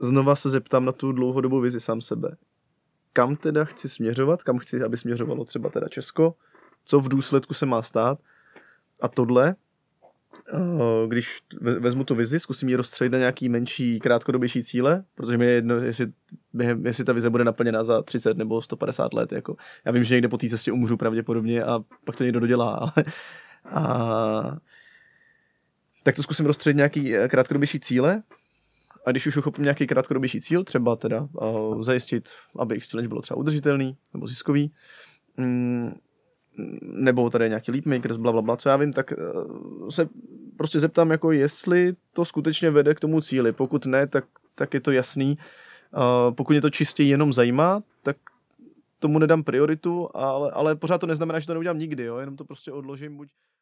znova se zeptám na tu dlouhodobou vizi sám sebe. Kam teda chci směřovat, kam chci, aby směřovalo třeba teda Česko, co v důsledku se má stát. A tohle, eh, když vezmu tu vizi, zkusím ji rozstřelit na nějaký menší, krátkodobější cíle, protože mi je jedno, jestli, jestli ta vize bude naplněna za 30 nebo 150 let. Jako. Já vím, že někde po té cestě umřu pravděpodobně a pak to někdo dodělá, ale a, tak to zkusím rozstředit nějaký eh, krátkodobější cíle a když už uchopím nějaký krátkodobější cíl, třeba teda uh, zajistit, aby X challenge bylo třeba udržitelný nebo ziskový, mm, nebo tady nějaký leap makers, bla, bla, bla, co já vím, tak uh, se prostě zeptám, jako jestli to skutečně vede k tomu cíli. Pokud ne, tak, tak je to jasný. Uh, pokud mě to čistě jenom zajímá, tak tomu nedám prioritu, ale, ale pořád to neznamená, že to neudělám nikdy, jo? jenom to prostě odložím buď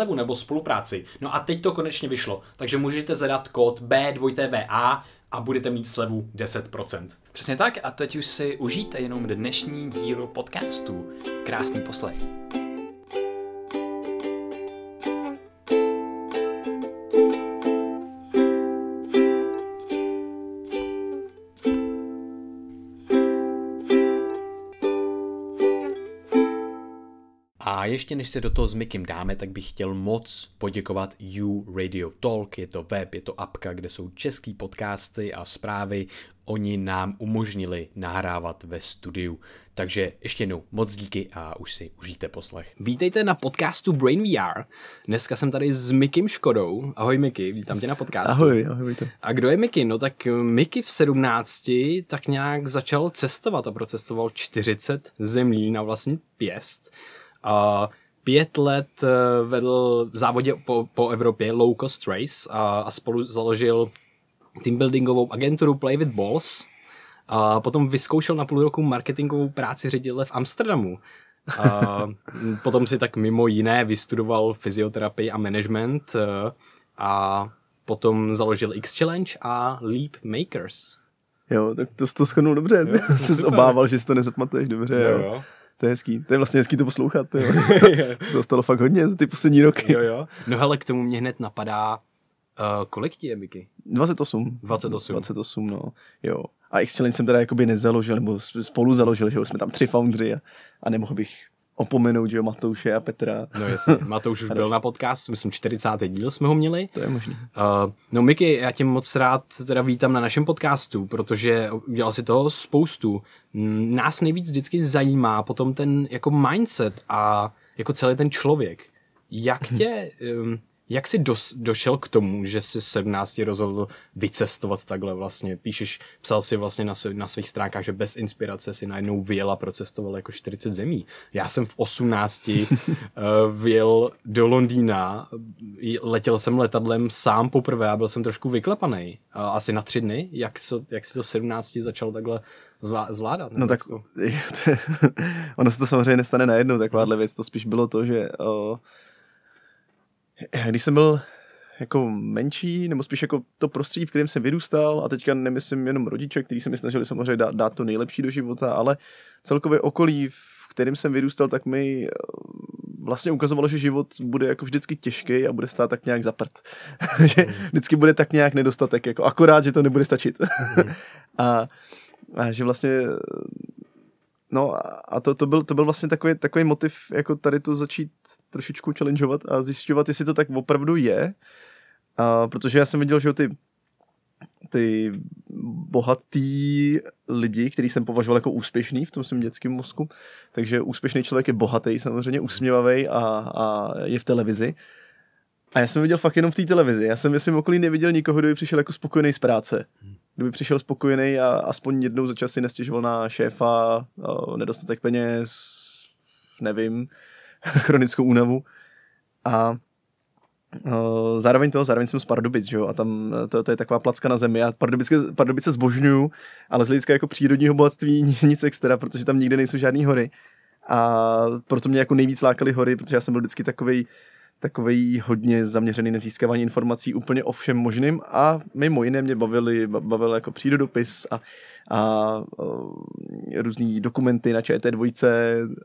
slevu nebo spolupráci. No a teď to konečně vyšlo, takže můžete zadat kód B2TVA a budete mít slevu 10%. Přesně tak a teď už si užijte jenom dnešní díl podcastu. Krásný poslech. A ještě než se do toho s Mikim dáme, tak bych chtěl moc poděkovat You Radio Talk. Je to web, je to apka, kde jsou český podcasty a zprávy. Oni nám umožnili nahrávat ve studiu. Takže ještě jednou moc díky a už si užijte poslech. Vítejte na podcastu Brain VR. Dneska jsem tady s Mikim Škodou. Ahoj Miky, vítám tě na podcastu. Ahoj, ahoj. To. A kdo je Miky? No tak Miky v 17 tak nějak začal cestovat a procestoval 40 zemí na vlastní pěst. A pět let eh, vedl v závodě po, po Evropě Low Cost Race a, a spolu založil teambuildingovou agenturu Play with Balls. A potom vyzkoušel na půl roku marketingovou práci ředitele v Amsterdamu. A potom si tak mimo jiné vystudoval fyzioterapii a management eh, a potom založil X Challenge a Leap Makers. Jo, tak to, to schrnul dobře. Jo, Jsi obával, že si to nezapamatuješ dobře. Jo, jo. To je hezký. To je vlastně hezký to poslouchat. To to stalo fakt hodně za ty poslední roky. Jo, jo. No hele, k tomu mě hned napadá, uh, kolik ti je, Miky? 28. 28. 28, no. Jo. A X Challenge jsem teda jakoby nezaložil, nebo spolu založil, že jo, jsme tam tři foundry a, a nemohl bych opomenout, že jo, Matouše a Petra. No jasně, Matouš už byl na podcastu, myslím 40. díl jsme ho měli. To je možné. Uh, no Miky, já tě moc rád teda vítám na našem podcastu, protože udělal si toho spoustu. Nás nejvíc vždycky zajímá potom ten jako mindset a jako celý ten člověk. Jak tě, um, jak jsi dos, došel k tomu, že jsi 17 rozhodl vycestovat takhle vlastně? Píšeš, psal si vlastně na, svý, na svých stránkách, že bez inspirace si najednou vyjel a procestoval jako 40 zemí. Já jsem v 18 uh, vyjel do Londýna, letěl jsem letadlem sám poprvé a byl jsem trošku vyklepaný. Uh, asi na tři dny. Jak, so, jak si to 17 začal takhle zvládat? No tak to, ono se to samozřejmě nestane najednou, takováhle věc. To spíš bylo to, že uh, když jsem byl jako menší, nebo spíš jako to prostředí, v kterém jsem vyrůstal, a teďka nemyslím jenom rodiče, kteří se mi snažili samozřejmě dát, dát to nejlepší do života, ale celkově okolí, v kterém jsem vyrůstal, tak mi eh, vlastně ukazovalo, že život bude jako vždycky těžký a bude stát tak nějak zaprt. že vždycky bude tak nějak nedostatek, jako akorát, že to nebude stačit. a, a že vlastně No a to, to, byl, to byl vlastně takový, takový motiv, jako tady to začít trošičku challengeovat a zjišťovat, jestli to tak opravdu je. A protože já jsem viděl, že ty, ty bohatý lidi, který jsem považoval jako úspěšný v tom svém dětském mozku, takže úspěšný člověk je bohatý, samozřejmě usměvavý a, a je v televizi. A já jsem viděl fakt jenom v té televizi. Já jsem ve svém okolí neviděl nikoho, kdo by přišel jako spokojený z práce. Kdyby přišel spokojený a aspoň jednou za čas si nestěžoval na šéfa, nedostatek peněz, nevím, chronickou únavu. A zároveň to, zároveň jsem z Pardubic, že jo, a tam to, to je taková placka na zemi. Já Pardubice, Pardubice zbožňuju, ale z hlediska jako přírodního bohatství nic extra, protože tam nikde nejsou žádné hory. A proto mě jako nejvíc lákaly hory, protože já jsem byl vždycky takový takový hodně zaměřený na získávání informací úplně o všem možným a mimo jiné mě bavili, bavil jako přírodopis a, a, a různý dokumenty na ČT2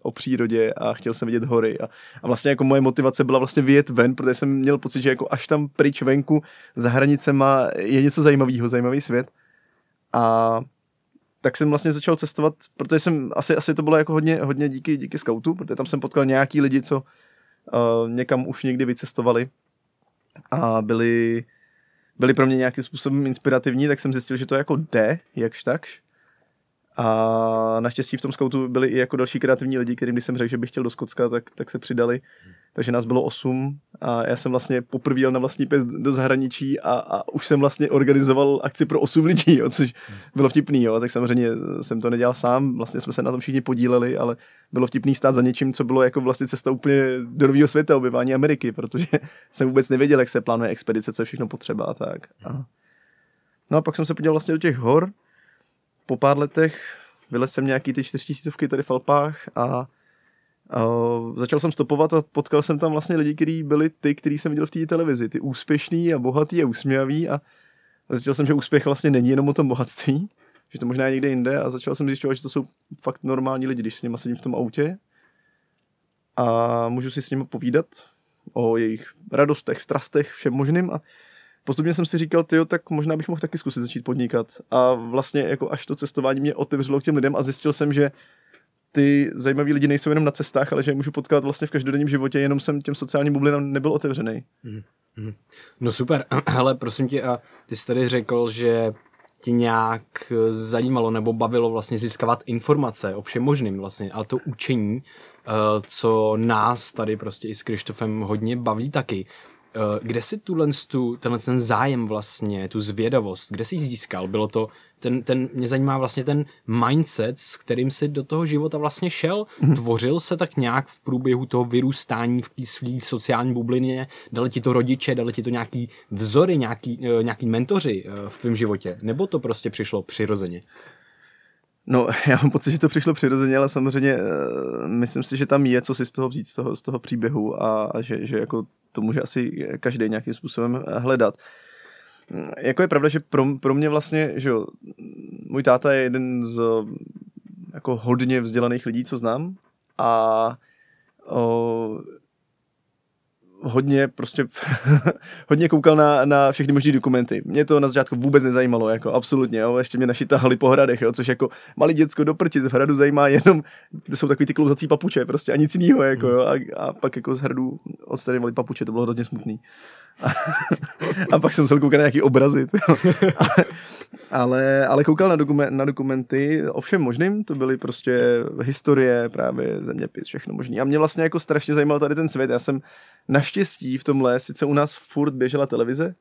o přírodě a chtěl jsem vidět hory a, a vlastně jako moje motivace byla vlastně vyjet ven, protože jsem měl pocit, že jako až tam pryč venku za hranicema je něco zajímavého, zajímavý svět. A tak jsem vlastně začal cestovat, protože jsem, asi, asi to bylo jako hodně, hodně díky, díky scoutu, protože tam jsem potkal nějaký lidi, co, uh, někam už někdy vycestovali a byli, byli pro mě nějakým způsobem inspirativní, tak jsem zjistil, že to jako jde, jakž takž. A naštěstí v tom scoutu byli i jako další kreativní lidi, kterým když jsem řekl, že bych chtěl do Skotska, tak, tak se přidali. Takže nás bylo osm a já jsem vlastně poprvé jel na vlastní pes do zahraničí a, a už jsem vlastně organizoval akci pro osm lidí, jo, což bylo vtipný, jo. tak samozřejmě jsem to nedělal sám, vlastně jsme se na tom všichni podíleli, ale bylo vtipný stát za něčím, co bylo jako vlastně cesta úplně do nového světa, objevání Ameriky, protože jsem vůbec nevěděl, jak se plánuje expedice, co je všechno potřeba a tak. A... No a pak jsem se podíval vlastně do těch hor, po pár letech vylez jsem nějaký ty čtyřtisícovky tady v Alpách a Uh, začal jsem stopovat a potkal jsem tam vlastně lidi, kteří byli ty, který jsem viděl v té televizi, ty úspěšný a bohatý a usměvý a zjistil jsem, že úspěch vlastně není jenom o tom bohatství, že to možná je někde jinde. A začal jsem zjišťovat, že to jsou fakt normální lidi, když s nimi sedím v tom autě. A můžu si s nimi povídat o jejich radostech, strastech, všem možným. A postupně jsem si říkal, tyjo, tak možná bych mohl taky zkusit začít podnikat. A vlastně jako až to cestování mě otevřelo k těm lidem a zjistil jsem, že ty zajímaví lidi nejsou jenom na cestách, ale že je můžu potkat vlastně v každodenním životě, jenom jsem těm sociálním bublinám nebyl otevřený. Mm-hmm. No super, ale prosím tě, a ty jsi tady řekl, že tě nějak zajímalo nebo bavilo vlastně získávat informace o všem možným vlastně, ale to učení, eh, co nás tady prostě i s Krištofem hodně baví taky. Eh, kde si tuhle, tu, tenhle ten zájem vlastně, tu zvědavost, kde jsi získal? Bylo to ten, ten, mě zajímá vlastně ten mindset, s kterým si do toho života vlastně šel. Mm. Tvořil se tak nějak v průběhu toho vyrůstání v té své sociální bublině? Dali ti to rodiče, dali ti to nějaký vzory, nějaký, uh, nějaký mentoři uh, v tvém životě? Nebo to prostě přišlo přirozeně? No, já mám pocit, že to přišlo přirozeně, ale samozřejmě uh, myslím si, že tam je co si z toho vzít, z toho, z toho příběhu a, a že, že jako to může asi každý nějakým způsobem hledat. Uh, jako je pravda, že pro, pro mě vlastně, že jo, můj táta je jeden z jako hodně vzdělaných lidí, co znám a o, hodně prostě hodně koukal na, na všechny možné dokumenty. Mě to na začátku vůbec nezajímalo, jako absolutně, jo. ještě mě naši tahali po hradech, jo, což jako malý děcko do prči z hradu zajímá jenom, kde jsou takový ty klouzací papuče, prostě a nic jiného, jako, jo. A, a, pak jako z hradu odstranili papuče, to bylo hodně smutný. A, pak jsem musel koukat na nějaký obrazy. ale, ale, ale koukal na, dokument, na dokumenty o všem možným, to byly prostě historie, právě zeměpis, všechno možný. A mě vlastně jako strašně zajímal tady ten svět. Já jsem naštěstí v tomhle, sice u nás furt běžela televize,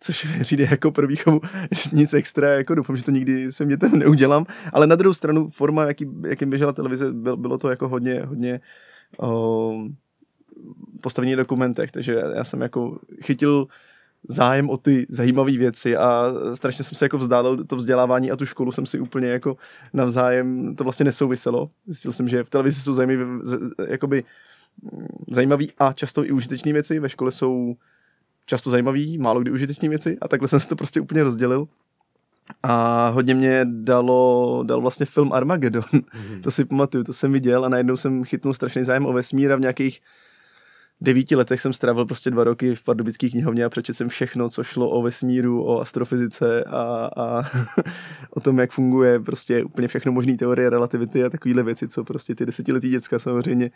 což přijde jako pro výchovu nic extra, jako doufám, že to nikdy se mě tam neudělám, ale na druhou stranu forma, jaký, jakým běžela televize, bylo to jako hodně, hodně um, postavení dokumentech, takže já jsem jako chytil zájem o ty zajímavé věci a strašně jsem se jako vzdálil to vzdělávání a tu školu jsem si úplně jako navzájem, to vlastně nesouviselo. Zjistil jsem, že v televizi jsou zajímavé, jakoby zajímavé a často i užitečné věci, ve škole jsou často zajímavé, málo kdy užitečné věci a takhle jsem si to prostě úplně rozdělil. A hodně mě dalo, dal vlastně film Armageddon. Mm-hmm. To si pamatuju, to jsem viděl a najednou jsem chytnul strašný zájem o vesmír a v nějakých devíti letech jsem strávil prostě dva roky v pardubické knihovně a přečetl jsem všechno, co šlo o vesmíru, o astrofyzice a, a o tom, jak funguje prostě úplně všechno možné teorie relativity a takovéhle věci, co prostě ty desetiletí děcka samozřejmě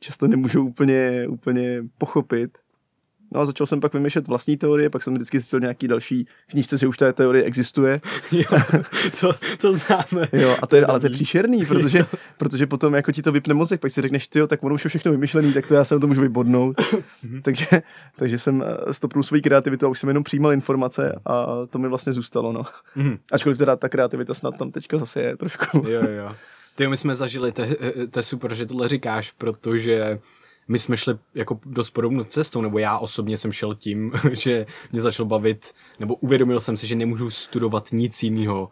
často nemůžou úplně, úplně pochopit. No a začal jsem pak vymýšlet vlastní teorie, pak jsem vždycky zjistil nějaký další knížce, že už ta teorie existuje. jo, to, to známe. Jo, a to je, ale to je příšerný, protože, protože potom jako ti to vypne mozek, pak si řekneš, ty tak ono už je všechno vymyšlený, tak to já se to můžu vybodnout. takže, takže jsem eh, stopnul svoji kreativitu a už jsem jenom přijímal informace a to mi vlastně zůstalo, no. Mm. Ačkoliv teda ta kreativita snad tam teďka zase je trošku. jo, jo. Ty my jsme zažili, to je super, že tohle říkáš, protože my jsme šli jako dost podobnou cestou, nebo já osobně jsem šel tím, že mě začal bavit, nebo uvědomil jsem si, že nemůžu studovat nic jiného,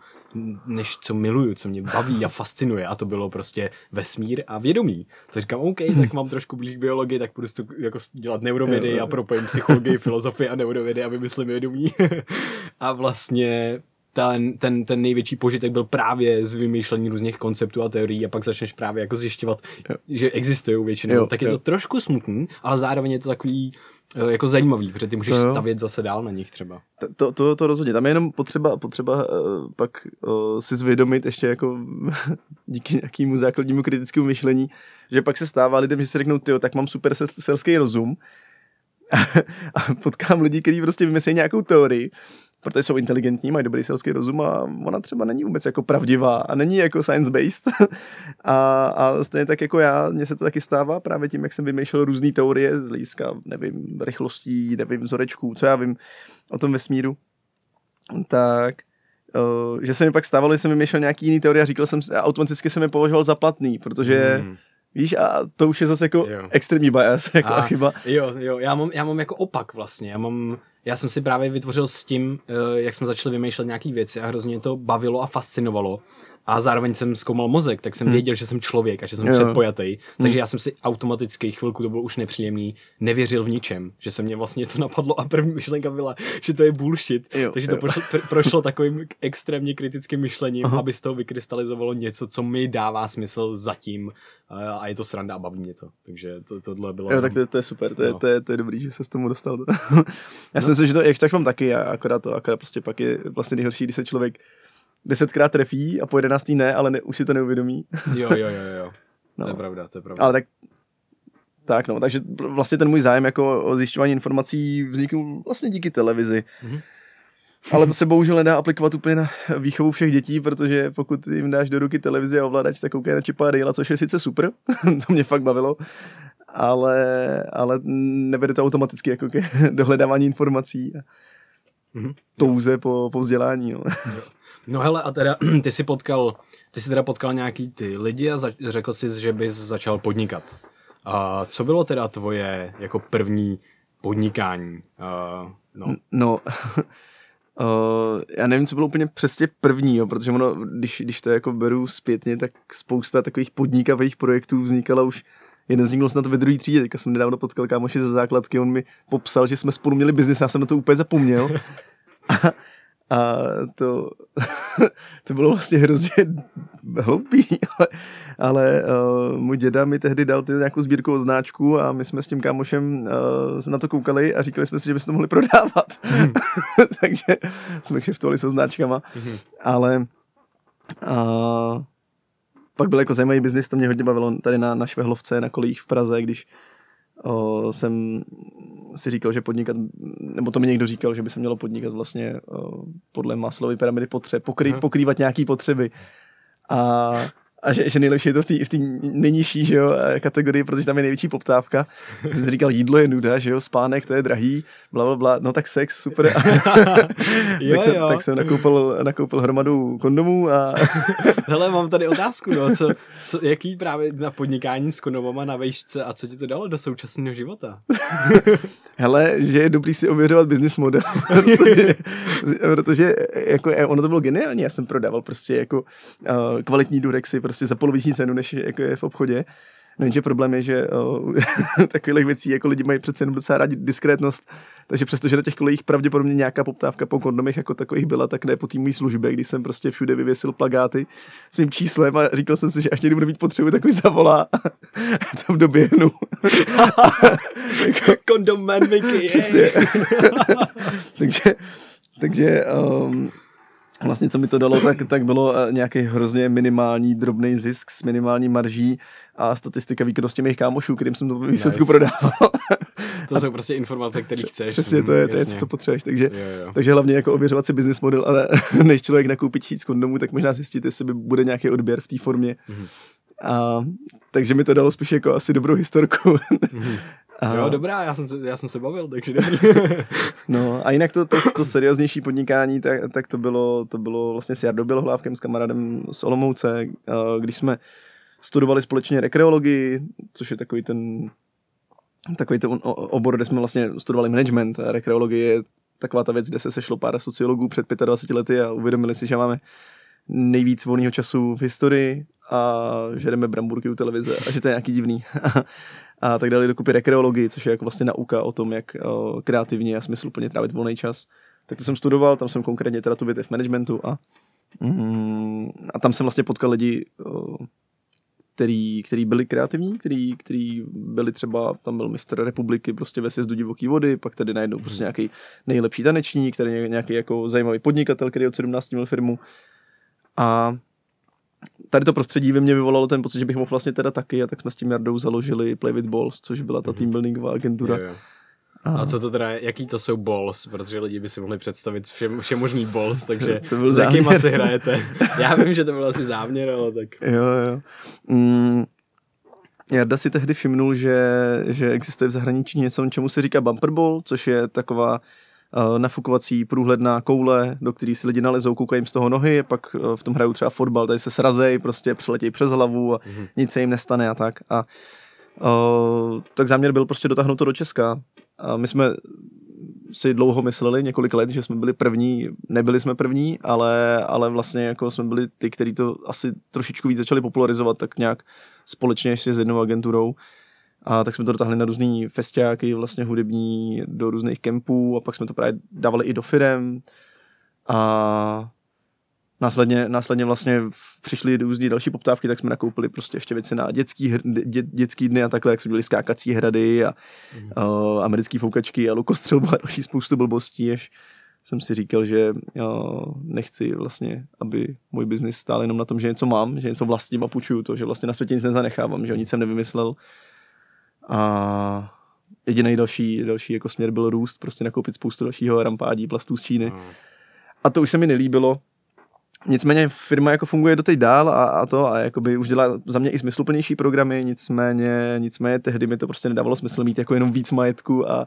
než co miluju, co mě baví a fascinuje a to bylo prostě vesmír a vědomí. Tak říkám, OK, tak mám trošku blíž biologii, tak budu jako dělat neurovědy a propojím psychologii, filozofii a neurovědy a vymyslím vědomí. a vlastně ten, ten, ten největší požitek byl právě z vymýšlení různých konceptů a teorií a pak začneš právě jako zjišťovat, jo. že existují většinou. Jo, tak je jo. to trošku smutný, ale zároveň je to takový eh, jako zajímavý, protože ty můžeš jo. stavět zase dál na nich třeba. To, to, to rozhodně. Tam je jenom potřeba, potřeba uh, pak uh, si zvědomit ještě jako díky nějakému základnímu kritickému myšlení, že pak se stává lidem, že si řeknou, ty, tak mám super selský rozum a potkám lidi, kteří prostě vymyslí nějakou teorii protože jsou inteligentní, mají dobrý selský rozum a ona třeba není vůbec jako pravdivá a není jako science-based. a, a stejně tak jako já, mně se to taky stává právě tím, jak jsem vymýšlel různé teorie z hlediska, nevím, rychlostí, nevím, vzorečků, co já vím o tom vesmíru. Tak Uh, že se mi pak stávalo, že jsem vymýšlel nějaký jiný teorie a říkal jsem, a automaticky jsem je považoval za platný, protože mm. Víš, a to už je zase jako jo. extrémní bias, jako a, chyba. Jo, jo, já mám, já mám jako opak vlastně, já mám, já jsem si právě vytvořil s tím, eh, jak jsme začali vymýšlet nějaké věci a hrozně to bavilo a fascinovalo a zároveň jsem zkoumal mozek, tak jsem hmm. věděl, že jsem člověk a že jsem jo. předpojatý. Hmm. Takže já jsem si automaticky chvilku, to bylo už nepříjemný, nevěřil v ničem, že se mě vlastně něco napadlo a první myšlenka byla, že to je bullshit. Jo, Takže jo. to prošlo, pr- prošlo takovým extrémně kritickým myšlením, Aha. aby z toho vykrystalizovalo něco, co mi dává smysl zatím a je to sranda a baví mě to. Takže to, tohle bylo... Jo, tak to, to je super, to je, no. to, je, to je dobrý, že se s tomu dostal. já no. si myslím, že to jak tak mám taky, a akorát to, akorát prostě pak je vlastně nejhorší, když se člověk desetkrát trefí a po jedenáctý ne, ale ne, už si to neuvědomí. jo, jo, jo, jo. No. To je pravda, to je pravda. Ale tak tak no, takže vlastně ten můj zájem jako o zjišťování informací vznikl vlastně díky televizi. Mm-hmm. Ale to se bohužel nedá aplikovat úplně na výchovu všech dětí, protože pokud jim dáš do ruky televizi a ovladač, tak koukají na Čipa Dale, což je sice super, to mě fakt bavilo, ale, ale nevede to automaticky jako ke dohledávání informací a mm-hmm. touze po, po vzdělání. No. No hele, a teda ty jsi potkal, ty jsi teda potkal nějaký ty lidi a za, řekl jsi, že bys začal podnikat. A co bylo teda tvoje jako první podnikání? Uh, no. no Uh, já nevím, co bylo úplně přesně první, jo, protože ono, když, když to jako beru zpětně, tak spousta takových podnikavých projektů vznikala už jeden z nich byl snad ve druhé třídě, teďka jsem nedávno potkal kámoši ze základky, on mi popsal, že jsme spolu měli biznis, já jsem na to úplně zapomněl. A, a to, to bylo vlastně hrozně hloupý, ale, ale uh, můj děda mi tehdy dal ty nějakou sbírkovou značku a my jsme s tím kámošem uh, na to koukali a říkali jsme si, že bychom to mohli prodávat. Mm. Takže jsme kšeftovali se značkama, mm. ale uh, pak byl jako zajímavý biznis, to mě hodně bavilo tady na, na Švehlovce, na kolích v Praze, když o, jsem si říkal, že podnikat, nebo to mi někdo říkal, že by se mělo podnikat vlastně o, podle Maslowy pyramidy potřeb, pokrý, pokrývat nějaký potřeby. A a že, že nejlepší je to v té v nejnižší že jo, kategorii, protože tam je největší poptávka. Jsem si říkal, jídlo je nuda, že jo, spánek, to je drahý, bla, bla, bla. no tak sex, super. jo, tak, jsem, jo. tak jsem nakoupil, nakoupil hromadu kondomů a... Hele, mám tady otázku, no, co, co, jaký právě na podnikání s kondomama na vejšce a co ti to dalo do současného života? Hele, že je dobrý si ověřovat business model, protože, protože jako, ono to bylo geniální, já jsem prodával prostě jako uh, kvalitní durexy, prostě za poloviční cenu, než jako je v obchodě. No jenže problém je, že o, takových věcí jako lidi mají přece jenom docela rádi diskrétnost, takže přestože na těch kolejích pravděpodobně nějaká poptávka po kondomech jako takových byla, tak ne po té mojí službě, když jsem prostě všude vyvěsil plagáty s mým číslem a říkal jsem si, že až někdy budu mít potřebu, tak mi zavolá a tam doběhnu. Kondom man Mickey. Přesně. takže, takže um, vlastně co mi to dalo, tak, tak bylo eh, nějaký hrozně minimální drobný zisk s minimální marží a statistika výkonnosti mých kámošů, kterým jsem to výsledku nice. prodával. to jsou prostě informace, které chceš. Přesně, to je, to je co potřebuješ. Takže, jo, jo. takže hlavně jako ověřovat si business model, ale než člověk nakoupí tisíc kondomů, tak možná zjistit, jestli by bude nějaký odběr v té formě. Mm-hmm. A, takže mi to dalo spíš jako asi dobrou historku. Mm-hmm. A... Jo, dobrá, já jsem, se, já jsem se bavil, takže dobrý. no a jinak to, to, to serióznější podnikání, tak, tak to bylo, to bylo vlastně s Jardou Bělohlávkem, s kamarádem z Olomouce, když jsme studovali společně rekreologii, což je takový ten takový ten obor, kde jsme vlastně studovali management a rekreologie je taková ta věc, kde se sešlo pár sociologů před 25 lety a uvědomili si, že máme nejvíc volného času v historii a že jdeme bramburky u televize a že to je nějaký divný. a tak dali dokupy rekreologii, což je jako vlastně nauka o tom, jak o, kreativně a smysluplně trávit volný čas. Tak to jsem studoval, tam jsem konkrétně teda tu větev managementu a, mm, a tam jsem vlastně potkal lidi, o, který, který byli kreativní, který, který byli třeba, tam byl mistr republiky prostě ve sjezdu divoký vody, pak tady najednou mm. prostě nějaký nejlepší tanečník, který nějaký jako zajímavý podnikatel, který od 17 měl firmu. A tady to prostředí ve mně vyvolalo ten pocit, že bych mohl vlastně teda taky a tak jsme s tím Jardou založili Play with Balls, což byla ta mm-hmm. team buildingová agentura. Jo, jo. A... a co to teda, jaký to jsou balls, protože lidi by si mohli představit vše, vše možný balls, takže to, to byl s jakýma si hrajete? Já vím, že to byl asi záměr, ale tak. Jo, jo. Mm, Jarda si tehdy všimnul, že, že existuje v zahraničí něco, čemu se říká bumper ball, což je taková uh, nafukovací průhledná koule, do které si lidi nalezou, koukají jim z toho nohy, pak uh, v tom hrajou třeba fotbal, tady se srazej, prostě přeletějí přes hlavu a mm-hmm. nic se jim nestane a tak. A uh, tak záměr byl prostě dotáhnout to do Česka. A my jsme si dlouho mysleli, několik let, že jsme byli první, nebyli jsme první, ale, ale vlastně jako jsme byli ty, kteří to asi trošičku víc začali popularizovat, tak nějak společně ještě s jednou agenturou. A tak jsme to dotáhli na různý festiáky, vlastně hudební, do různých kempů a pak jsme to právě dávali i do firem. A Následně, následně vlastně přišly různé další poptávky, tak jsme nakoupili prostě ještě věci na dětský, hr, dě, dětský dny a takhle, jak jsme byli skákací hrady a mm. uh, americký foukačky a lukostřelbu a další spoustu blbostí, až jsem si říkal, že uh, nechci vlastně, aby můj biznis stál jenom na tom, že něco mám, že něco vlastním a půjčuju to, že vlastně na světě nic nezanechávám, že nic jsem nevymyslel. A jediný další, další jako směr byl růst, prostě nakoupit spoustu dalšího rampádí, plastů z Číny. Mm. A to už se mi nelíbilo, Nicméně firma jako funguje do dál a, a to a jakoby už dělá za mě i smysluplnější programy, nicméně, nicméně tehdy mi to prostě nedávalo smysl mít jako jenom víc majetku a,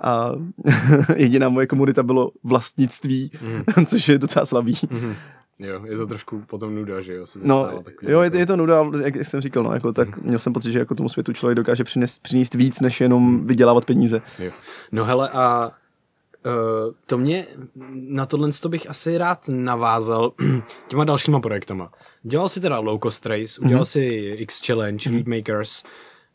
a jediná moje komunita bylo vlastnictví, mm. což je docela slabý. Mm. Jo, je to trošku potom nuda, že jo? Se no, jo, je to, je to nuda, jak, jsem říkal, no, jako, tak mm. měl jsem pocit, že jako tomu světu člověk dokáže přinést, přinést víc, než jenom vydělávat peníze. Jo. No hele, a Uh, to mě, na tohle to bych asi rád navázal těma dalšíma projektama. Dělal si teda Low Cost Race, udělal mm-hmm. si X Challenge, mm-hmm. Makers.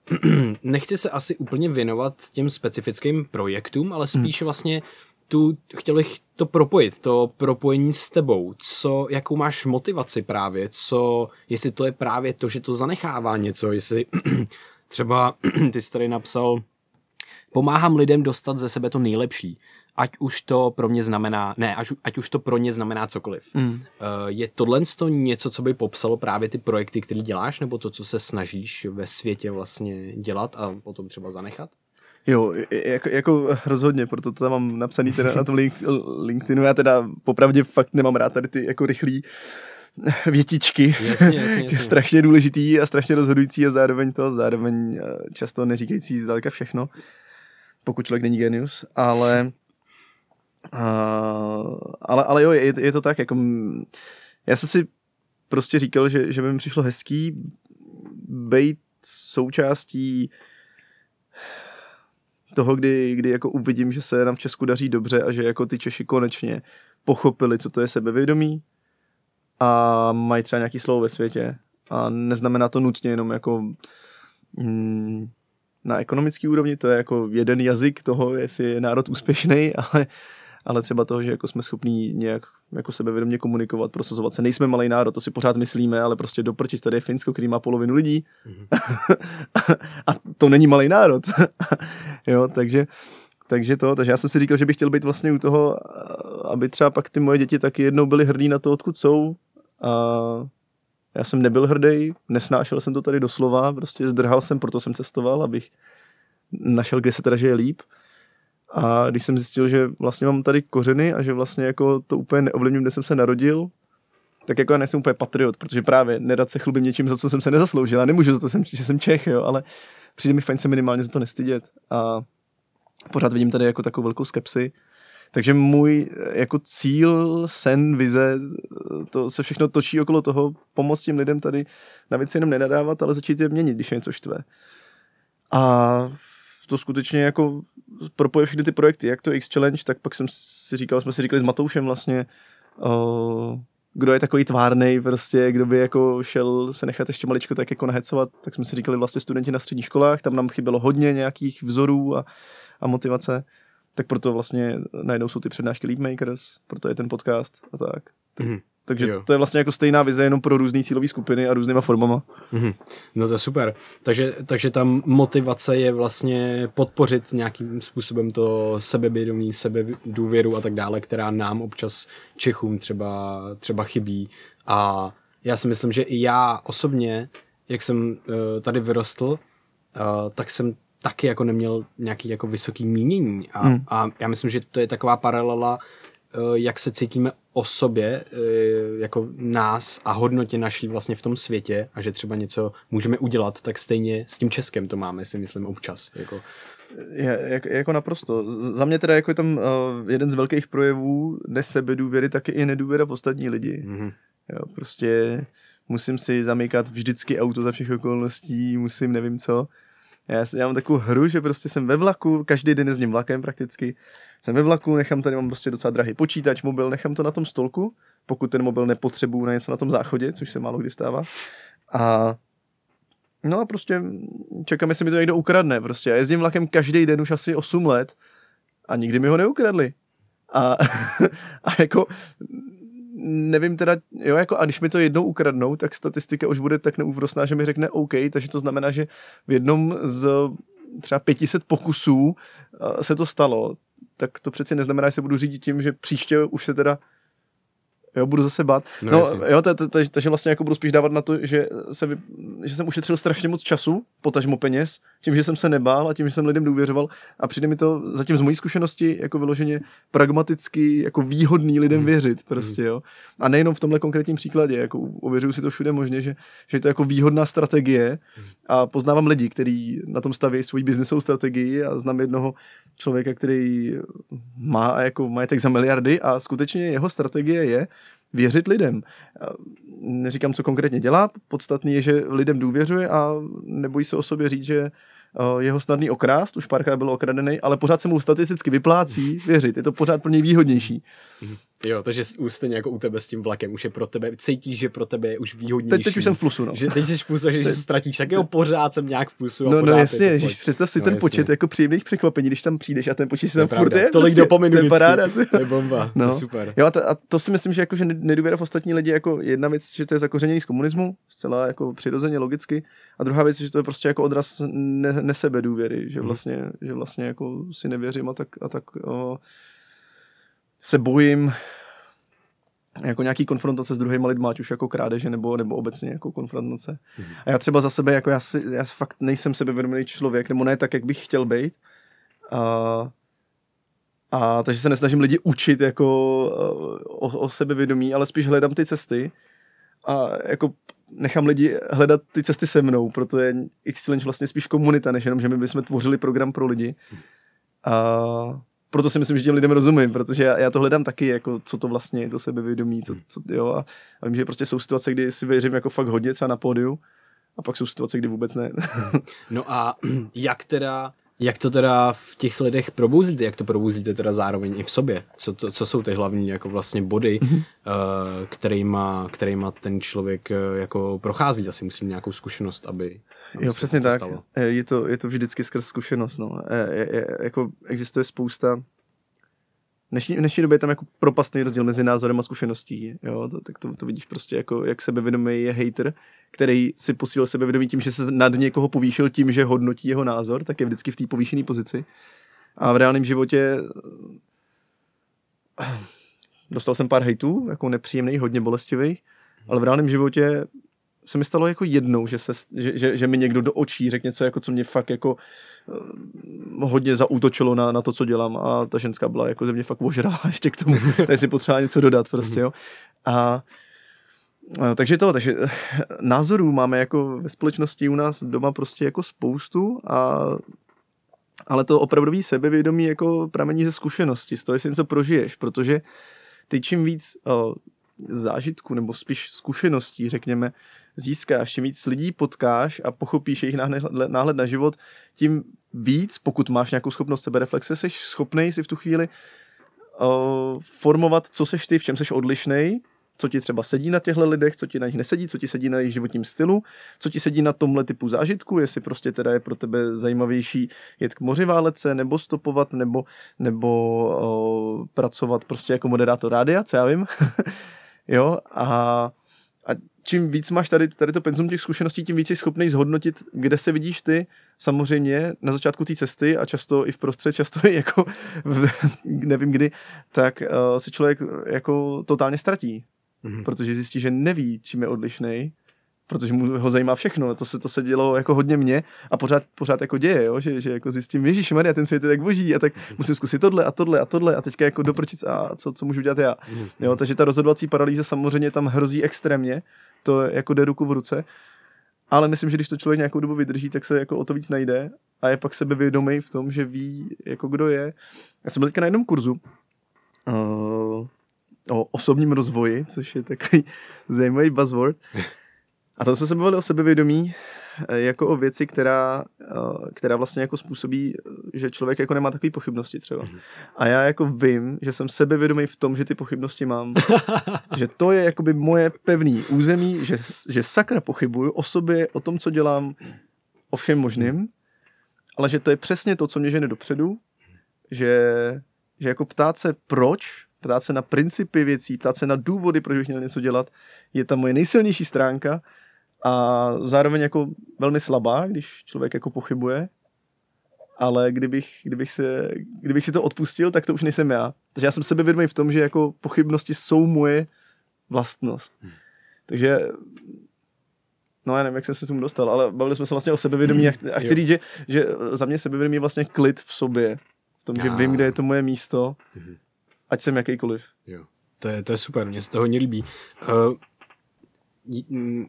Nechci se asi úplně věnovat těm specifickým projektům, ale spíš mm. vlastně tu, chtěl bych to propojit, to propojení s tebou, co, jakou máš motivaci právě, co, jestli to je právě to, že to zanechává něco, jestli třeba ty jsi tady napsal, pomáhám lidem dostat ze sebe to nejlepší ať už to pro mě znamená, ne, ať, ať už to pro ně znamená cokoliv. Mm. Uh, je tohle to něco, co by popsalo právě ty projekty, které děláš, nebo to, co se snažíš ve světě vlastně dělat a potom třeba zanechat? Jo, jako, jako rozhodně, proto to tam mám napsaný teda na tom LinkedInu. Já teda popravdě fakt nemám rád tady ty jako rychlý větičky. Jasně, jasně, jasně. strašně důležitý a strašně rozhodující a zároveň to, zároveň eh, často neříkající zdaleka všechno, pokud člověk není genius, ale Uh, ale, ale jo, je, je to tak, jako já jsem si prostě říkal, že, že by mi přišlo hezký být součástí toho, kdy, kdy jako uvidím, že se nám v Česku daří dobře a že jako ty Češi konečně pochopili, co to je sebevědomí a mají třeba nějaký slovo ve světě. A neznamená to nutně jenom jako mm, na ekonomický úrovni, to je jako jeden jazyk toho, jestli je národ úspěšný, ale ale třeba toho, že jako jsme schopní nějak jako sebevědomě komunikovat, prosazovat se. Nejsme malý národ, to si pořád myslíme, ale prostě doprčit tady je Finsko, který má polovinu lidí mm-hmm. a to není malý národ. jo, takže, takže to, takže já jsem si říkal, že bych chtěl být vlastně u toho, aby třeba pak ty moje děti taky jednou byly hrdí na to, odkud jsou. A já jsem nebyl hrdý, nesnášel jsem to tady doslova, prostě zdrhal jsem, proto jsem cestoval, abych našel, kde se teda žije líp. A když jsem zjistil, že vlastně mám tady kořeny a že vlastně jako to úplně neovlivním, kde jsem se narodil, tak jako já nejsem úplně patriot, protože právě nedat se chlubím něčím, za co jsem se nezasloužil. Já nemůžu za to, že jsem Čech, jo, ale přijde mi fajn se minimálně za to nestydět. A pořád vidím tady jako takovou velkou skepsi. Takže můj jako cíl, sen, vize, to se všechno točí okolo toho, pomoct těm lidem tady na věci jenom nenadávat, ale začít je měnit, když je něco štve. A to skutečně jako propoje všechny ty projekty, jak to X Challenge, tak pak jsem si říkal, jsme si říkali s Matoušem vlastně, uh, kdo je takový tvárnej, prostě, kdo by jako šel se nechat ještě maličko tak jako nahecovat, tak jsme si říkali vlastně studenti na středních školách, tam nám chybělo hodně nějakých vzorů a, a motivace, tak proto vlastně najednou jsou ty přednášky Leap Makers, proto je ten podcast a tak. Mm-hmm. Takže jo. to je vlastně jako stejná vize, jenom pro různé cílové skupiny a různýma formama. Mm-hmm. No to je super. Takže, takže tam motivace je vlastně podpořit nějakým způsobem to sebevědomí, sebedůvěru a tak dále, která nám občas Čechům třeba, třeba chybí. A já si myslím, že i já osobně, jak jsem uh, tady vyrostl, uh, tak jsem taky jako neměl nějaký jako vysoký mínění. A, mm. a já myslím, že to je taková paralela Eh, jak se cítíme o sobě, eh, jako nás a hodnotě naší vlastně v tom světě a že třeba něco můžeme udělat, tak stejně s tím Českem to máme, si myslím, občas. Jako. Je, jako, jako naprosto. Za mě teda jako je tam uh, jeden z velkých projevů nesebedůvěry, taky i nedůvěra v ostatní lidi. Mm-hmm. Jo, prostě musím si zamykat vždycky auto za všech okolností, musím nevím co. Já, já mám takovou hru, že prostě jsem ve vlaku, každý den jezdím vlakem prakticky, jsem ve vlaku, nechám tady, mám prostě docela drahý počítač, mobil, nechám to na tom stolku, pokud ten mobil nepotřebuju na něco na tom záchodě, což se málo kdy stává. A no a prostě čekám, jestli mi to někdo ukradne. Prostě já jezdím vlakem každý den už asi 8 let a nikdy mi ho neukradli. A, a jako nevím teda, jo, jako a když mi to jednou ukradnou, tak statistika už bude tak neúprosná, že mi řekne OK, takže to znamená, že v jednom z třeba 500 pokusů se to stalo, tak to přeci neznamená, že se budu řídit tím, že příště už se teda jo, budu zase bát. No, no jo, takže vlastně jako budu spíš dávat na to, že, se, že jsem ušetřil strašně moc času, potažmo peněz, tím, že jsem se nebál a tím, že jsem lidem důvěřoval a přijde mi to zatím z mojí zkušenosti jako vyloženě pragmaticky, jako výhodný lidem hmm. věřit prostě, jo. A nejenom v tomhle konkrétním příkladě, jako ověřuju si to všude možně, že, že je to jako výhodná strategie hmm. a poznávám lidi, kteří na tom staví svoji biznesovou strategii a znám jednoho člověka, který má jako majetek za miliardy a skutečně jeho strategie je, věřit lidem. Neříkám, co konkrétně dělá, podstatný je, že lidem důvěřuje a nebojí se o sobě říct, že jeho snadný okrást, už párkrát byl okradený, ale pořád se mu statisticky vyplácí věřit, je to pořád pro něj výhodnější. Jo, takže stejně jako u tebe s tím vlakem, už je pro tebe, cítíš, že pro tebe je už výhodnější. Teď, teď už jsem v plusu, no. Že teď jsi v plusu, že, že ztratíš, tak jo, pořád jsem nějak v plusu. A no, no jasně, že představ si no, ten jasně. počet jako příjemných překvapení, když tam přijdeš a ten počet si tam furt je. Tolik prostě, dopominu to je paráda. To je bomba, no. to je super. Jo, a, to, a to si myslím, že jako, že nedůvěra v ostatní lidi jako jedna věc, že to je zakořeněný z komunismu, zcela jako přirozeně logicky, a druhá věc, že to je prostě jako odraz ne, nesebedůvěry, že mhm. vlastně, že vlastně jako si nevěřím a tak, a tak o, se bojím jako nějaký konfrontace s druhými lidmi, ať už jako krádeže nebo, nebo obecně jako konfrontace. Mm. A já třeba za sebe, jako já, si, já fakt nejsem sebevědomý člověk, nebo ne tak, jak bych chtěl být. A, a takže se nesnažím lidi učit jako o, o sebevědomí, ale spíš hledám ty cesty a jako nechám lidi hledat ty cesty se mnou, proto je X Challenge vlastně spíš komunita, než jenom, že my bychom tvořili program pro lidi. A proto si myslím, že těm lidem rozumím, protože já, já to hledám taky, jako co to vlastně je, to sebevědomí, co, co, jo, a, a vím, že prostě jsou situace, kdy si věřím jako fakt hodně, třeba na pódiu, a pak jsou situace, kdy vůbec ne. no a jak teda, jak to teda v těch lidech probouzíte, jak to probouzíte teda zároveň i v sobě? Co, to, co jsou ty hlavní jako vlastně body, mm-hmm. uh, kterýma, kterýma ten člověk uh, jako prochází? Asi musím nějakou zkušenost, aby, Jo, přesně tak. Stalo. Eh, je to, je to vždycky skrz zkušenost. No. Je, je, je, jako existuje spousta v dnešní, v dnešní době je tam jako propastný rozdíl mezi názorem a zkušeností. Jo? To, tak to, to vidíš prostě jako, jak sebevědomý je hater, který si posílil sebevědomí tím, že se nad někoho povýšil tím, že hodnotí jeho názor, tak je vždycky v té povýšené pozici. A v reálném životě dostal jsem pár hejtů, jako nepříjemných, hodně bolestivých, ale v reálném životě se mi stalo jako jednou, že, se, že, že, že mi někdo do očí řekl něco, jako co mě fakt jako uh, hodně zaútočilo na, na to, co dělám a ta ženská byla jako ze mě fakt ožrala ještě k tomu, tady si potřeba něco dodat prostě, jo. A takže to, takže názorů máme jako ve společnosti u nás doma prostě jako spoustu a ale to opravdový sebevědomí jako pramení ze zkušenosti, z toho, jestli něco prožiješ, protože ty čím víc uh, zážitku nebo spíš zkušeností, řekněme, získáš, čím víc lidí potkáš a pochopíš jejich náhled, na život, tím víc, pokud máš nějakou schopnost sebereflexe, jsi schopný si v tu chvíli uh, formovat, co seš ty, v čem seš odlišnej co ti třeba sedí na těchto lidech, co ti na nich nesedí, co ti sedí na jejich životním stylu, co ti sedí na tomhle typu zážitku, jestli prostě teda je pro tebe zajímavější jet k moři válece, nebo stopovat, nebo, nebo o, pracovat prostě jako moderátor rádia, co já vím. jo, a, a čím víc máš tady, tady to penzum těch zkušeností, tím víc jsi schopný zhodnotit, kde se vidíš ty, samozřejmě na začátku té cesty a často i v prostřed, často i jako v, nevím kdy, tak uh, se člověk jako totálně ztratí. Mm-hmm. protože zjistí, že neví, čím je odlišný, protože mu ho zajímá všechno. To se, to se dělo jako hodně mě a pořád, pořád jako děje, jo? Že, že jako zjistím, Ježíš Maria, ten svět je tak boží a tak musím zkusit tohle a tohle a tohle a teďka jako doprčit a co, co můžu dělat já. Mhm. Jo? Takže ta rozhodovací paralýza samozřejmě tam hrozí extrémně, to jako jde ruku v ruce, ale myslím, že když to člověk nějakou dobu vydrží, tak se jako o to víc najde a je pak sebevědomý v tom, že ví, jako kdo je. Já jsem byl teďka na jednom kurzu, uh, o osobním rozvoji, což je takový zajímavý buzzword. A to jsme se bavili o sebevědomí, eh, jako o věci, která, eh, která vlastně jako způsobí, že člověk jako nemá takové pochybnosti třeba. Mhm. A já jako vím, že jsem sebevědomý v tom, že ty pochybnosti mám. že to je jakoby moje pevný území, že, že sakra pochybuju o sobě, o tom, co dělám, o všem možným, ale že to je přesně to, co mě žene dopředu, že, že jako ptát se proč, ptát se na principy věcí, ptát se na důvody, proč bych měl něco dělat, je ta moje nejsilnější stránka a zároveň jako velmi slabá, když člověk jako pochybuje, ale kdybych, kdybych, se, kdybych si to odpustil, tak to už nejsem já. Takže já jsem sebevědomý v tom, že jako pochybnosti jsou moje vlastnost. Hmm. Takže No já nevím, jak jsem se tomu dostal, ale bavili jsme se vlastně o sebevědomí a chci, a chci říct, že, že za mě sebevědomí je vlastně klid v sobě. V tom, že vím, kde je to moje místo mhm ať jsem jakýkoliv. Jo. To je, to je super, mě se to hodně líbí. Uh,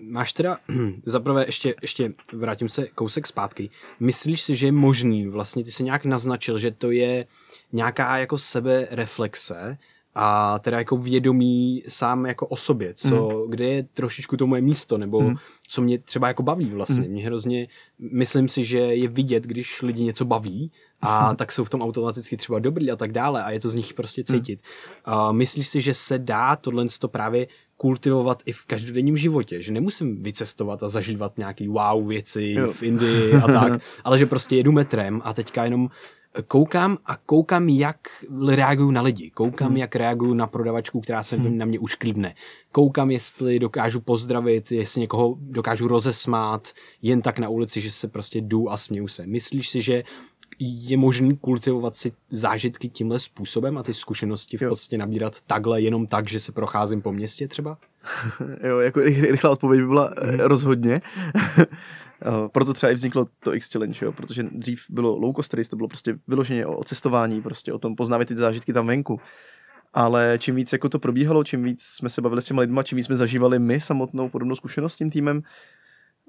máš teda, zaprvé ještě, ještě vrátím se kousek zpátky, myslíš si, že je možný, vlastně ty se nějak naznačil, že to je nějaká jako sebe reflexe a teda jako vědomí sám jako o sobě, co, mm. kde je trošičku to moje místo, nebo mm. co mě třeba jako baví vlastně. Mm. Mě hrozně, myslím si, že je vidět, když lidi něco baví a tak jsou v tom automaticky třeba dobrý a tak dále a je to z nich prostě hmm. cítit. Uh, myslíš si, že se dá tohle to právě kultivovat i v každodenním životě, že nemusím vycestovat a zažívat nějaký wow věci jo. v Indii a tak, ale že prostě jedu metrem a teďka jenom koukám a koukám, jak reagují na lidi. Koukám, hmm. jak reagují na prodavačku, která se hmm. na mě už klidne. Koukám, jestli dokážu pozdravit, jestli někoho dokážu rozesmát, jen tak na ulici, že se prostě jdu a směju se. Myslíš si, že je možný kultivovat si zážitky tímhle způsobem a ty zkušenosti v jo. podstatě nabírat takhle, jenom tak, že se procházím po městě třeba? jo, jako rychlá odpověď by byla mm. rozhodně. Eh, proto třeba i vzniklo to X Challenge, jo, protože dřív bylo low cost race, to bylo prostě vyloženě o cestování, prostě o tom poznávat ty zážitky tam venku. Ale čím víc jako to probíhalo, čím víc jsme se bavili s těma lidma, čím víc jsme zažívali my samotnou podobnou zkušenost s tím týmem,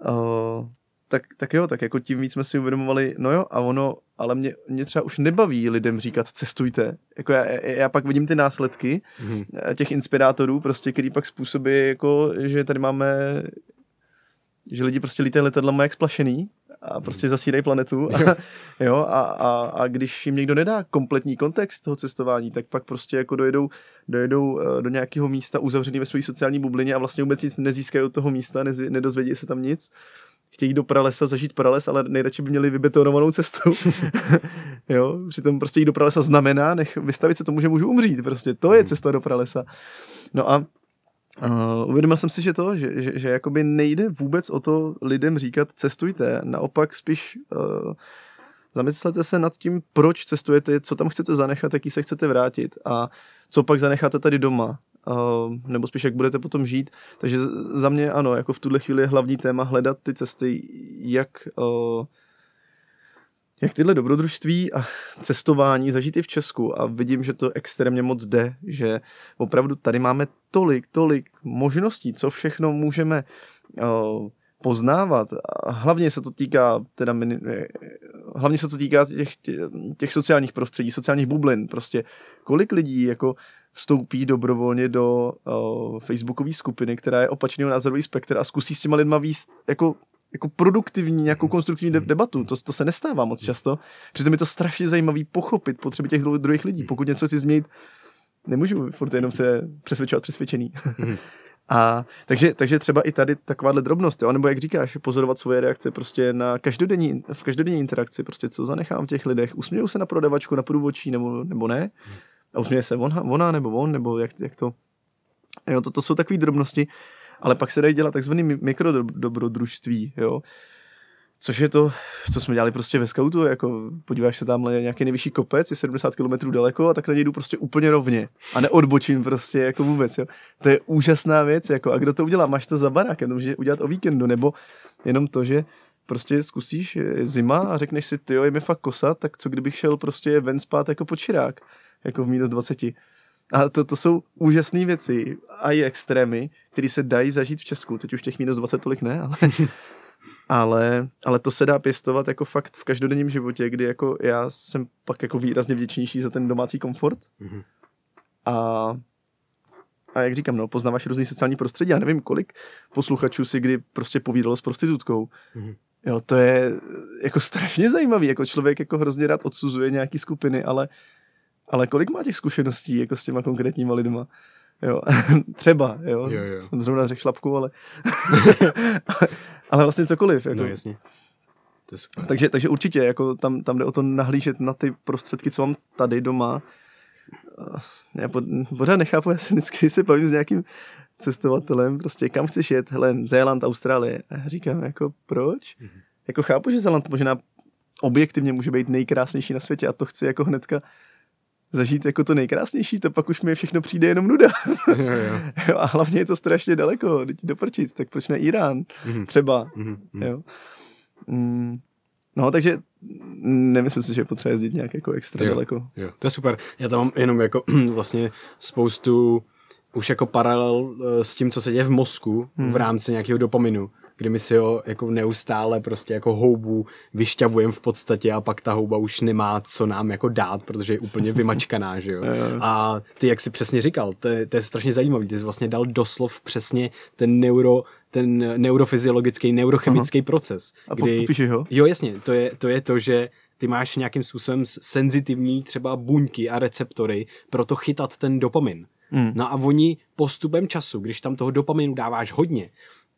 uh, tak, tak jo, tak jako tím víc jsme si uvědomovali, no jo, a ono, ale mě, mě třeba už nebaví lidem říkat cestujte. Jako já, já pak vidím ty následky mm-hmm. těch inspirátorů, prostě, který pak způsobí, jako, že tady máme, že lidi prostě lítají letadlama jak splašený a mhm. prostě zasírají planetu. A, jo, a, a, a, když jim někdo nedá kompletní kontext toho cestování, tak pak prostě jako dojedou, dojedou eh, do nějakého místa uzavřený ve své sociální bublině a vlastně vůbec nic nezískají od toho místa, nezi, nedozvědí se tam nic chtějí do pralesa zažít prales, ale nejradši by měli vybetonovanou cestu. jo, přitom prostě jít do pralesa znamená, nech vystavit se tomu, že můžu umřít. Prostě to je hmm. cesta do pralesa. No a Uh, uvědomil jsem si, že to, že, že, že jakoby nejde vůbec o to lidem říkat cestujte, naopak spíš uh, zamyslete se nad tím, proč cestujete, co tam chcete zanechat, jaký se chcete vrátit a co pak zanecháte tady doma. Uh, nebo spíš jak budete potom žít. Takže za mě ano, jako v tuhle chvíli je hlavní téma hledat ty cesty, jak uh, jak tyhle dobrodružství a cestování zažít i v Česku a vidím, že to extrémně moc jde, že opravdu tady máme tolik, tolik možností, co všechno můžeme uh, poznávat. A hlavně se to týká teda hlavně se to týká těch, těch sociálních prostředí, sociálních bublin. Prostě kolik lidí jako vstoupí dobrovolně do uh, facebookové skupiny, která je opačného názorový spektr a zkusí s těma lidma výst jako jako produktivní, nějakou konstruktivní de- debatu. To, to se nestává moc často. Přitom je to strašně zajímavý pochopit potřeby těch druhých lidí. Pokud něco chci změnit, nemůžu furt jenom se přesvědčovat přesvědčený. Mhm. A takže, takže třeba i tady takováhle drobnost, jo? nebo jak říkáš, pozorovat svoje reakce prostě na každodenní, v každodenní interakci, prostě co zanechám v těch lidech, usměju se na prodavačku, na průvodčí, nebo, nebo ne, a usměje se ona, ona nebo on, nebo jak, jak to, jo, to, to jsou takové drobnosti, ale pak se dají dělat takzvaný mikrodobrodružství, jo, Což je to, co jsme dělali prostě ve scoutu, jako podíváš se tam na nějaký nejvyšší kopec, je 70 km daleko a tak na něj jdu prostě úplně rovně a neodbočím prostě jako vůbec, jo. To je úžasná věc, jako a kdo to udělá, máš to za barákem, to může udělat o víkendu, nebo jenom to, že prostě zkusíš, zima a řekneš si, ty je mi fakt kosa, tak co kdybych šel prostě ven spát jako počirák, jako v minus 20. A to, to jsou úžasné věci a i extrémy, které se dají zažít v Česku. Teď už těch minus 20 tolik ne, ale, ale, ale to se dá pěstovat jako fakt v každodenním životě, kdy jako já jsem pak jako výrazně vděčnější za ten domácí komfort. Mm-hmm. A, a jak říkám, no, poznáváš různý sociální prostředí. Já nevím, kolik posluchačů si kdy prostě povídalo s prostitutkou. Mm-hmm. Jo, to je jako strašně zajímavý, jako člověk jako hrozně rád odsuzuje nějaký skupiny, ale ale kolik má těch zkušeností jako s těma konkrétníma lidma? Jo, třeba, jo. jo, jo. Jsem zrovna řekl šlapku, ale... ale vlastně cokoliv. Jako. No jasně. To je super. Takže, takže určitě, jako tam, tam jde o to nahlížet na ty prostředky, co mám tady doma. Já pořád nechápu, já se vždycky se bavím s nějakým cestovatelem, prostě kam chceš jet, hele, Zéland, Austrálie. A já říkám, jako proč? Mm-hmm. Jako chápu, že Zéland možná objektivně může být nejkrásnější na světě a to chci jako hnedka zažít jako to nejkrásnější, to pak už mi všechno přijde jenom nuda. jo, jo. jo, a hlavně je to strašně daleko, teď doprčit, tak proč ne Irán? Mm-hmm. Třeba. Mm-hmm. Jo. Mm, no, takže nemyslím si, že je potřeba jezdit nějak jako extra jo, daleko. Jo, to je super. Já tam mám jenom jako vlastně spoustu už jako paralel eh, s tím, co se děje v mozku hmm. v rámci nějakého dopaminu kdy my si ho jako neustále prostě jako houbu vyšťavujeme v podstatě a pak ta houba už nemá co nám jako dát, protože je úplně vymačkaná, že jo. A ty, jak si přesně říkal, to je, to je strašně zajímavý, ty jsi vlastně dal doslov přesně ten neuro, ten neurofyziologický, neurochemický Aha. proces. A kdy, popíši ho? Jo, jasně, to je, to je to, že ty máš nějakým způsobem senzitivní třeba buňky a receptory pro to chytat ten dopamin. Mm. No a oni postupem času, když tam toho dopaminu dáváš hodně,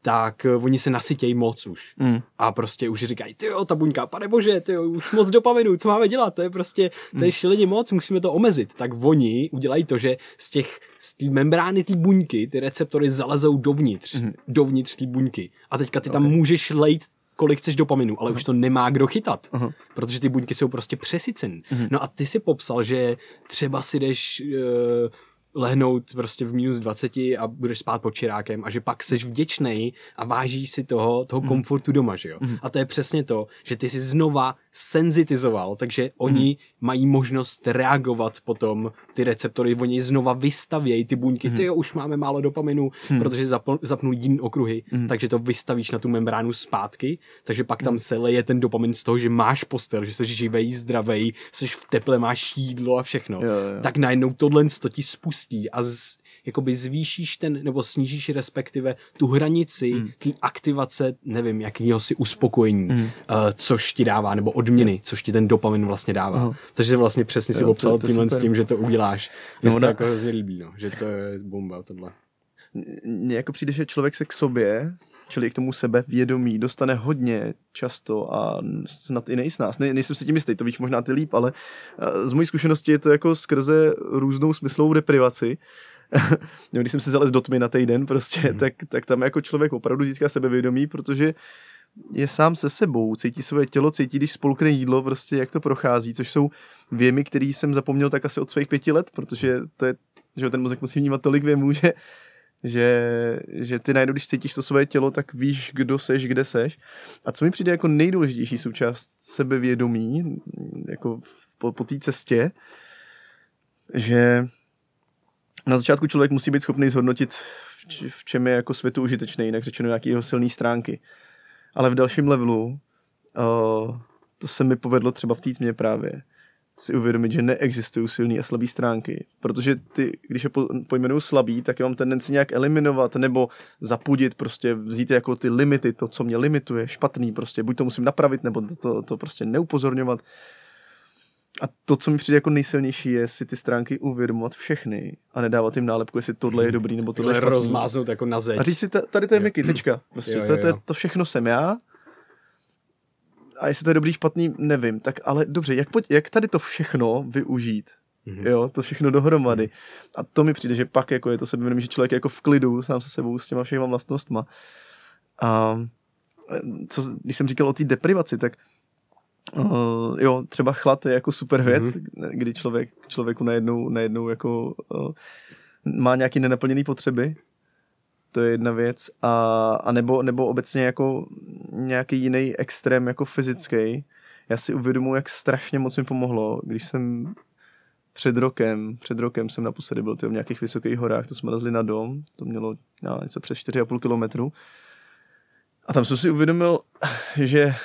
tak uh, oni se nasytějí moc už. Mm. A prostě už říkají, ty jo, ta buňka, pane bože, ty jo, už moc dopaminu, co máme dělat, to je prostě, to je mm. šíleně moc, musíme to omezit. Tak oni udělají to, že z těch, z té membrány té buňky, ty receptory zalezou dovnitř, mm. dovnitř té buňky. A teďka ty okay. tam můžeš lejt kolik chceš dopaminu, ale uh-huh. už to nemá kdo chytat, uh-huh. protože ty buňky jsou prostě přesycen. Uh-huh. No a ty si popsal, že třeba si jdeš uh, lehnout prostě v minus 20 a budeš spát pod čirákem a že pak seš vděčný a vážíš si toho, toho mhm. komfortu doma, že jo. Mm. A to je přesně to, že ty jsi znova senzitizoval, takže oni mm. mají možnost reagovat potom, ty receptory, oni znova vystavějí ty buňky, mm. ty jo, už máme málo dopaminu, mm. protože zapl, zapnul jiný okruhy, mm. takže to vystavíš na tu membránu zpátky, takže pak tam mm. se leje ten dopamin z toho, že máš postel, že jsi živej, zdravej, jsi v teple, máš jídlo a všechno. Jo, jo. Tak najednou tohle to ti spustí a z, jakoby zvýšíš ten, nebo snížíš respektive tu hranici mm. té aktivace, nevím, jakýho si uspokojení, mm. uh, což ti dává, nebo odměny, což ti ten dopamin vlastně dává. Uh-huh. Takže vlastně přesně si popsal tímhle s tím, že to uděláš. Mně no, to jako hrozně líbí, no, že to je bomba tohle. Mně jako přijde, že člověk se k sobě, čili k tomu sebe vědomí, dostane hodně často a snad i nejsnás. Ne, nejsem si tím jistý, to víš možná ty líp, ale eh, z mojí zkušenosti je to jako skrze různou smyslovou deprivaci, když jsem si zalez do tmy na týden prostě, mm. tak, tak tam jako člověk opravdu získá sebevědomí, protože je sám se sebou, cítí svoje tělo, cítí, když spolkne jídlo, prostě jak to prochází, což jsou věmy, které jsem zapomněl tak asi od svých pěti let, protože to je, že ten mozek musí vnímat tolik věmů, že, že, že ty najednou, když cítíš to svoje tělo, tak víš, kdo seš, kde seš. A co mi přijde jako nejdůležitější součást sebevědomí, jako po, po té cestě, že na začátku člověk musí být schopný zhodnotit, v čem je jako světu užitečný, jinak řečeno nějaký jeho silné stránky. Ale v dalším levelu uh, to se mi povedlo třeba v té právě si uvědomit, že neexistují silné a slabé stránky. Protože ty, když je pojmenuju slabý, tak je mám tendenci nějak eliminovat nebo zapudit, prostě vzít jako ty limity, to, co mě limituje, špatný prostě, buď to musím napravit, nebo to, to, to prostě neupozorňovat. A to, co mi přijde jako nejsilnější, je si ty stránky uvědomovat všechny a nedávat jim nálepku, jestli tohle je dobrý nebo tohle je špatný. rozmáznout jako na zeď. A říct si, tady to je Mickey, tečka. Prostě, jo, jo, jo. To, to, to všechno jsem já. A jestli to je dobrý, špatný, nevím. Tak ale dobře, jak, pojď, jak tady to všechno využít? Mm-hmm. Jo, to všechno dohromady. A to mi přijde, že pak jako je to sebevědomí, že člověk je jako v klidu sám se sebou s těma všema vlastnostma. A co, když jsem říkal o té deprivaci, tak Uh, jo, třeba chlad je jako super věc, mm-hmm. kdy člověk člověku najednou, najednou jako uh, má nějaký nenaplněný potřeby. To je jedna věc. A, a nebo, nebo obecně jako nějaký jiný extrém jako fyzický. Já si uvědomuji, jak strašně moc mi pomohlo, když jsem před rokem, před rokem jsem naposledy byl v nějakých vysokých horách, to jsme lezli na dom, to mělo já, něco přes 4,5 kilometru. A tam jsem si uvědomil, že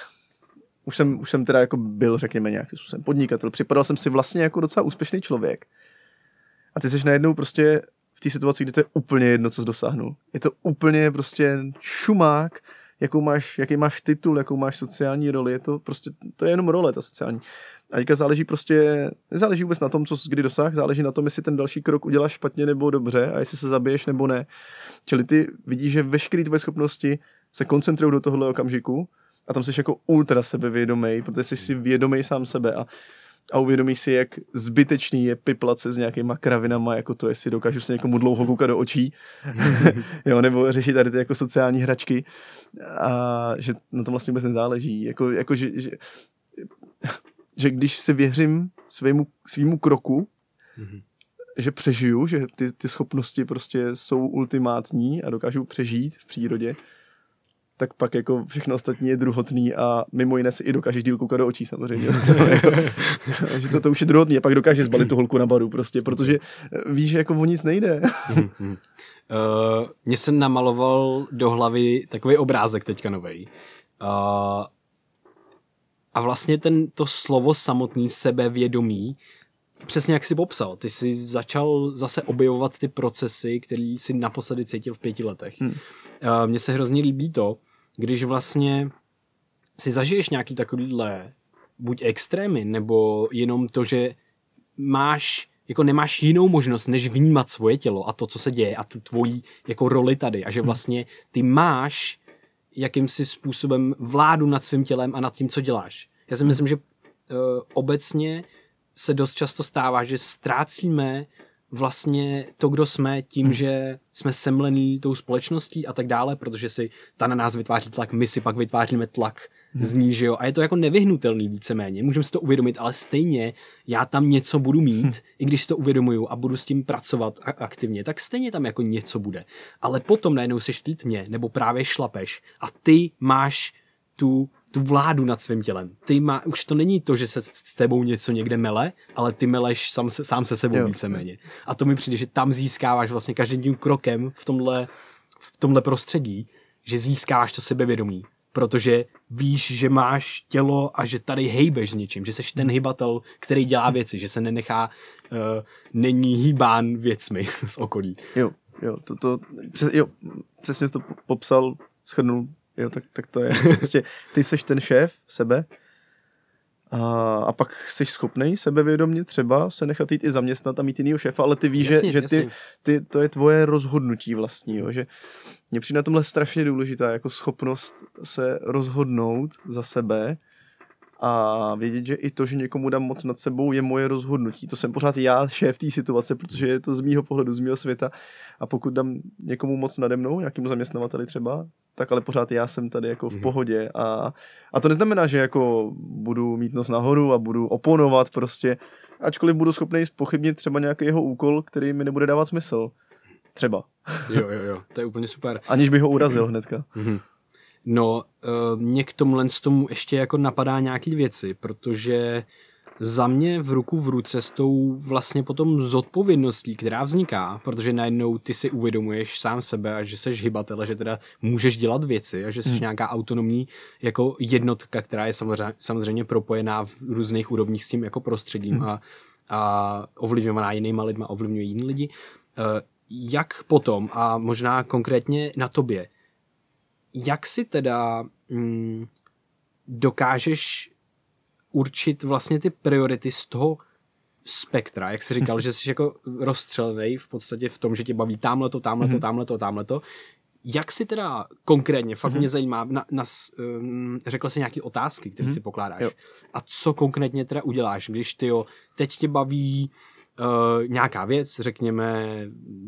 už jsem, už jsem teda jako byl, řekněme, nějaký způsobem podnikatel. Připadal jsem si vlastně jako docela úspěšný člověk. A ty jsi najednou prostě v té situaci, kdy to je úplně jedno, co jsi dosáhnul. Je to úplně prostě šumák, jakou máš, jaký máš titul, jakou máš sociální roli, je to prostě, to je jenom role, ta sociální. A teďka záleží prostě, nezáleží vůbec na tom, co jsi kdy dosáh, záleží na tom, jestli ten další krok uděláš špatně nebo dobře a jestli se zabiješ nebo ne. Čili ty vidíš, že veškeré tvoje schopnosti se koncentrují do tohohle okamžiku a tam jsi jako ultra sebevědomý, protože jsi si vědomý sám sebe a, a uvědomíš si, jak zbytečný je piplat se s nějakýma kravinama, jako to, jestli dokážu se někomu dlouho koukat do očí, jo, nebo řešit tady ty jako sociální hračky. A že na tom vlastně vůbec nezáleží, jako, jako že, že, že když si věřím svému, svýmu kroku, mm-hmm. že přežiju, že ty, ty schopnosti prostě jsou ultimátní a dokážu přežít v přírodě, tak pak jako všechno ostatní je druhotný a mimo jiné si i dokážeš díl koukat do očí samozřejmě. jako, že to, to už je druhotný a pak dokážeš zbalit tu holku na baru prostě, protože víš, že jako o nic nejde. uh, mně se namaloval do hlavy takový obrázek teďka novej. Uh, a vlastně ten, to slovo samotný sebevědomí přesně jak jsi popsal, ty jsi začal zase objevovat ty procesy, které jsi naposledy cítil v pěti letech. Hmm. Mně se hrozně líbí to, když vlastně si zažiješ nějaký takovýhle buď extrémy, nebo jenom to, že máš jako nemáš jinou možnost, než vnímat svoje tělo a to, co se děje a tu tvoji jako roli tady a že hmm. vlastně ty máš jakýmsi způsobem vládu nad svým tělem a nad tím, co děláš. Já si hmm. myslím, že uh, obecně se dost často stává, že ztrácíme vlastně to, kdo jsme, tím, hmm. že jsme semlený tou společností a tak dále, protože si ta na nás vytváří tlak, my si pak vytváříme tlak hmm. z ní, že jo. A je to jako nevyhnutelný víceméně. Můžeme si to uvědomit, ale stejně já tam něco budu mít, hmm. i když si to uvědomuju a budu s tím pracovat aktivně, tak stejně tam jako něco bude. Ale potom najednou seš v tmě, nebo právě šlapeš a ty máš tu tu vládu nad svým tělem. Ty má, už to není to, že se s tebou něco někde mele, ale ty meleš sám se, sám se sebou jo. víceméně. A to mi přijde, že tam získáváš vlastně každým tím krokem v tomhle, v tomhle prostředí, že získáváš to sebevědomí. Protože víš, že máš tělo a že tady hejbeš s něčím, že jsi ten hybatel, který dělá věci, že se nenechá, uh, není hýbán věcmi z okolí. Jo, jo, to, to, přes, jo, přesně to popsal, shrnul Jo, tak, tak to je. Prostě ty seš ten šéf sebe a, a pak jsi schopný sebevědomě třeba se nechat jít i zaměstnat a mít jinýho šéfa, ale ty víš, jasně, že, že ty, ty, to je tvoje rozhodnutí vlastní, jo, že mě přijde na tomhle strašně důležitá jako schopnost se rozhodnout za sebe a vědět, že i to, že někomu dám moc nad sebou, je moje rozhodnutí. To jsem pořád já šéf té situace, protože je to z mýho pohledu, z mýho světa a pokud dám někomu moc nade mnou, nějakému zaměstnavateli třeba, tak ale pořád já jsem tady jako v pohodě a, a to neznamená, že jako budu mít nos nahoru a budu oponovat prostě, ačkoliv budu schopný spochybnit třeba nějaký jeho úkol, který mi nebude dávat smysl. Třeba. Jo, jo, jo, to je úplně super. Aniž bych ho urazil hnedka. No, uh, mě k tomuhle z tomu ještě jako napadá nějaký věci, protože za mě v ruku v ruce s tou vlastně potom zodpovědností, která vzniká, protože najednou ty si uvědomuješ sám sebe a že seš hybatel, a že teda můžeš dělat věci a že jsi hmm. nějaká autonomní jako jednotka, která je samozřejmě, samozřejmě propojená v různých úrovních s tím jako prostředím hmm. a, a ovlivňovaná jinýma lidma, ovlivňuje jiný lidi. Uh, jak potom, a možná konkrétně na tobě, jak si teda mm, dokážeš určit vlastně ty priority z toho spektra, jak jsi říkal, že jsi jako rozstřelený v podstatě v tom, že tě baví tamhle to, tamhle to, mhm. tamhle to, tamhle to. Jak si teda konkrétně, fakt mm-hmm. mě zajímá, na, na, um, řekl jsi nějaké otázky, které mm-hmm. si pokládáš. Jo. A co konkrétně teda uděláš, když ty jo, teď tě baví uh, nějaká věc, řekněme,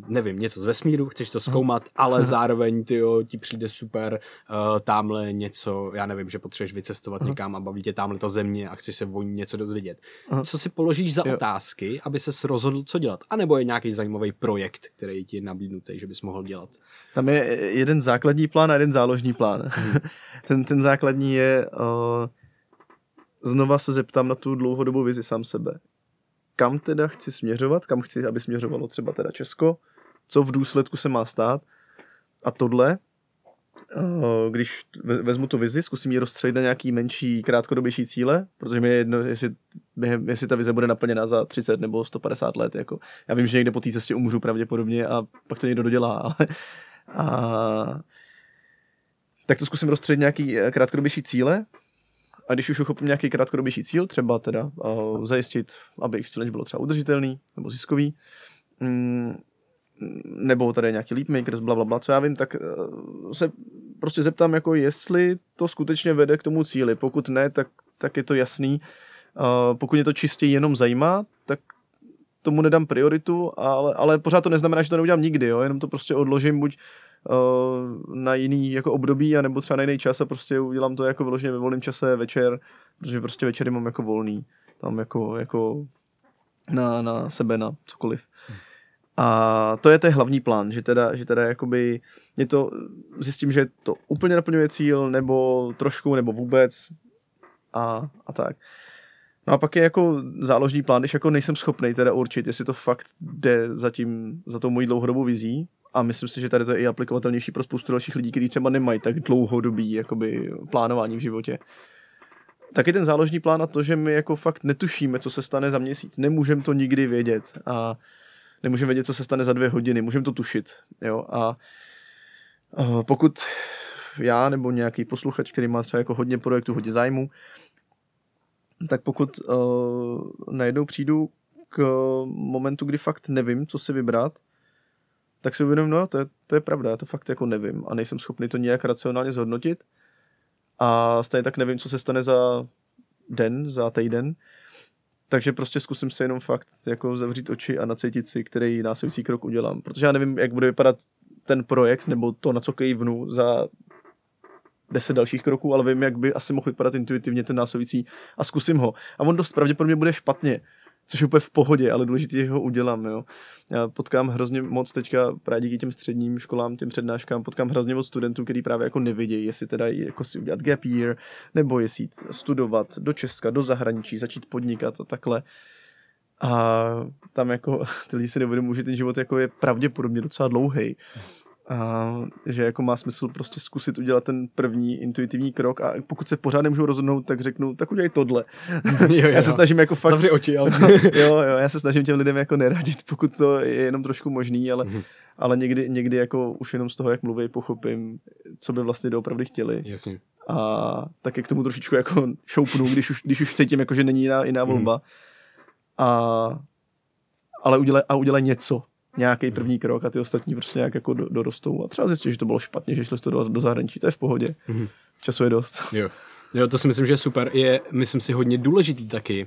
nevím, něco z vesmíru, chceš to zkoumat, ale zároveň ty jo, ti přijde super uh, tamhle něco, já nevím, že potřebuješ vycestovat uh-huh. někam a baví tě tamhle ta země a chceš se o ní něco dozvědět. Uh-huh. Co si položíš za jo. otázky, aby se rozhodl, co dělat? A nebo je nějaký zajímavý projekt, který ti je nabídnutý, že bys mohl dělat? Tam je jeden základní plán a jeden záložní plán. Uh-huh. ten, ten základní je uh, znova se zeptám na tu dlouhodobou vizi sám sebe kam teda chci směřovat, kam chci, aby směřovalo třeba teda Česko, co v důsledku se má stát. A tohle, eh, když vezmu tu vizi, zkusím ji rozstřelit na nějaký menší, krátkodobější cíle, protože mi je jedno, jestli, jestli ta vize bude naplněna za 30 nebo 150 let. Jako. Já vím, že někde po té cestě umřu pravděpodobně a pak to někdo dodělá, ale a, tak to zkusím rozstřelit nějaký eh, krátkodobější cíle a když už uchopím nějaký krátkodobější cíl, třeba teda uh, zajistit, aby X challenge bylo třeba udržitelný nebo ziskový, mm, nebo tady nějaký leap makers, bla, bla, bla, co já vím, tak uh, se prostě zeptám, jako jestli to skutečně vede k tomu cíli. Pokud ne, tak, tak je to jasný. Uh, pokud mě to čistě jenom zajímá, tak tomu nedám prioritu, ale, ale pořád to neznamená, že to neudělám nikdy, jo? jenom to prostě odložím buď uh, na jiný jako období, anebo třeba na jiný čas a prostě udělám to jako vyloženě ve volném čase večer, protože prostě večery mám jako volný, tam jako, jako na, na sebe, na cokoliv. A to je ten hlavní plán, že teda, že teda jakoby je to, zjistím, že to úplně naplňuje cíl, nebo trošku, nebo vůbec a, a tak. No a pak je jako záložní plán, když jako nejsem schopný teda určit, jestli to fakt jde za, tím, za tou mojí dlouhodobou vizí, a myslím si, že tady to je i aplikovatelnější pro spoustu dalších lidí, kteří třeba nemají tak dlouhodobý jakoby, plánování v životě. Taky ten záložní plán na to, že my jako fakt netušíme, co se stane za měsíc. Nemůžeme to nikdy vědět a nemůžeme vědět, co se stane za dvě hodiny. Můžeme to tušit. Jo? A pokud já nebo nějaký posluchač, který má třeba jako hodně projektů, hodně zájmu, tak pokud uh, najednou přijdu k momentu, kdy fakt nevím, co si vybrat, tak si uvědomím, no to je, to je pravda, já to fakt jako nevím a nejsem schopný to nějak racionálně zhodnotit. A stejně tak nevím, co se stane za den, za týden, takže prostě zkusím se jenom fakt jako zavřít oči a nacítit si, který následující krok udělám, protože já nevím, jak bude vypadat ten projekt nebo to, na co kejvnu za deset dalších kroků, ale vím, jak by asi mohl vypadat intuitivně ten následující a zkusím ho. A on dost pravděpodobně bude špatně, což je úplně v pohodě, ale důležité, že ho udělám, jo. Já potkám hrozně moc teďka právě díky těm středním školám, těm přednáškám, potkám hrozně moc studentů, kteří právě jako nevidějí, jestli teda jako si udělat gap year, nebo jestli jít studovat do Česka, do zahraničí, začít podnikat a takhle. A tam jako ty lidi si neuvědomují, že ten život jako je pravděpodobně docela dlouhý a že jako má smysl prostě zkusit udělat ten první intuitivní krok a pokud se pořád nemůžu rozhodnout, tak řeknu, tak udělej tohle. jo, jo, já se snažím jako fakt... Zavři oči, ale... jo, jo, já se snažím těm lidem jako neradit, pokud to je jenom trošku možný, ale, mm-hmm. ale někdy, někdy jako už jenom z toho, jak mluví, pochopím, co by vlastně doopravdy chtěli. Jasně. A tak k tomu trošičku jako šoupnu, když už, když už cítím, jako, že není jiná, jiná mhm. volba. Mm. A, ale udělej, a udělej něco nějaký první krok a ty ostatní prostě nějak jako dorostou. A třeba zjistíš, že to bylo špatně, že šli studovat do zahraničí, to je v pohodě. Mm-hmm. Času je dost. Jo. jo, to si myslím, že je super. Je, myslím si, hodně důležitý taky,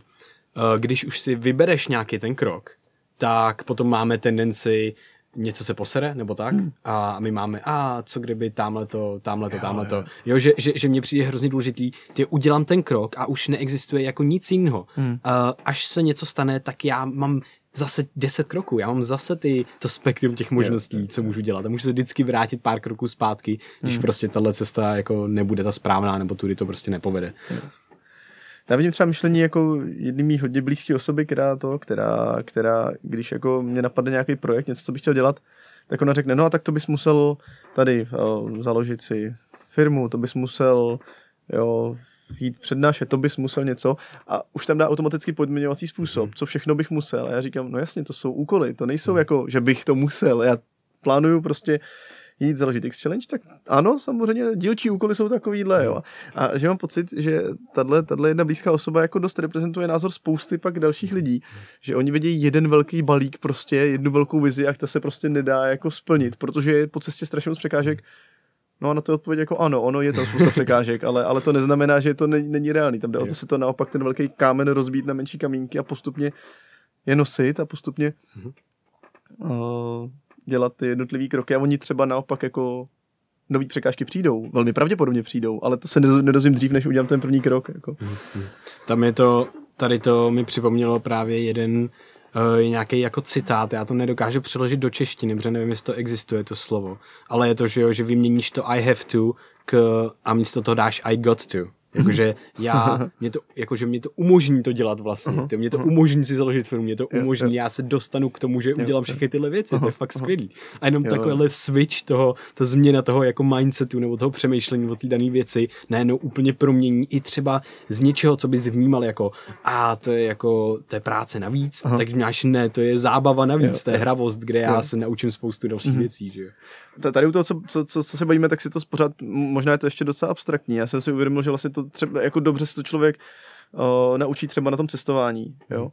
eh, když už si vybereš nějaký ten krok, tak potom máme tendenci něco se posere, nebo tak, hmm. a my máme, a co kdyby tamhle to, tamhle to, tamhle to. Jo, že, že, že mně přijde hrozně důležitý, ty udělám ten krok a už neexistuje jako nic jiného. Hmm. Uh, až se něco stane, tak já mám zase 10 kroků, já mám zase ty, to spektrum těch možností, co můžu dělat a můžu se vždycky vrátit pár kroků zpátky, když hmm. prostě tahle cesta jako nebude ta správná, nebo tudy to prostě nepovede. Já vidím třeba myšlení jako jedný mý hodně blízké osoby, která to, která, která, když jako mě napadne nějaký projekt, něco, co bych chtěl dělat, tak ona řekne, no a tak to bys musel tady uh, založit si firmu, to bys musel jo, jít přednášet, to bys musel něco a už tam dá automaticky podměňovací způsob, mhm. co všechno bych musel. A já říkám, no jasně, to jsou úkoly, to nejsou mhm. jako, že bych to musel. Já plánuju prostě jít založit X-Challenge, tak ano, samozřejmě dílčí úkoly jsou takovýhle, jo. A že mám pocit, že tahle, tahle jedna blízká osoba jako dost reprezentuje názor spousty pak dalších lidí, že oni vidí jeden velký balík, prostě jednu velkou vizi a ta se prostě nedá jako splnit, protože je po cestě strašně moc překážek, No a na to odpověď jako ano, ono je tam spousta překážek, ale, ale to neznamená, že to není, není reálný. Tam jde o to se to naopak ten velký kámen rozbít na menší kamínky a postupně je nosit a postupně uh, dělat ty jednotlivé kroky a oni třeba naopak jako nový překážky přijdou, velmi pravděpodobně přijdou, ale to se nedozvím dřív, než udělám ten první krok. Jako. Mhm. Tam je to, tady to mi připomnělo právě jeden uh, nějaký jako citát, já to nedokážu přeložit do češtiny, protože nevím, jestli to existuje, to slovo, ale je to, že, jo, že vyměníš to I have to k, a místo toho dáš I got to. Jakože já, mě to, jakože mě to umožní to dělat vlastně. To mě to umožní si založit firmu, mě to umožní, já se dostanu k tomu, že udělám všechny tyhle věci, to je fakt skvělý. A jenom takovýhle switch toho, ta změna toho jako mindsetu nebo toho přemýšlení o té dané věci najednou úplně promění i třeba z něčeho, co bys vnímal jako a to je jako, to je práce navíc, Aha. tak vnímáš ne, to je zábava navíc, to je hravost, kde já se naučím spoustu dalších mm-hmm. věcí, že jo tady u toho, co, co, co, co se bavíme, tak si to pořád, možná je to ještě docela abstraktní. Já jsem si uvědomil, že vlastně to třeba jako dobře se to člověk uh, naučí třeba na tom cestování. Jo? Hmm.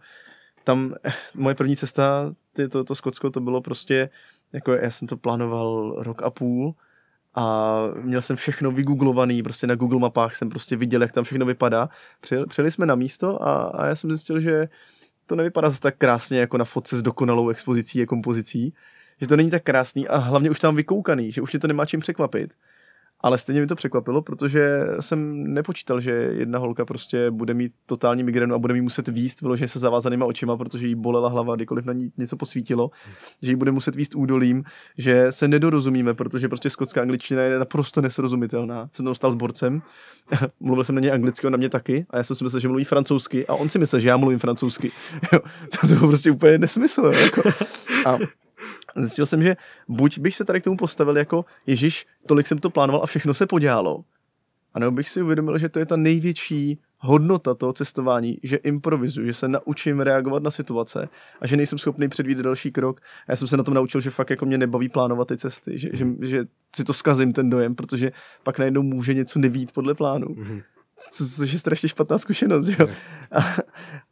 Tam moje první cesta, ty, to, to Skotsko, to bylo prostě, jako já jsem to plánoval rok a půl a měl jsem všechno vygooglovaný, prostě na Google mapách jsem prostě viděl, jak tam všechno vypadá. Přijeli, přijeli jsme na místo a, a já jsem zjistil, že to nevypadá zase tak krásně jako na fotce s dokonalou expozicí a kompozicí že to není tak krásný a hlavně už tam vykoukaný, že už mě to nemá čím překvapit. Ale stejně mi to překvapilo, protože jsem nepočítal, že jedna holka prostě bude mít totální migrenu a bude mi muset výst vyloženě se zavázanýma očima, protože jí bolela hlava, kdykoliv na ní něco posvítilo, že jí bude muset výst údolím, že se nedorozumíme, protože prostě skotská angličtina je naprosto nesrozumitelná. Jsem tam stal s borcem, mluvil jsem na něj anglicky, on na mě taky a já jsem si myslel, že mluví francouzsky a on si myslel, že já mluvím francouzsky. to, to bylo prostě úplně nesmysl. Jako. A zjistil jsem, že buď bych se tady k tomu postavil jako Ježíš, tolik jsem to plánoval a všechno se podělalo, a nebo bych si uvědomil, že to je ta největší hodnota toho cestování, že improvizuju, že se naučím reagovat na situace a že nejsem schopný předvídat další krok. A já jsem se na tom naučil, že fakt jako mě nebaví plánovat ty cesty, že, že, že si to zkazím ten dojem, protože pak najednou může něco nevít podle plánu. Mm-hmm což je strašně špatná zkušenost, že jo? A,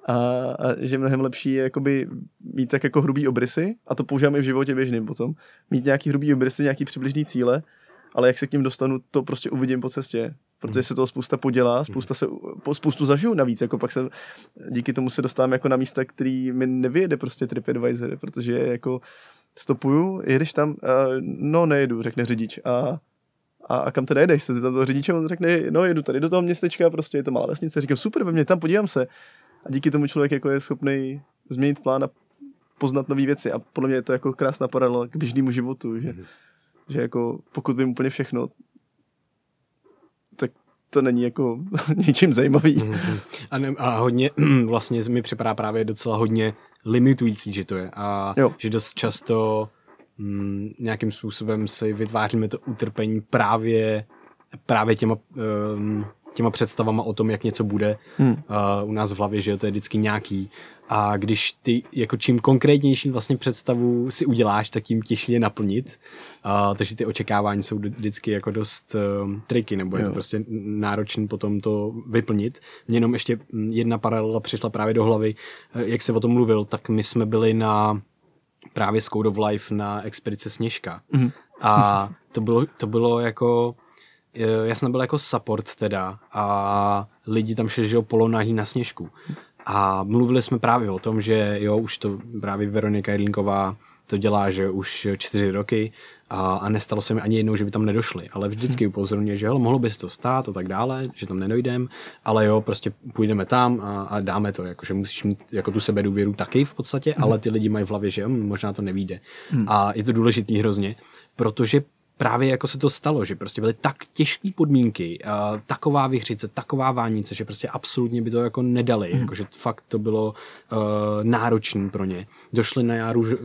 a, a, že mnohem lepší je jakoby mít tak jako hrubý obrysy, a to používáme i v životě běžným potom, mít nějaký hrubý obrysy, nějaký přibližný cíle, ale jak se k ním dostanu, to prostě uvidím po cestě, protože se toho spousta podělá, spousta se, spoustu zažiju navíc, jako pak se díky tomu se dostávám jako na místa, který mi nevyjede prostě TripAdvisor, protože jako stopuju, jedeš tam, uh, no nejedu, řekne řidič a a, a kam teda jedeš? Se zeptám toho řidiče, on řekne, no jedu tady do toho městečka, prostě je to malá vesnice. Říkám, super, ve mě tam podívám se. A díky tomu člověk jako je schopný změnit plán a poznat nové věci. A podle mě je to jako krásná paralela k běžnému životu, že, mm-hmm. že jako pokud vím úplně všechno, tak to není jako ničím zajímavý. Mm-hmm. A, ne, a hodně, vlastně mi připadá právě docela hodně limitující, že to je. A jo. že dost často mm, nějakým způsobem si vytváříme to utrpení právě, právě těma, um, těma představama o tom, jak něco bude hmm. uh, u nás v hlavě, že to je vždycky nějaký. A když ty jako čím konkrétnější vlastně představu si uděláš, tak tím těžší je naplnit. Uh, takže ty očekávání jsou vždycky jako dost uh, triky, nebo je jo. to prostě náročný potom to vyplnit. Mně jenom ještě jedna paralela přišla právě do hlavy, jak se o tom mluvil, tak my jsme byli na právě s Code of Life na expedice Sněžka. Mm-hmm. A to bylo, to bylo jako, já jsem byl jako support teda a lidi tam šli, že jo, polonahý na Sněžku. A mluvili jsme právě o tom, že jo, už to právě Veronika Jedlinková to dělá, že už čtyři roky a, a nestalo se mi ani jednou, že by tam nedošli, ale vždycky upozorňuje, že hele, mohlo by se to stát a tak dále, že tam nedojdem, ale jo, prostě půjdeme tam a, a dáme to, jakože musíš mít jako tu sebe důvěru taky v podstatě, ale ty lidi mají v hlavě, že jo, možná to nevíde. A je to důležitý hrozně, protože právě jako se to stalo, že prostě byly tak těžké podmínky, uh, taková vyhřice, taková vánice, že prostě absolutně by to jako nedali, mm. jako, že fakt to bylo uh, náročné pro ně. Došli na já růž, uh,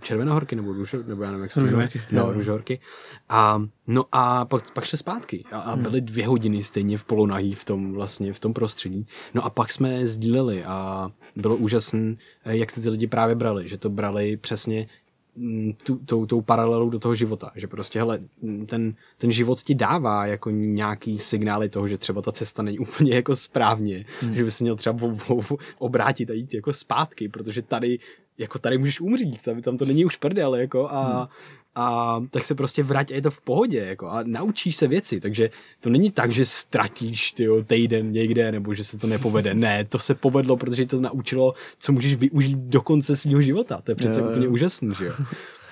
červenohorky nebo růž, nebo já nevím, jak se jmenuje, no, růžohorky. A, no a pak, pak šli zpátky a, a byly dvě hodiny stejně v polonahý v tom vlastně, v tom prostředí. No a pak jsme sdíleli a bylo úžasné, jak to ty lidi právě brali, že to brali přesně tu, tou, tou paralelou do toho života, že prostě hele, ten, ten život ti dává jako nějaký signály toho, že třeba ta cesta není úplně jako správně, hmm. že bys měl třeba obrátit a jít jako zpátky, protože tady jako tady můžeš umřít, tam, tam to není už prdel, jako a, hmm a tak se prostě vrať a je to v pohodě, jako a naučíš se věci, takže to není tak, že ztratíš tyjo, týden někde, nebo že se to nepovede, ne, to se povedlo, protože to naučilo, co můžeš využít do konce svého života, to je přece jo, úplně jo. úžasný, že jo.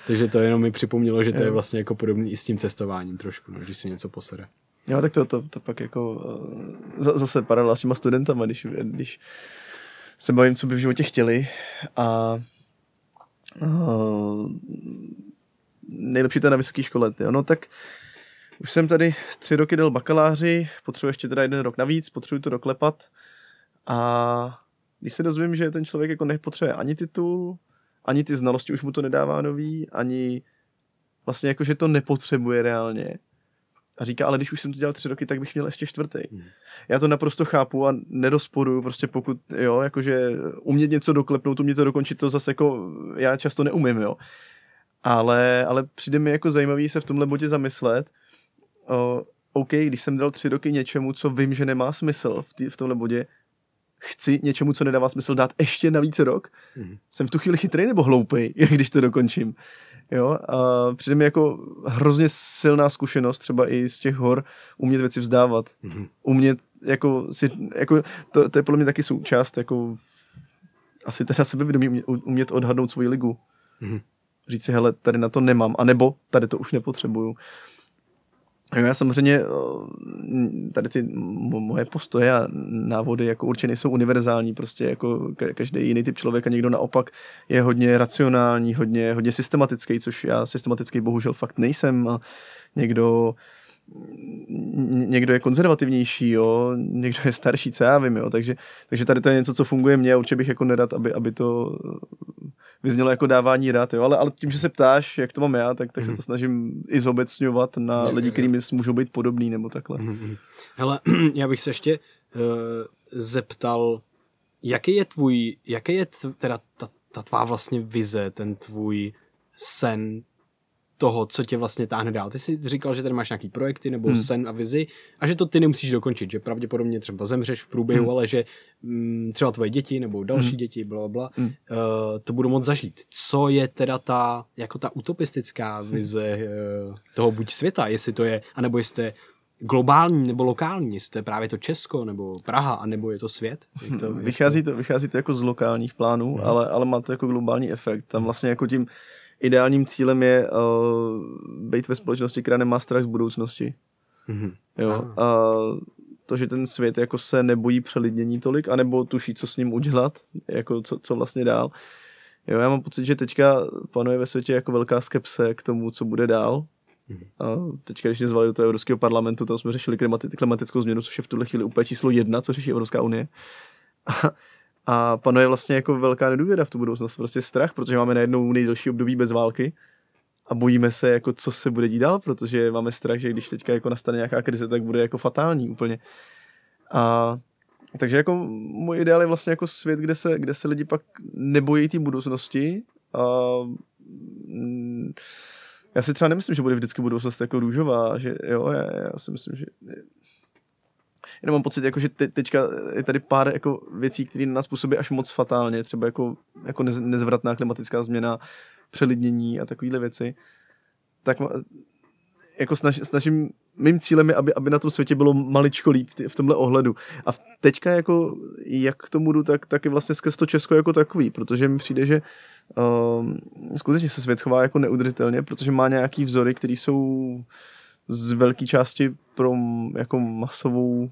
Takže to jenom mi připomnělo, že to jo. je vlastně jako podobný i s tím cestováním trošku, no, když si něco posede. Jo, tak to, to, to pak jako uh, zase paralela s těma studentama, když, když se bavím, co by v životě chtěli a uh, nejlepší to na vysoké škole. Jo. No tak už jsem tady tři roky dal bakaláři, potřebuji ještě teda jeden rok navíc, potřebuji to doklepat a když se dozvím, že ten člověk jako nepotřebuje ani titul, ani ty znalosti už mu to nedává nový, ani vlastně jako, že to nepotřebuje reálně. A říká, ale když už jsem to dělal tři roky, tak bych měl ještě čtvrtý. Hmm. Já to naprosto chápu a nedospoduju, prostě pokud, jo, jakože umět něco doklepnout, umět to dokončit, to zase jako já často neumím, jo ale, ale přijde mi jako zajímavý se v tomhle bodě zamyslet, o, OK, když jsem dal tři roky něčemu, co vím, že nemá smysl v, tý, v tomhle bodě, chci něčemu, co nedává smysl, dát ještě navíc rok, mm. jsem v tu chvíli chytrý nebo hloupý, když to dokončím. Jo, a přijde mi jako hrozně silná zkušenost, třeba i z těch hor, umět věci vzdávat. Mm. Umět, jako, si, jako to, to, je podle mě taky součást, jako asi teda sebevědomí umět odhadnout svoji ligu. Mm říct si, hele, tady na to nemám, anebo tady to už nepotřebuju. Já samozřejmě, eh, tady ty moje postoje a návody jako určitě nejsou univerzální, prostě jako každý jiný typ člověka, někdo naopak je hodně racionální, hodně, hodně systematický, což já systematický bohužel fakt nejsem a někdo někdo je konzervativnější, jo, někdo je starší, co já vím, jo, takže, takže tady to je něco, co funguje mně a určitě bych jako nerad, aby, aby to vyznělo jako dávání rád, jo, ale, ale tím, že se ptáš, jak to mám já, tak, tak mm. se mhm. to snažím i zobecňovat na ne, lidi, kterými můžou být podobný nebo takhle. Mm. Hele, já bych se ještě uh, zeptal, jaký je tvůj, jaký je teda ta, ta tvá vlastně vize, ten tvůj sen toho, co tě vlastně táhne dál. Ty jsi říkal, že tady máš nějaký projekty nebo hmm. sen a vizi a že to ty nemusíš dokončit, že pravděpodobně třeba zemřeš v průběhu, hmm. ale že mm, třeba tvoje děti nebo další hmm. děti, bla, bla, hmm. uh, to budou moc zažít. Co je teda ta, jako ta utopistická hmm. vize uh, toho buď světa, jestli to je, anebo jestli globální nebo lokální, jestli to je právě to Česko nebo Praha, anebo je to svět? Je to, je vychází, to, vychází to jako z lokálních plánů, hmm. ale, ale má to jako globální efekt. Tam vlastně jako tím ideálním cílem je uh, být ve společnosti, která nemá strach z budoucnosti. Mm-hmm. Jo. A to, že ten svět jako se nebojí přelidnění tolik, anebo tuší, co s ním udělat, jako co, co vlastně dál. Jo, já mám pocit, že teďka panuje ve světě jako velká skepse k tomu, co bude dál. Mm-hmm. A teďka, když mě zvali do toho Evropského parlamentu, tam jsme řešili klimati- klimatickou změnu, což je v tuhle chvíli úplně číslo jedna, co řeší Evropská unie. A a panuje vlastně jako velká nedůvěra v tu budoucnost, prostě strach, protože máme najednou nejdelší období bez války a bojíme se, jako co se bude dít dál, protože máme strach, že když teďka jako nastane nějaká krize, tak bude jako fatální úplně. A takže jako můj ideál je vlastně jako svět, kde se, kde se lidi pak nebojí té budoucnosti a já si třeba nemyslím, že bude vždycky budoucnost jako růžová, že jo, já, já si myslím, že jenom mám pocit, jako, že te, teďka je tady pár jako věcí, které na nás působí až moc fatálně, třeba jako, jako nez, nezvratná klimatická změna, přelidnění a takovéhle věci, tak jako snaž, snažím mým cílem je, aby, aby na tom světě bylo maličko líp v tomhle ohledu. A teďka jako, jak k tomu jdu, tak, tak je vlastně skrz to Česko jako takový, protože mi přijde, že uh, skutečně se svět chová jako neudržitelně, protože má nějaký vzory, které jsou z velké části pro jako masovou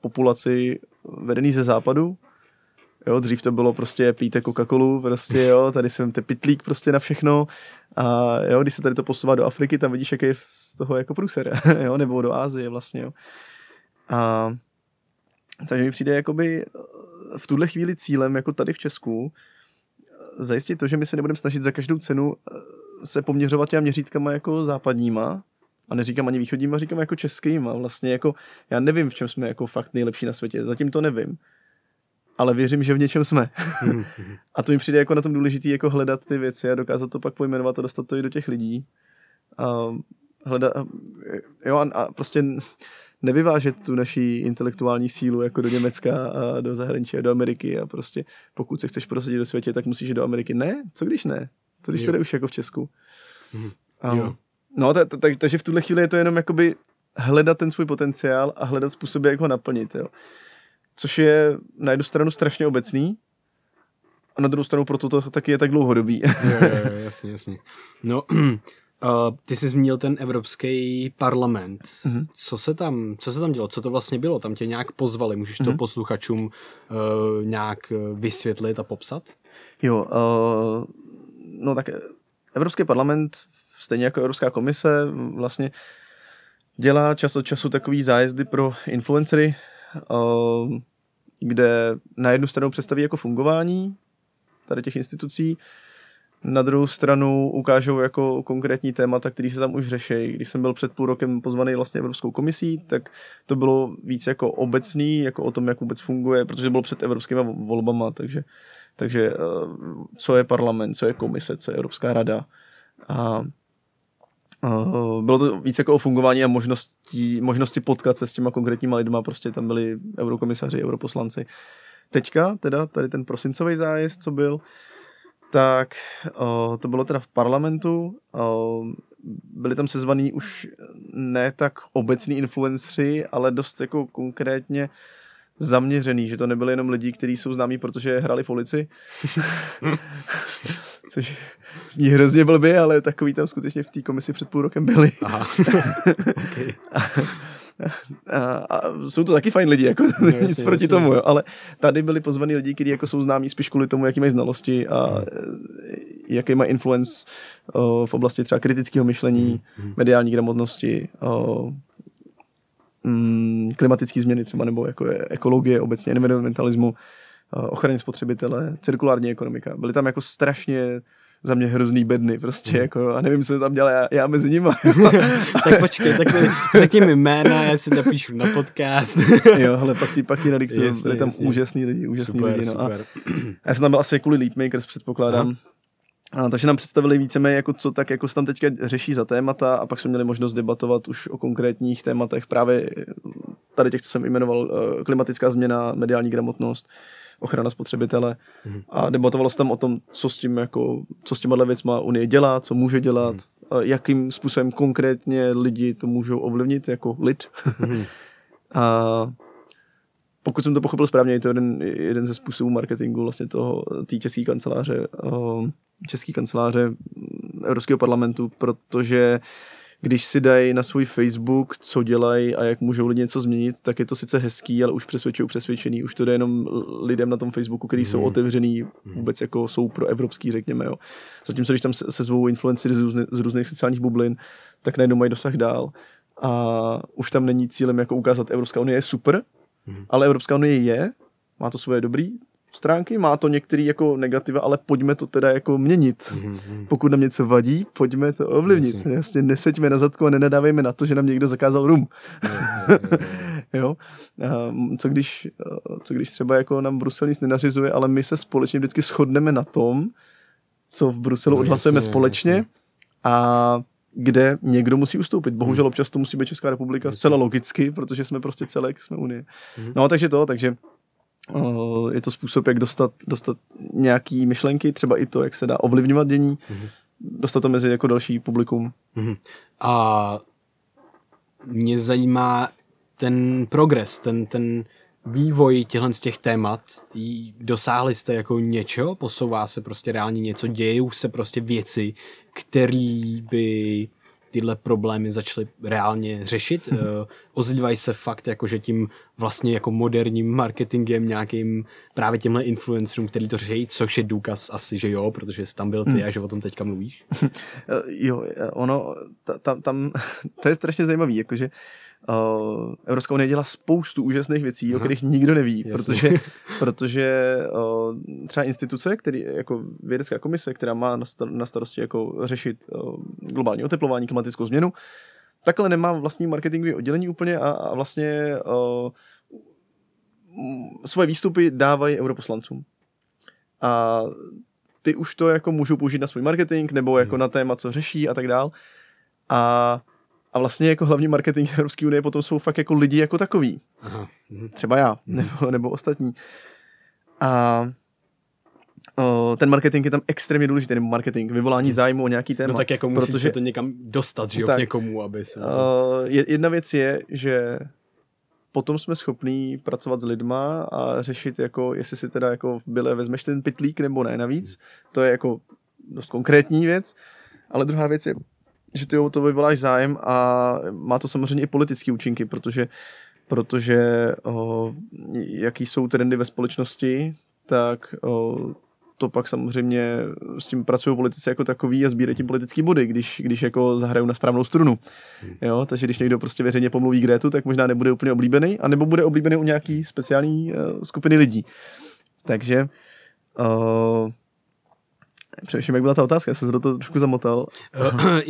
populaci vedený ze západu. Jo, dřív to bylo prostě píte Coca-Colu, prostě jo, tady si vemte pitlík prostě na všechno a jo, když se tady to posouvá do Afriky, tam vidíš, jaký je z toho jako průser, jo, nebo do Ázie vlastně, jo. A takže mi přijde jakoby v tuhle chvíli cílem, jako tady v Česku, zajistit to, že my se nebudeme snažit za každou cenu se poměřovat těma měřítkama jako západníma, a neříkám ani východníma, říkám jako českýma. Vlastně jako, já nevím, v čem jsme jako fakt nejlepší na světě, zatím to nevím. Ale věřím, že v něčem jsme. a to mi přijde jako na tom důležitý jako hledat ty věci a dokázat to pak pojmenovat a dostat to i do těch lidí. A hledat, jo, a, a prostě nevyvážet tu naší intelektuální sílu jako do Německa a do zahraničí a do Ameriky a prostě pokud se chceš prosadit do světě, tak musíš jít do Ameriky. Ne? Co když ne? Co když jo. to jde už jako v Česku? Mm. A, jo. No, ta, ta, takže v tuhle chvíli je to jenom jakoby hledat ten svůj potenciál a hledat způsoby, jak ho naplnit. Jo. Což je na jednu stranu strašně obecný, a na druhou stranu proto to taky je tak dlouhodobý. jo, jo, jo, jasně, jasně. No, uh, ty jsi zmínil ten Evropský parlament. Mm-hmm. Co, se tam, co se tam dělo? Co to vlastně bylo? Tam tě nějak pozvali? Můžeš to mm-hmm. posluchačům uh, nějak vysvětlit a popsat? Jo, uh, no tak Evropský parlament stejně jako Evropská komise vlastně dělá čas od času takový zájezdy pro influencery, eh, kde na jednu stranu představí jako fungování tady těch institucí, na druhou stranu ukážou jako konkrétní témata, které se tam už řeší. Když jsem byl před půl rokem pozvaný vlastně Evropskou komisí, tak to bylo víc jako obecný, jako o tom, jak vůbec funguje, protože bylo před evropskými volbama, takže, takže eh, co je parlament, co je komise, co je Evropská rada. A bylo to víc jako o fungování a možnosti, možnosti potkat se s těma konkrétníma lidma, prostě tam byli eurokomisaři, europoslanci. Teďka, teda tady ten prosincový zájezd, co byl, tak uh, to bylo teda v parlamentu, uh, byli tam sezvaní už ne tak obecní influencři, ale dost jako konkrétně zaměřený, že to nebyly jenom lidi, kteří jsou známí, protože hrali v ulici. Což zní hrozně blbě, ale takový tam skutečně v té komisi před půl rokem byli. Aha. okay. a, a, jsou to taky fajn lidi, jako no, jasně, nic proti jasně. tomu, jo, ale tady byli pozvaní lidi, kteří jako jsou známí spíš kvůli tomu, jaký mají znalosti a hmm. jaký mají influence o, v oblasti třeba kritického myšlení, hmm. hmm. mediální gramotnosti, o, mm, klimatické změny třeba, nebo jako ekologie, obecně environmentalismu, ochrany spotřebitele, cirkulární ekonomika. Byly tam jako strašně za mě hrozný bedny prostě, mm. jako, a nevím, co tam dělá já, já mezi nimi. tak počkej, tak řekni mi jména, já si napíšu na podcast. jo, ale pak ti, pak ti nadiktu, byli tam jasně. úžasný lidi, úžasný super, lidi. No. A já jsem tam byl asi kvůli Leapmakers, předpokládám. A, takže nám představili víceméně, jako co tak jako se tam teďka řeší za témata a pak jsme měli možnost debatovat už o konkrétních tématech právě tady těch, co jsem jmenoval, eh, klimatická změna, mediální gramotnost, ochrana spotřebitele mm. a debatovalo se tam o tom, co s tím jako, co s těma věcma Unie dělá, co může dělat, mm. jakým způsobem konkrétně lidi to můžou ovlivnit jako lid. Mm. a pokud jsem to pochopil správně, je to jeden, jeden ze způsobů marketingu vlastně toho, té české kanceláře, české kanceláře Evropského parlamentu, protože když si dají na svůj Facebook, co dělají a jak můžou lidi něco změnit, tak je to sice hezký, ale už přesvědčují přesvědčený. Už to jde jenom lidem na tom Facebooku, kteří mm. jsou mhm. otevřený, mhm. vůbec jako jsou pro evropský, řekněme. Jo. Zatímco když tam se, se zvou influencery z, různy, z různých sociálních bublin, tak najednou mají dosah dál. A už tam není cílem jako ukázat, Evropská unie je super, mm. ale Evropská unie je, má to svoje dobrý stránky, má to některé jako negativa, ale pojďme to teda jako měnit. Mm-hmm. Pokud nám něco vadí, pojďme to ovlivnit. Jasně, Jasně neseďme na zadku a nenadávejme na to, že nám někdo zakázal rum. jo? co, když, co když třeba jako nám Brusel nic nenařizuje, ale my se společně vždycky shodneme na tom, co v Bruselu no, odhlasujeme jasně, společně jasně. a kde někdo musí ustoupit. Bohužel hmm. občas to musí být Česká republika zcela logicky, protože jsme prostě celek, jsme Unie. Hmm. No takže to, takže Eh, je to způsob, jak dostat, dostat nějaký myšlenky, třeba i to, jak se dá ovlivňovat dění, mm-hmm. dostat to mezi jako další publikum. A mě zajímá ten progres, ten, ten vývoj těchto z těch témat. Dosáhli jste jako něčeho? Posouvá se prostě reálně něco? Dějou se prostě věci, které by tyhle problémy začaly reálně řešit. uh, ozývají se fakt, jako že tím vlastně jako moderním marketingem nějakým právě těmhle influencerům, který to řeší, což je důkaz asi, že jo, protože jsi tam byl ty hmm. a že o tom teďka mluvíš. jo, ono, tam, tam, to je strašně zajímavý, jakože Uh, Evropská unie dělá spoustu úžasných věcí, Aha. o kterých nikdo neví, Jasně. protože, protože uh, třeba instituce, který, jako vědecká komise, která má na starosti jako řešit uh, globální oteplování, klimatickou změnu, takhle nemá vlastní marketingové oddělení úplně a, a vlastně uh, svoje výstupy dávají europoslancům. A ty už to jako můžou použít na svůj marketing nebo jako hmm. na téma, co řeší a tak dál. A a vlastně jako hlavní marketing Evropské unie potom jsou fakt jako lidi jako takový. Aha. Mhm. Třeba já, mhm. nebo, nebo ostatní. A o, ten marketing je tam extrémně důležitý, nebo marketing, vyvolání mhm. zájmu o nějaký téma. No tak jako musíte protože, to někam dostat, že jo, tak, k někomu, aby se... To... Jedna věc je, že potom jsme schopní pracovat s lidma a řešit, jako, jestli si teda jako v byle vezmeš ten pitlík nebo ne navíc. To je jako dost konkrétní věc. Ale druhá věc je, že ty o to vyvoláš zájem a má to samozřejmě i politické účinky, protože, protože o, jaký jsou trendy ve společnosti, tak o, to pak samozřejmě s tím pracují politici jako takový a sbírají tím politický body, když, když jako zahrajou na správnou strunu. Jo, takže když někdo prostě veřejně pomluví Gretu, tak možná nebude úplně oblíbený, anebo bude oblíbený u nějaký speciální uh, skupiny lidí. Takže uh, Přemýšlím, jak byla ta otázka, já jsem se do toho trošku zamotal.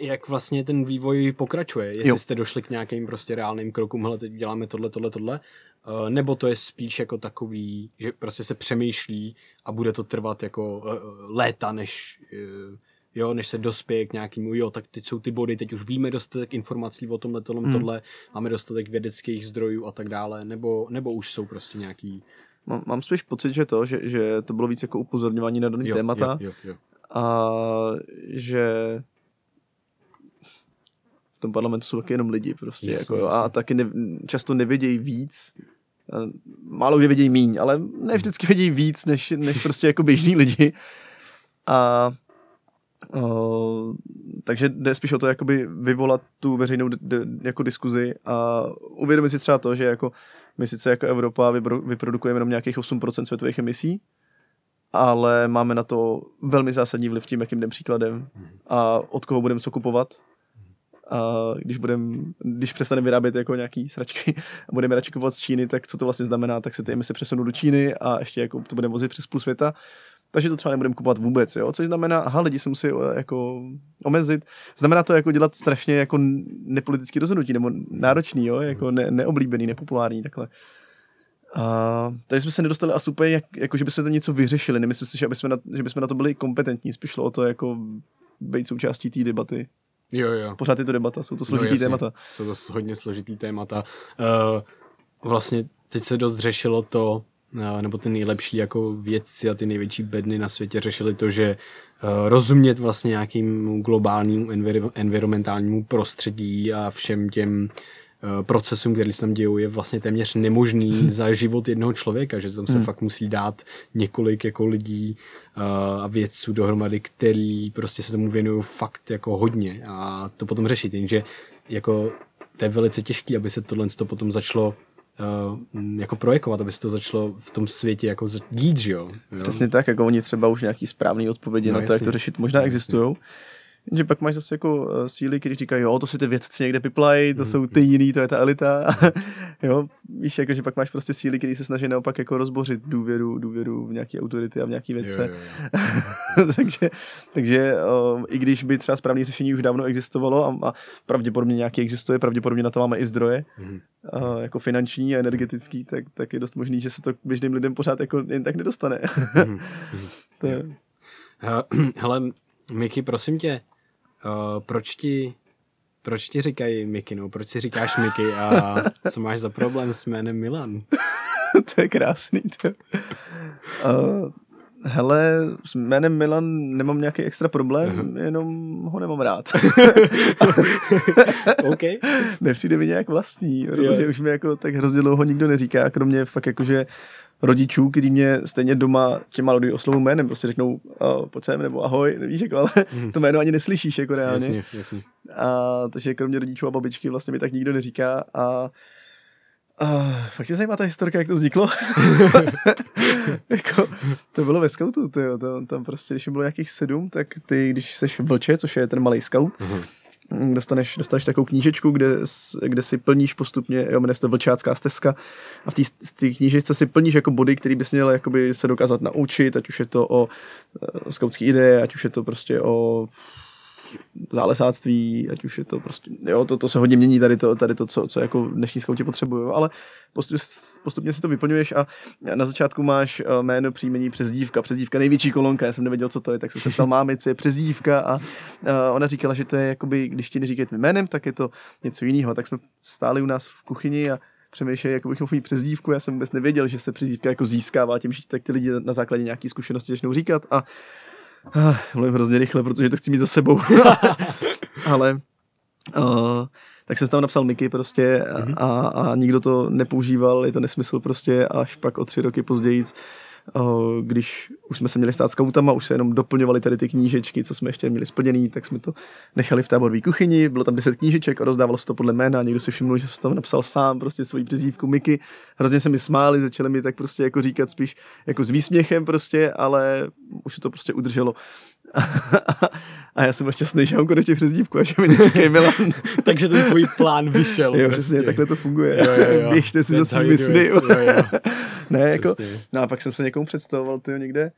jak vlastně ten vývoj pokračuje? Jestli jo. jste došli k nějakým prostě reálným krokům, hele, teď děláme tohle, tohle, tohle, eh, nebo to je spíš jako takový, že prostě se přemýšlí a bude to trvat jako eh, léta, než eh, jo, než se dospěje k nějakému, jo, tak teď jsou ty body, teď už víme dostatek informací o tomhle, tohle, hmm. tohle, máme dostatek vědeckých zdrojů a tak dále, nebo, nebo už jsou prostě nějaký mám, mám spíš pocit, že to, že, že to bylo víc jako upozorňování na daný jo, témata jo, jo, jo. a že v tom parlamentu jsou taky jenom lidi prostě jasně, jako, jasně. a taky ne, často nevědějí víc málo kdy vědějí míň, ale ne vždycky vědějí víc, než, než prostě jako běžní lidi a o, takže jde spíš o to jakoby vyvolat tu veřejnou d- d- jako diskuzi a uvědomit si třeba to, že jako my sice jako Evropa vyprodukujeme jenom nějakých 8% světových emisí, ale máme na to velmi zásadní vliv tím, jakým jdem příkladem a od koho budeme co kupovat. A když, budem, když přestaneme vyrábět jako nějaký sračky a budeme radši kupovat z Číny, tak co to vlastně znamená, tak se ty emise přesunou do Číny a ještě jako to budeme vozit přes půl světa takže to třeba nebudeme kupovat vůbec, jo? což znamená, aha, lidi se musí eh, jako omezit. Znamená to jako dělat strašně jako nepolitický rozhodnutí, nebo náročný, jo? jako ne, neoblíbený, nepopulární, takhle. A, takže jsme se nedostali asi úplně, jak, jako, že bychom to něco vyřešili. Nemyslím si, že, jsme na, že bychom na to byli kompetentní. Spíš šlo o to, jako být součástí té debaty. Jo, jo. Pořád je to debata, jsou to složitý no, témata. Jsou to hodně složitý témata. Uh, vlastně teď se dost řešilo to, nebo ty nejlepší jako vědci a ty největší bedny na světě řešili to, že uh, rozumět vlastně nějakým globálnímu envir- environmentálnímu prostředí a všem těm uh, procesům, které se tam dějou, je vlastně téměř nemožný za život jednoho člověka, že tam se hmm. fakt musí dát několik jako lidí uh, a vědců dohromady, který prostě se tomu věnují fakt jako hodně a to potom řešit, jenže jako to je velice těžké, aby se tohle to potom začalo jako projekovat, aby se to začalo v tom světě jako dít, že jo? Přesně tak, jako oni třeba už nějaký správný odpovědi no, na to, jasný. jak to řešit, možná existují. Že pak máš zase jako uh, síly, kteří říkají, jo, to si ty vědci někde piplají, to mm. jsou ty jiný, to je ta elita. jo, víš, jako, že pak máš prostě síly, které se snaží naopak jako rozbořit důvěru, důvěru v nějaké autority a v nějaké vědce. Jo, jo, jo. takže takže uh, i když by třeba správné řešení už dávno existovalo a, a pravděpodobně nějaký existuje, pravděpodobně na to máme i zdroje, mm. uh, jako finanční a energetický, tak, tak je dost možný, že se to běžným lidem pořád jako jen tak nedostane. mm. to je... Hele, Miky, prosím tě, uh, proč ti proč ti říkají no, proč si říkáš Miky a co máš za problém s jménem Milan? to je krásný. To. Uh, Hele, s jménem Milan nemám nějaký extra problém, uh-huh. jenom ho nemám rád. OK. Nepřijde mi nějak vlastní, protože už mi jako tak hrozně dlouho nikdo neříká, kromě fakt jakože rodičů, kteří mě stejně doma těma lidi oslovu jménem, prostě řeknou oh, pojď sem, nebo ahoj, nevíš, jako, ale hmm. to jméno ani neslyšíš jako reálně. Jasně, jasně. A, takže kromě rodičů a babičky vlastně mi tak nikdo neříká a Uh, fakt tě zajímá ta historka, jak to vzniklo? jako, to bylo ve scoutu, tyjo, to, tam prostě, když bylo nějakých sedm, tak ty, když seš vlče, což je ten malý scout, uh-huh dostaneš, dostaneš takovou knížečku, kde, kde si plníš postupně, jo, jmenuje se to Vlčácká stezka a v té knížečce si plníš jako body, který bys měl jakoby se dokázat naučit, ať už je to o, o eh, skautské ideje, ať už je to prostě o zálesáctví, ať už je to prostě, jo, to, to se hodně mění tady to, tady to co, co jako dnešní skauti potřebují, ale postup, postupně si to vyplňuješ a na začátku máš eh, jméno, příjmení, přezdívka, přezdívka největší kolonka, já jsem nevěděl, co to je, tak jsem se ptal mámy, co je přezdívka a, a ona říkala, že to je jakoby, když ti neříkají tvým jménem, tak je to něco jiného, tak jsme stáli u nás v kuchyni a přemýšleli, jak bych mohl mít přezdívku. Já jsem vůbec nevěděl, že se přezdívka jako získává tím, že tak ty lidi na základě nějaké zkušenosti začnou říkat a Uh, mluvím hrozně rychle, protože to chci mít za sebou. Ale uh, tak jsem tam napsal Mickey prostě mm-hmm. a, a nikdo to nepoužíval, je to nesmysl prostě, až pak o tři roky později když už jsme se měli stát skautama, už se jenom doplňovali tady ty knížečky, co jsme ještě měli splněný, tak jsme to nechali v táborové kuchyni, bylo tam 10 knížeček a rozdávalo se to podle jména, někdo si všiml, že jsem tam napsal sám prostě svoji přezdívku Miky, hrozně se mi smáli, začali mi tak prostě jako říkat spíš jako s výsměchem prostě, ale už se to prostě udrželo. a já jsem byl šťastný, že mám konečně přezdívku a že mi neříkej Milan. Takže ten tvůj plán vyšel. Jo, prostě. přesně, takhle to funguje. Jo, jo, jo. Běžte si za svými sny. Jo, jo. ne, jako, no a pak jsem se někomu představoval, ty někde,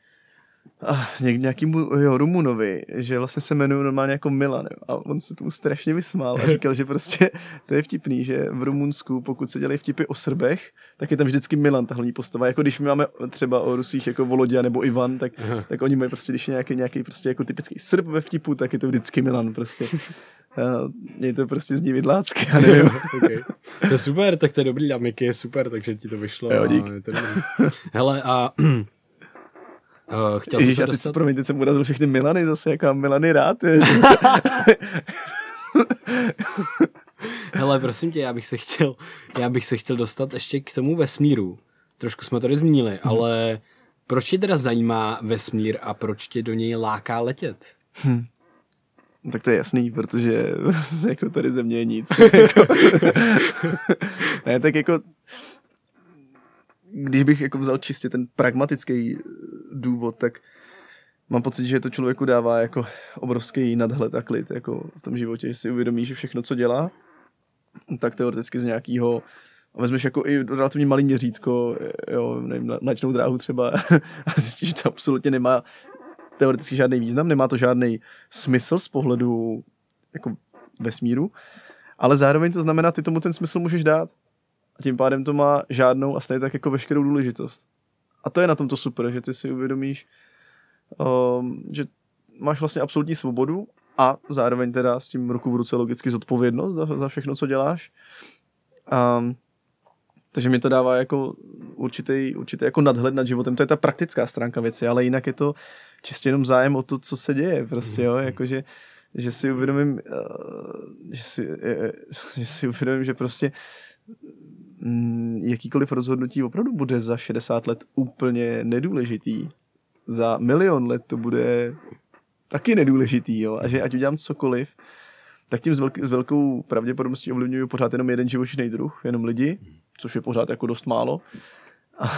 něk, nějakýmu jo, Rumunovi, že vlastně se jmenuji normálně jako Milan jo, a on se tomu strašně vysmál a říkal, že prostě to je vtipný, že v Rumunsku, pokud se dělají vtipy o Srbech, tak je tam vždycky Milan, ta hlavní postava. Jako když my máme třeba o Rusích jako Volodia nebo Ivan, tak, tak oni mají prostě, když je nějaký, nějaký prostě jako typický Srb ve vtipu, tak je to vždycky Milan prostě. Mě to prostě zní vidlácky, já nevím. okay. To je super, tak to je dobrý, Miky je super, takže ti to vyšlo. Jo, dík. A to Hele, a Uh, chtěl Ježiš, jsem se dostat... promiň, teď jsem urazil všechny Milany zase, jaká Milany rád je. Hele, prosím tě, já bych se chtěl, já bych se chtěl dostat ještě k tomu vesmíru. Trošku jsme to zmínili, hmm. ale proč tě teda zajímá vesmír a proč tě do něj láká letět? Hmm. Tak to je jasný, protože jako tady země je nic. Ne, tak jako když bych jako vzal čistě ten pragmatický důvod, tak mám pocit, že to člověku dává jako obrovský nadhled a klid jako v tom životě, že si uvědomí, že všechno, co dělá, tak teoreticky z nějakého vezmeš jako i relativně malý měřítko, jo, nevím, mléčnou dráhu třeba a zjistíš, že to absolutně nemá teoreticky žádný význam, nemá to žádný smysl z pohledu jako vesmíru, ale zároveň to znamená, ty tomu ten smysl můžeš dát. A tím pádem to má žádnou a stejně tak jako veškerou důležitost. A to je na tomto super, že ty si uvědomíš, um, že máš vlastně absolutní svobodu a zároveň teda s tím ruku v ruce logicky zodpovědnost za, za všechno, co děláš. Um, takže mi to dává jako určitý, určitý jako nadhled nad životem. To je ta praktická stránka věci, ale jinak je to čistě jenom zájem o to, co se děje. Prostě, jo, jakože že si uvědomím, eh, že si, že si uvědomím, že prostě jakýkoliv rozhodnutí opravdu bude za 60 let úplně nedůležitý. Za milion let to bude taky nedůležitý, jo. A že ať udělám cokoliv, tak tím s, velk- s velkou pravděpodobností ovlivňuju pořád jenom jeden živočišný druh, jenom lidi, což je pořád jako dost málo. A,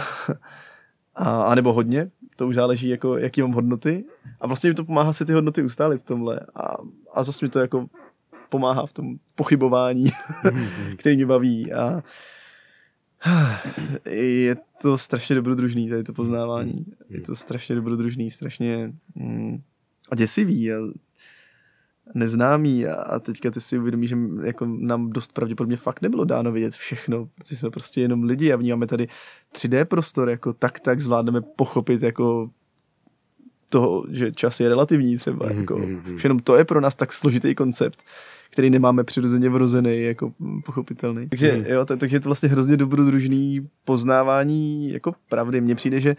a, a nebo hodně, to už záleží, jako, jaký mám hodnoty. A vlastně mi to pomáhá si ty hodnoty ustálit v tomhle. A, a zase mi to jako pomáhá v tom pochybování, který mě baví. A je to strašně dobrodružný, tady to poznávání. Je to strašně dobrodružný, strašně mm, a děsivý. A neznámý a teďka ty si uvědomíš, že jako nám dost pravděpodobně fakt nebylo dáno vidět všechno, protože jsme prostě jenom lidi a vnímáme tady 3D prostor, jako tak tak zvládneme pochopit jako toho, že čas je relativní třeba, mm-hmm. jako, mm-hmm. jenom to je pro nás tak složitý koncept, který nemáme přirozeně vrozený, jako pochopitelný. Takže mm. jo, tak, takže je to vlastně hrozně dobrodružný poznávání jako pravdy. Mně přijde, že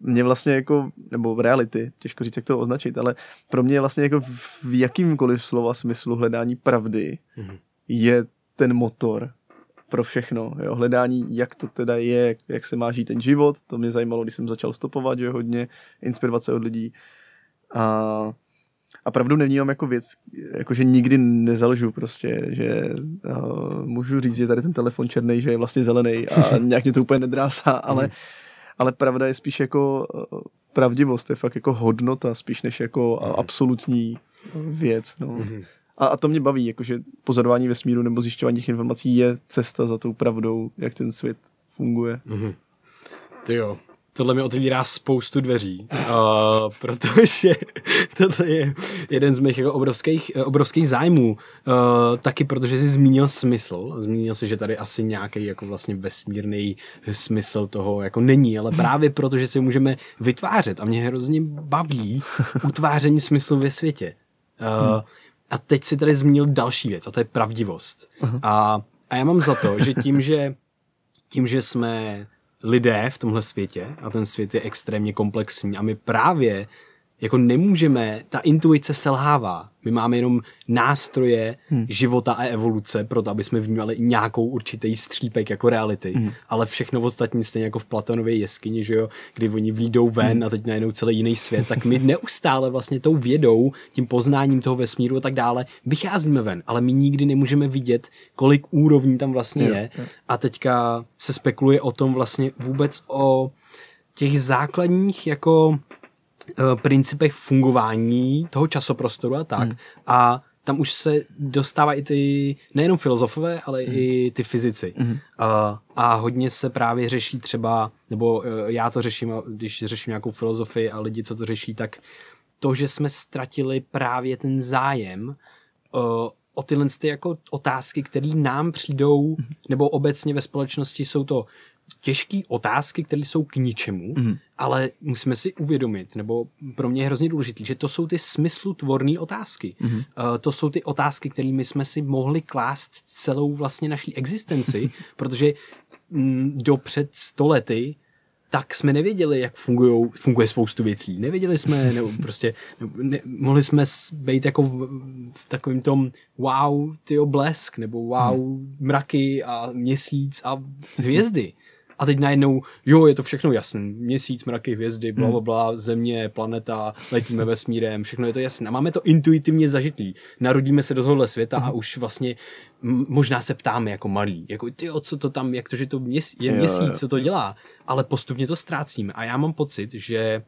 mě vlastně jako, nebo v reality, těžko říct, jak to označit, ale pro mě vlastně jako v jakýmkoliv slova smyslu hledání pravdy mm-hmm. je ten motor pro všechno. Jo? Hledání, jak to teda je, jak, se má žít ten život, to mě zajímalo, když jsem začal stopovat, že hodně inspirace od lidí. A, a pravdu nevnímám jako věc, jako že nikdy nezalžu prostě, že uh, můžu říct, že tady ten telefon černý, že je vlastně zelený a nějak mě to úplně nedrásá, ale, mm. ale pravda je spíš jako uh, pravdivost, je fakt jako hodnota, spíš než jako mm. absolutní věc. No. A, a to mě baví, jakože pozorování vesmíru nebo zjišťování těch informací je cesta za tou pravdou, jak ten svět funguje. Mm-hmm. Ty jo, tohle mi otevírá spoustu dveří, uh, protože tohle je jeden z mých jako obrovských, obrovských zájmů. Uh, taky protože jsi zmínil smysl, zmínil si, že tady asi nějaký jako vlastně vesmírný smysl toho jako není, ale právě proto, že si můžeme vytvářet a mě hrozně baví utváření smyslu ve světě. Uh, hmm a teď si tady zmínil další věc, a to je pravdivost. Uh-huh. A, a já mám za to, že tím, že tím, že jsme lidé v tomhle světě a ten svět je extrémně komplexní a my právě jako nemůžeme, ta intuice selhává. My máme jenom nástroje hmm. života a evoluce, proto aby jsme vnímali nějakou určitý střípek jako reality. Hmm. Ale všechno ostatní stejně jako v Platonově jeskyni, že jo, kdy oni výjdou ven hmm. a teď najednou celý jiný svět, tak my neustále vlastně tou vědou, tím poznáním toho vesmíru a tak dále vycházíme ven, ale my nikdy nemůžeme vidět, kolik úrovní tam vlastně je. je. A teďka se spekuluje o tom vlastně vůbec o těch základních jako principech fungování toho časoprostoru a tak. Hmm. A tam už se dostávají ty nejenom filozofové, ale hmm. i ty fyzici. Hmm. A, a hodně se právě řeší třeba, nebo eh, já to řeším, když řeším nějakou filozofii a lidi, co to řeší, tak to, že jsme ztratili právě ten zájem o, eh, o tyhle ty jako otázky, které nám přijdou, hmm. nebo obecně ve společnosti jsou to těžké otázky, které jsou k ničemu, mm. ale musíme si uvědomit, nebo pro mě je hrozně důležité, že to jsou ty smyslutvorné otázky. Mm. Uh, to jsou ty otázky, kterými jsme si mohli klást celou vlastně naší existenci, protože mm, do před stolety tak jsme nevěděli, jak fungujou, funguje spoustu věcí. Nevěděli jsme, nebo prostě nebo ne, mohli jsme být jako v, v takovém tom wow, tyjo, blesk, nebo wow, hmm. mraky a měsíc a hvězdy. A teď najednou, jo, je to všechno jasné. Měsíc, mraky, hvězdy, bla, bla, bla, země, planeta, letíme vesmírem, všechno je to jasné. A máme to intuitivně zažitý. Narodíme se do tohohle světa a mhm. už vlastně možná se ptáme jako malí, jako ty, co to tam, jak to, že to měs- je měsíc, co to dělá. Ale postupně to ztrácíme. A já mám pocit, že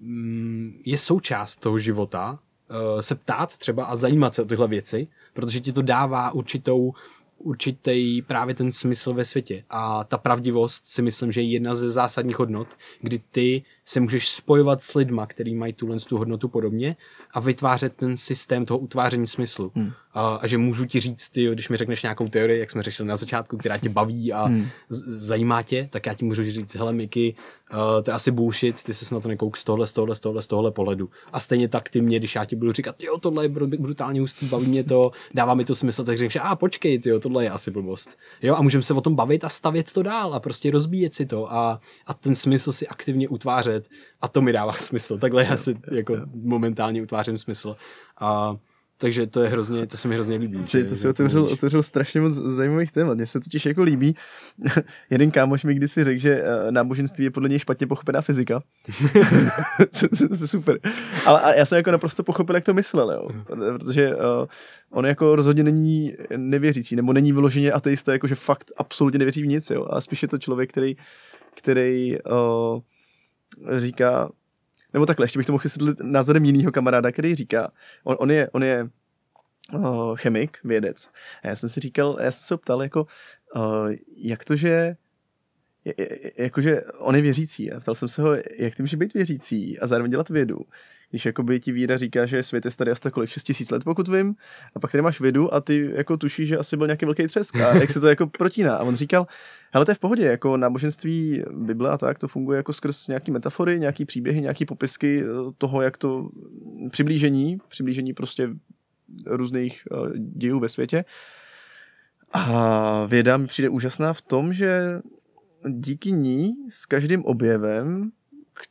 mm, je součást toho života uh, se ptát třeba a zajímat se o tyhle věci, protože ti to dává určitou určitý právě ten smysl ve světě. A ta pravdivost si myslím, že je jedna ze zásadních hodnot, kdy ty se můžeš spojovat s lidma, který mají tuhle tu hodnotu podobně a vytvářet ten systém toho utváření smyslu. Hmm. A, a že můžu ti říct, ty, když mi řekneš nějakou teorii, jak jsme řešili na začátku, která tě baví a hmm. zajímá tě, tak já ti můžu říct, hele Miky, uh, to je asi bullshit, ty se na to nekouk z tohle, z tohle, z tohle, z tohle pohledu. A stejně tak ty mě, když já ti budu říkat, jo, tohle je brutálně hustý, baví mě to, dává mi to smysl, tak řekneš, a počkej, ty, tohle je asi blbost. Jo, a můžeme se o tom bavit a stavět to dál a prostě rozbíjet si to a, a ten smysl si aktivně utvářet a to mi dává smysl. Takhle já si jako momentálně utvářím smysl. A takže to je hrozně, to se mi hrozně líbí. Si, to si otevřel, otevřel strašně moc zajímavých témat. Mně se totiž jako líbí. Jeden kámoš mi kdysi řekl, že eh, náboženství je podle něj špatně pochopená fyzika. to je super. Ale a já jsem jako naprosto pochopil, jak to myslel, jo. Protože uh, on jako rozhodně není nevěřící, nebo není vyloženě ateista, jakože fakt absolutně nevěří v nic, jo. A spíš je to člověk, který, který uh, říká, nebo takhle, ještě bych to mohl vysvětlit názorem jiného kamaráda, který říká, on, on je, on je uh, chemik, vědec. A já jsem si říkal, já jsem se ptal, jako, uh, jak to, že jakože on je věřící a ptal jsem se ho, jak ty může být věřící a zároveň dělat vědu, když jakoby ti víra říká, že svět je starý asi kolik 6 tisíc let, pokud vím, a pak tady máš vědu a ty jako tušíš, že asi byl nějaký velký třesk a jak se to jako protíná. A on říkal, hele, to je v pohodě, jako náboženství Bible a tak, to funguje jako skrz nějaký metafory, nějaký příběhy, nějaký popisky toho, jak to přiblížení, přiblížení prostě různých uh, dějů ve světě. A věda mi přijde úžasná v tom, že díky ní s každým objevem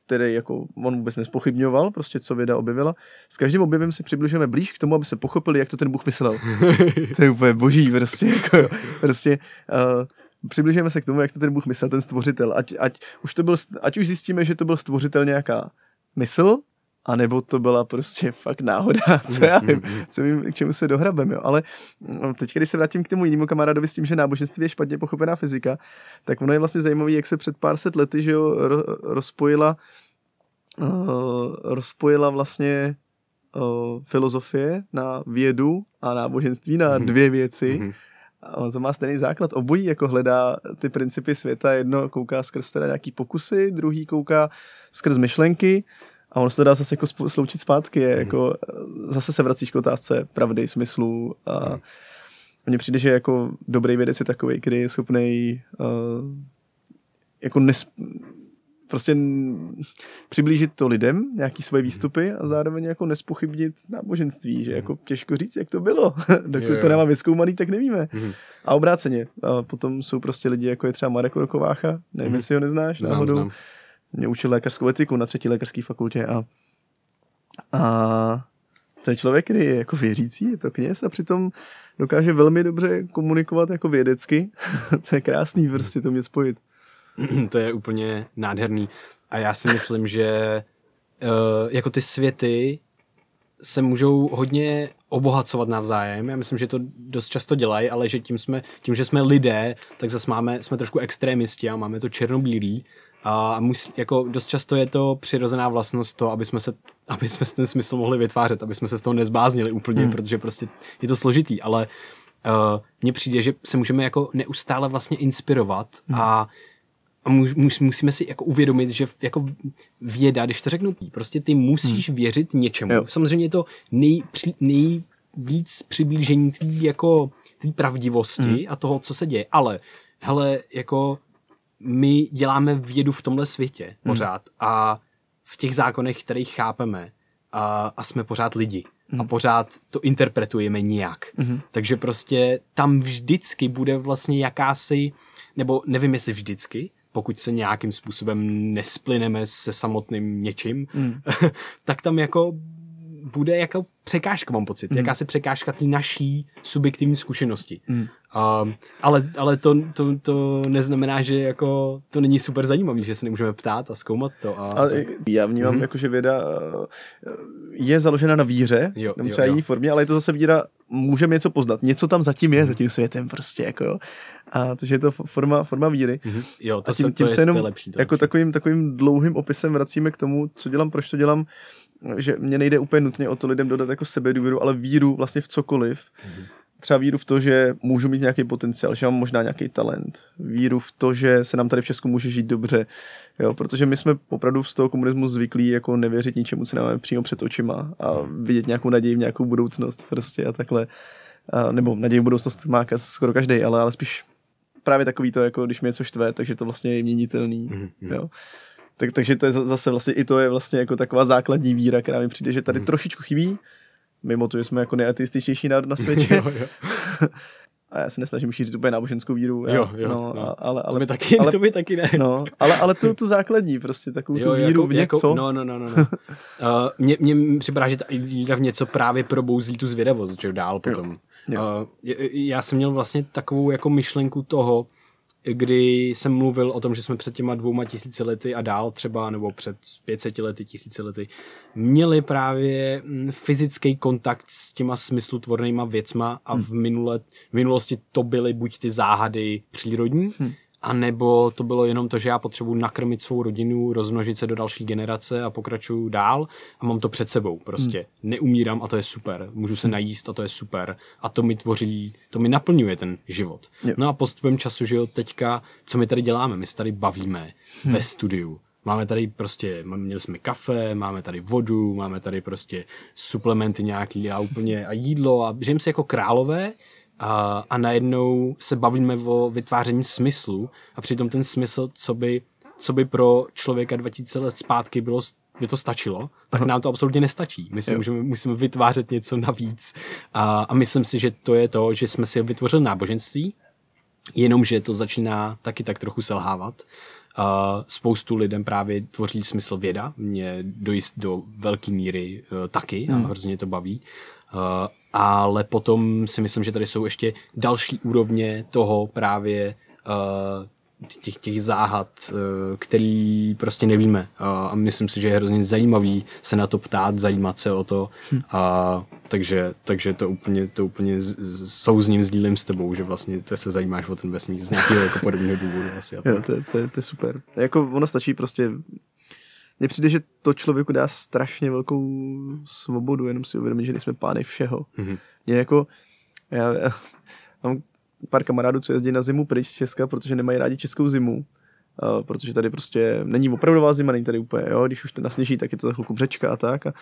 který jako on vůbec nespochybňoval, prostě co věda objevila. S každým objevem si přibližujeme blíž k tomu, aby se pochopili, jak to ten Bůh myslel. to je úplně boží, prostě, jako, prostě uh, přibližujeme se k tomu, jak to ten Bůh myslel, ten stvořitel. Ať, ať, už to byl, ať už zjistíme, že to byl stvořitel nějaká mysl, a nebo to byla prostě fakt náhoda, co já vím, co vím, k čemu se dohrabeme, jo. Ale no, teď, když se vrátím k tomu jinému kamarádovi s tím, že náboženství je špatně pochopená fyzika, tak ono je vlastně zajímavé, jak se před pár set lety, že jo, rozpojila, uh, rozpojila vlastně uh, filozofie na vědu a náboženství na mhm. dvě věci. Mm-hmm. A on to má stejný základ. Obojí jako hledá ty principy světa. Jedno kouká skrz teda nějaký pokusy, druhý kouká skrz myšlenky a ono se dá zase jako sloučit zpátky, je, mm. jako zase se vracíš k otázce pravdy, smyslu a mm. mně přijde, že jako dobrý vědec je takový, který je schopný uh, jako nes, prostě přiblížit to lidem, nějaký svoje výstupy a zároveň jako nespochybnit náboženství, že jako těžko říct, jak to bylo. Dokud to nemá vyskoumaný, tak nevíme. Mm. A obráceně. A potom jsou prostě lidi, jako je třeba Marek Rokovácha, nevím, mm. jestli ho neznáš znám, náhodou. Znám mě učil lékařskou etiku na třetí lékařské fakultě a, a je člověk, který je jako věřící, je to kněz a přitom dokáže velmi dobře komunikovat jako vědecky. to je krásný prostě to mě spojit. to je úplně nádherný. A já si myslím, že uh, jako ty světy se můžou hodně obohacovat navzájem. Já myslím, že to dost často dělají, ale že tím, jsme, tím že jsme lidé, tak zase máme, jsme trošku extrémisti a máme to černobílý a mus, jako dost často je to přirozená vlastnost to, aby jsme, se, aby jsme ten smysl mohli vytvářet, aby jsme se z toho nezbáznili úplně, hmm. protože prostě je to složitý, ale uh, mně přijde, že se můžeme jako neustále vlastně inspirovat hmm. a a mus, musíme si jako uvědomit, že jako věda, když to řeknu, prostě ty musíš hmm. věřit něčemu. Jo. Samozřejmě je to nej, nejvíc přiblížení té jako tý pravdivosti hmm. a toho, co se děje, ale hele, jako my děláme vědu v tomhle světě hmm. pořád a v těch zákonech, kterých chápeme a, a jsme pořád lidi hmm. a pořád to interpretujeme nějak. Hmm. Takže prostě tam vždycky bude vlastně jakási, nebo nevím jestli vždycky, pokud se nějakým způsobem nesplyneme se samotným něčím, hmm. tak tam jako bude jako překážka, mám pocit. Mm. Jakási překážka té naší subjektivní zkušenosti. Mm. Um, ale ale to, to, to neznamená, že jako to není super zajímavý, že se nemůžeme ptát a zkoumat to. A a to... Já vnímám, mm. jako, že věda eh, je založena na víře, jo, nebo třeba jo, jiný formě, ale je to zase víra, můžeme něco poznat. Něco tam zatím je, mm. za tím světem prostě. Jako, a takže je to forma, forma víry. Mm-hmm. Jo, to, a tím, se, to tím je, se jenom lepší, to jako lepší. takovým, takovým dlouhým opisem vracíme k tomu, co dělám, proč to dělám že mě nejde úplně nutně o to lidem dodat jako sebe důvěru, ale víru vlastně v cokoliv. Mm-hmm. Třeba víru v to, že můžu mít nějaký potenciál, že mám možná nějaký talent. Víru v to, že se nám tady v Česku může žít dobře. Jo, protože my jsme opravdu z toho komunismu zvyklí jako nevěřit ničemu, co máme přímo před očima a vidět nějakou naději v nějakou budoucnost prostě a takhle. A, nebo naději v budoucnost má skoro každý, ale, ale spíš právě takový to, jako když mě něco štve, takže to vlastně je měnitelný. Mm-hmm. Jo. Tak, takže to je zase vlastně i to je vlastně jako taková základní víra, která mi přijde, že tady hmm. trošičku chybí, mimo to, že jsme jako neateističtější národ na světě. jo, jo. a já se nesnažím šířit úplně náboženskou víru. Já, jo, jo, no, no. ale, ale, to, by taky, ale, to by taky ne. No, ale, ale tu, tu základní, prostě takovou jo, tu víru jako, v něco. Jako, no, no, no, no. no. uh, mně, mně připadá, že ta víra v něco právě probouzí tu zvědavost, že dál potom. Jo. Jo. Uh, já jsem měl vlastně takovou jako myšlenku toho, kdy jsem mluvil o tom, že jsme před těma dvouma tisíci lety a dál třeba, nebo před 500 lety, tisíci lety, měli právě mm, fyzický kontakt s těma smyslutvornýma věcma a v, minule, v minulosti to byly buď ty záhady přírodní, hmm a nebo to bylo jenom to, že já potřebuji nakrmit svou rodinu, rozmnožit se do další generace a pokračuju dál a mám to před sebou. Prostě hmm. neumírám a to je super. Můžu se najíst a to je super. A to mi tvoří, to mi naplňuje ten život. Jo. No a postupem času, že jo, teďka, co my tady děláme? My se tady bavíme hmm. ve studiu. Máme tady prostě, měli jsme kafe, máme tady vodu, máme tady prostě suplementy nějaký a úplně a jídlo a žijeme si jako králové a, a najednou se bavíme o vytváření smyslu a přitom ten smysl, co by, co by pro člověka 2000 let zpátky bylo by to stačilo, tak nám to absolutně nestačí. My si můžeme, musíme vytvářet něco navíc. A, a myslím si, že to je to, že jsme si vytvořili náboženství, jenomže to začíná taky tak trochu selhávat. Uh, spoustu lidem právě tvoří smysl věda, mě dojist do velké míry uh, taky hmm. a hrozně to baví. Uh, ale potom si myslím, že tady jsou ještě další úrovně toho právě uh, těch, těch záhad, eh, který prostě nevíme. A myslím si, že je hrozně zajímavý se na to ptát, zajímat se o to. Hm. A takže, takže to úplně, to úplně souzním, sdílím s tebou, že vlastně ty se zajímáš o ten vesmír z nějakého jako podobného důvodu. Asi jo, to, je, to, je, to je super. Jako ono stačí prostě mně přijde, že to člověku dá strašně velkou svobodu, jenom si uvědomit, že nejsme pány všeho. Mm-hmm. Mě jako, já, já mám pár kamarádů, co jezdí na zimu pryč z Česka, protože nemají rádi českou zimu. Uh, protože tady prostě není opravdová zima, není tady úplně, jo, když už to nasněží, tak je to za chvilku břečka a tak. A,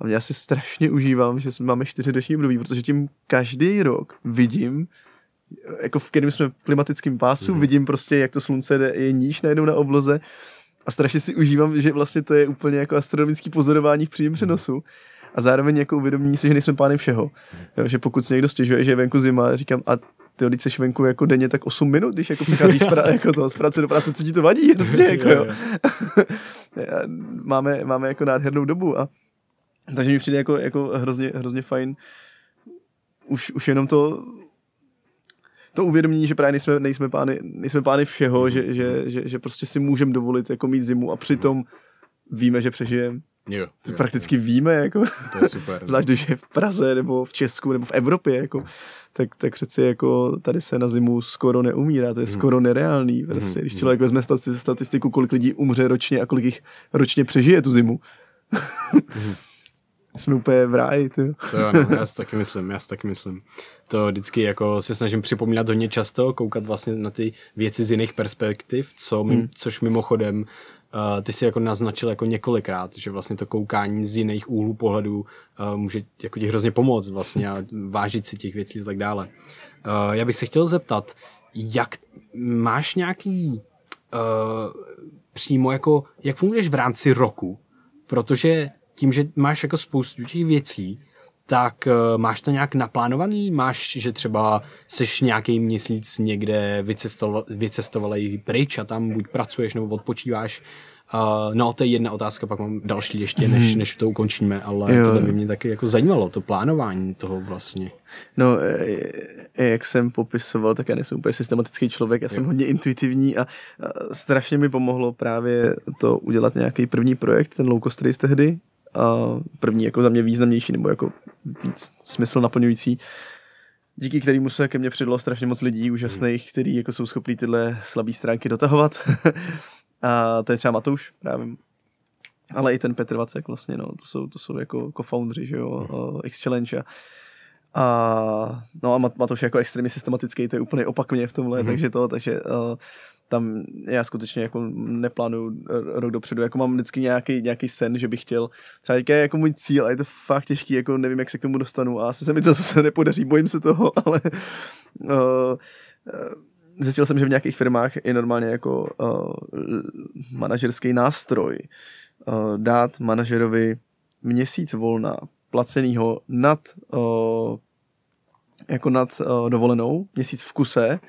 a mě asi strašně užívám, že máme čtyři deční období, protože tím každý rok vidím, jako v kterém jsme v klimatickém pásu, mm. vidím prostě, jak to slunce je níž najednou na obloze a strašně si užívám, že vlastně to je úplně jako astronomický pozorování v přímém přenosu a zároveň jako uvědomění si, že nejsme pány všeho. Jo, že pokud se někdo stěžuje, že je venku zima, říkám, a ty když seš venku jako denně tak 8 minut, když jako přicházíš z, pra, jako to, z práce do práce, co ti to vadí, prostě, jako, jo. máme, máme jako nádhernou dobu a takže mi přijde jako, jako hrozně, hrozně fajn už, už jenom to to uvědomění, že právě nejsme, nejsme, pány, nejsme pány všeho, že, že, že, že prostě si můžeme dovolit jako mít zimu a přitom víme, že přežijeme. Jo, jo, prakticky jo. víme, jako. To je super. Zvlášť, když je v Praze, nebo v Česku, nebo v Evropě, jako tak, tak přeci jako tady se na zimu skoro neumírá, to je mm. skoro nereálný. Prostě, mm. Když člověk vezme statistiku, kolik lidí umře ročně a kolik jich ročně přežije tu zimu. mm. Jsme úplně v ráji, ty. To jo, no, já si taky myslím, já si taky myslím. To vždycky jako se snažím připomínat hodně často, koukat vlastně na ty věci z jiných perspektiv, co mým, mm. což mimochodem Uh, ty si jako naznačil jako několikrát, že vlastně to koukání z jiných úhlů pohledu uh, může jako ti hrozně pomoct vlastně a vážit si těch věcí a tak dále. Uh, já bych se chtěl zeptat, jak máš nějaký uh, přímo jako, jak funguješ v rámci roku? Protože tím, že máš jako spoustu těch věcí, tak uh, máš to nějak naplánovaný? Máš, že třeba seš nějaký měsíc někde vycestoval, vycestovalý pryč a tam buď pracuješ nebo odpočíváš? Uh, no, to je jedna otázka, pak mám další ještě, než, hmm. než to ukončíme, ale jo. tohle by mě taky jako zajímalo, to plánování toho vlastně. No, e, e, jak jsem popisoval, tak já nejsem úplně systematický člověk, já jsem jo. hodně intuitivní a, a strašně mi pomohlo právě to udělat nějaký první projekt, ten low cost race tehdy, a první jako za mě významnější nebo jako víc smysl naplňující, díky kterému se ke mně přidalo strašně moc lidí úžasných, hmm. kteří jako jsou schopní tyhle slabé stránky dotahovat. a to je třeba Matouš právě. Ale i ten Petr Vacek vlastně, no, to jsou, to jsou jako co-foundři, že jo, hmm. X-Challenge a, a no a Matouš je jako extrémně systematický, to je úplně opak mě v tomhle, hmm. takže to, takže uh, tam já skutečně jako neplánuju rok dopředu, jako mám vždycky nějaký, nějaký sen, že bych chtěl, třeba teďka je jako můj cíl a je to fakt těžký, jako nevím, jak se k tomu dostanu. A asi se mi to zase nepodaří, bojím se toho, ale uh, zjistil jsem, že v nějakých firmách je normálně jako uh, manažerský nástroj uh, dát manažerovi měsíc volna placenýho nad uh, jako nad uh, dovolenou, měsíc v kuse,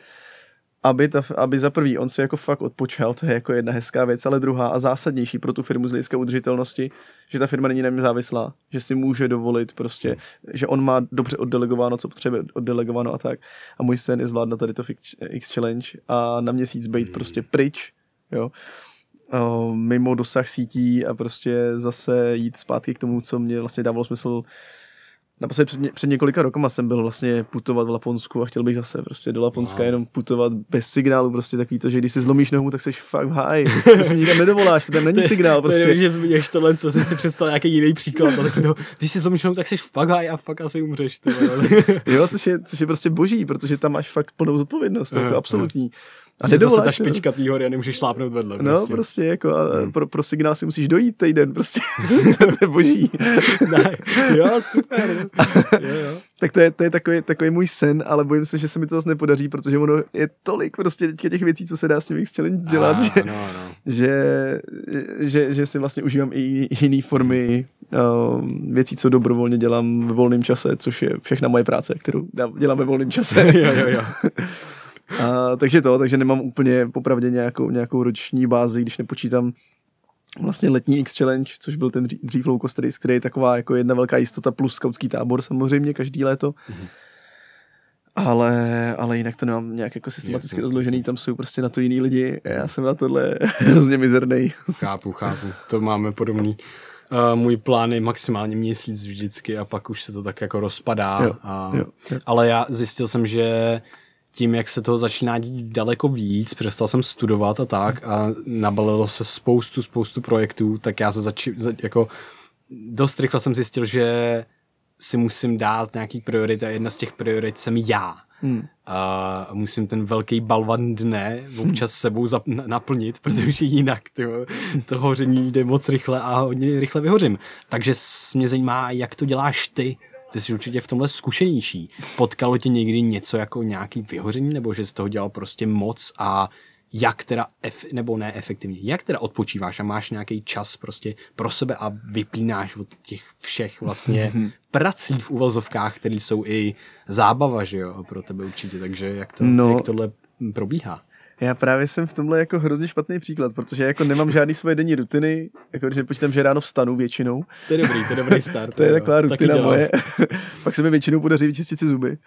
aby, ta, aby za prvý on si jako fakt odpočal, to je jako jedna hezká věc, ale druhá a zásadnější pro tu firmu z hlediska udržitelnosti, že ta firma není na něm závislá, že si může dovolit prostě, že on má dobře oddelegováno, co potřebuje oddelegováno a tak. A můj sen je zvládnout tady to X Challenge a na měsíc být hmm. prostě pryč, jo mimo dosah sítí a prostě zase jít zpátky k tomu, co mě vlastně dávalo smysl Naposledy před, před několika rokama jsem byl vlastně putovat v Laponsku a chtěl bych zase prostě do Laponska wow. jenom putovat bez signálu, prostě takový to, že když si zlomíš nohu, tak jsi fakt v háji. Ty si nikam nedovoláš, protože není signál. Prostě. To že zmiňuješ tohle, co jsem si představil nějaký jiný příklad, taky to, když si zlomíš nohu, tak jsi fakt háji a fakt asi umřeš. Ty, jo, což je, což je prostě boží, protože tam máš fakt plnou zodpovědnost, jako absolutní. A že zase ta špička té hory a nemůžeš šlápnout vedle. No, prostě, prostě jako a hmm. pro, pro signál si musíš dojít týden, prostě. to je boží. ne, jo, super. jo, jo. tak to je, to je takový, takový můj sen, ale bojím se, že se mi to zase nepodaří, protože ono je tolik prostě teďka těch věcí, co se dá s tím X-Challenge dělat, a, že, no, no. Že, že, že, si vlastně užívám i jiné formy um, věcí, co dobrovolně dělám ve volném čase, což je všechna moje práce, kterou dělám ve volném čase. jo, jo, jo. A, takže to, takže nemám úplně popravdě nějakou, nějakou roční bázi, když nepočítám vlastně letní X Challenge, což byl ten dřív low cost race, který je taková jako jedna velká jistota plus skautský tábor samozřejmě každý léto. Mm-hmm. Ale, ale jinak to nemám nějak jako systematicky jasně, rozložený, jasně. tam jsou prostě na to jiný lidi, já jsem na tohle hrozně mizerný. Chápu, chápu, to máme podobný. Uh, můj plán je maximálně měsíc vždycky a pak už se to tak jako rozpadá. Jo, a, jo, jo. Ale já zjistil jsem, že tím, jak se toho začíná dít daleko víc, přestal jsem studovat a tak a nabalilo se spoustu, spoustu projektů, tak já se začal, jako dost rychle jsem zjistil, že si musím dát nějaký priority a jedna z těch priorit jsem já. Hmm. A musím ten velký balvan dne občas sebou zap- naplnit, protože jinak tyjo, to hoření jde moc rychle a hodně rychle vyhořím. Takže mě zajímá, jak to děláš ty, ty jsi určitě v tomhle zkušenější. Potkalo tě někdy něco jako nějaký vyhoření, nebo že z toho dělal prostě moc a jak teda, ef, nebo ne efektivně, jak teda odpočíváš a máš nějaký čas prostě pro sebe a vypínáš od těch všech vlastně prací v uvozovkách, které jsou i zábava, že jo, pro tebe určitě, takže jak, to, no, jak tohle probíhá? Já právě jsem v tomhle jako hrozně špatný příklad, protože jako nemám žádný svoje denní rutiny, jako že počítám, že ráno vstanu většinou. To je dobrý, to je dobrý start. to je jo. taková rutina moje. Pak se mi většinou podaří vyčistit si zuby.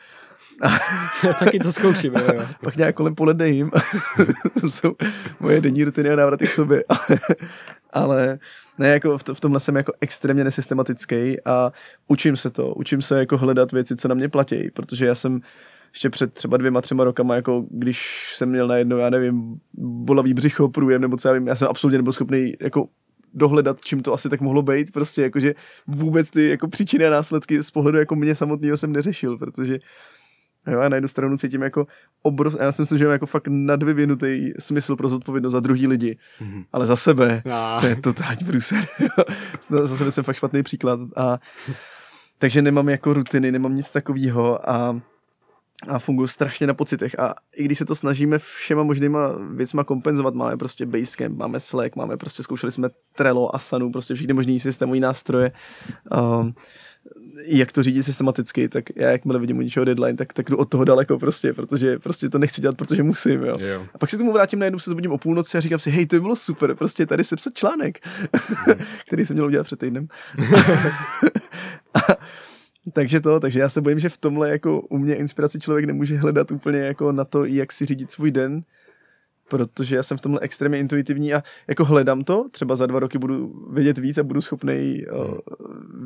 taky to zkouším, jo, jo. Pak nějak kolem poledne jim. to jsou moje denní rutiny a návraty k sobě. Ale ne, jako v, to, v tomhle jsem jako extrémně nesystematický a učím se to. Učím se jako hledat věci, co na mě platí, protože já jsem ještě před třeba dvěma, třema rokama, jako když jsem měl najednou, já nevím, bolavý břicho, průjem, nebo co já vím, já jsem absolutně nebyl schopný jako dohledat, čím to asi tak mohlo být, prostě jakože vůbec ty jako příčiny a následky z pohledu jako mě samotného jsem neřešil, protože Jo, a na jednu stranu cítím jako obrov, já si myslím, že mám jako fakt nadvyvinutý smysl pro zodpovědnost za druhý lidi, mm-hmm. ale za sebe, a. to je totální průser. za sebe jsem fakt špatný příklad a takže nemám jako rutiny, nemám nic takového a a fungují strašně na pocitech a i když se to snažíme všema možnýma věcma kompenzovat, máme prostě Basecamp, máme Slack, máme prostě, zkoušeli jsme Trello, Asanu, prostě všechny možný systémové nástroje, um, jak to řídit systematicky, tak já jakmile vidím u něčeho deadline, tak, tak jdu od toho daleko prostě, protože prostě to nechci dělat, protože musím, jo. jo. A pak si tomu vrátím najednou, se zbudím o půlnoci a říkám si, hej, to by bylo super, prostě tady sepsat článek, mm. který jsem měl udělat před týdnem. takže to, takže já se bojím, že v tomhle jako u mě inspiraci člověk nemůže hledat úplně jako na to, jak si řídit svůj den, protože já jsem v tomhle extrémně intuitivní a jako hledám to, třeba za dva roky budu vědět víc a budu schopný uh,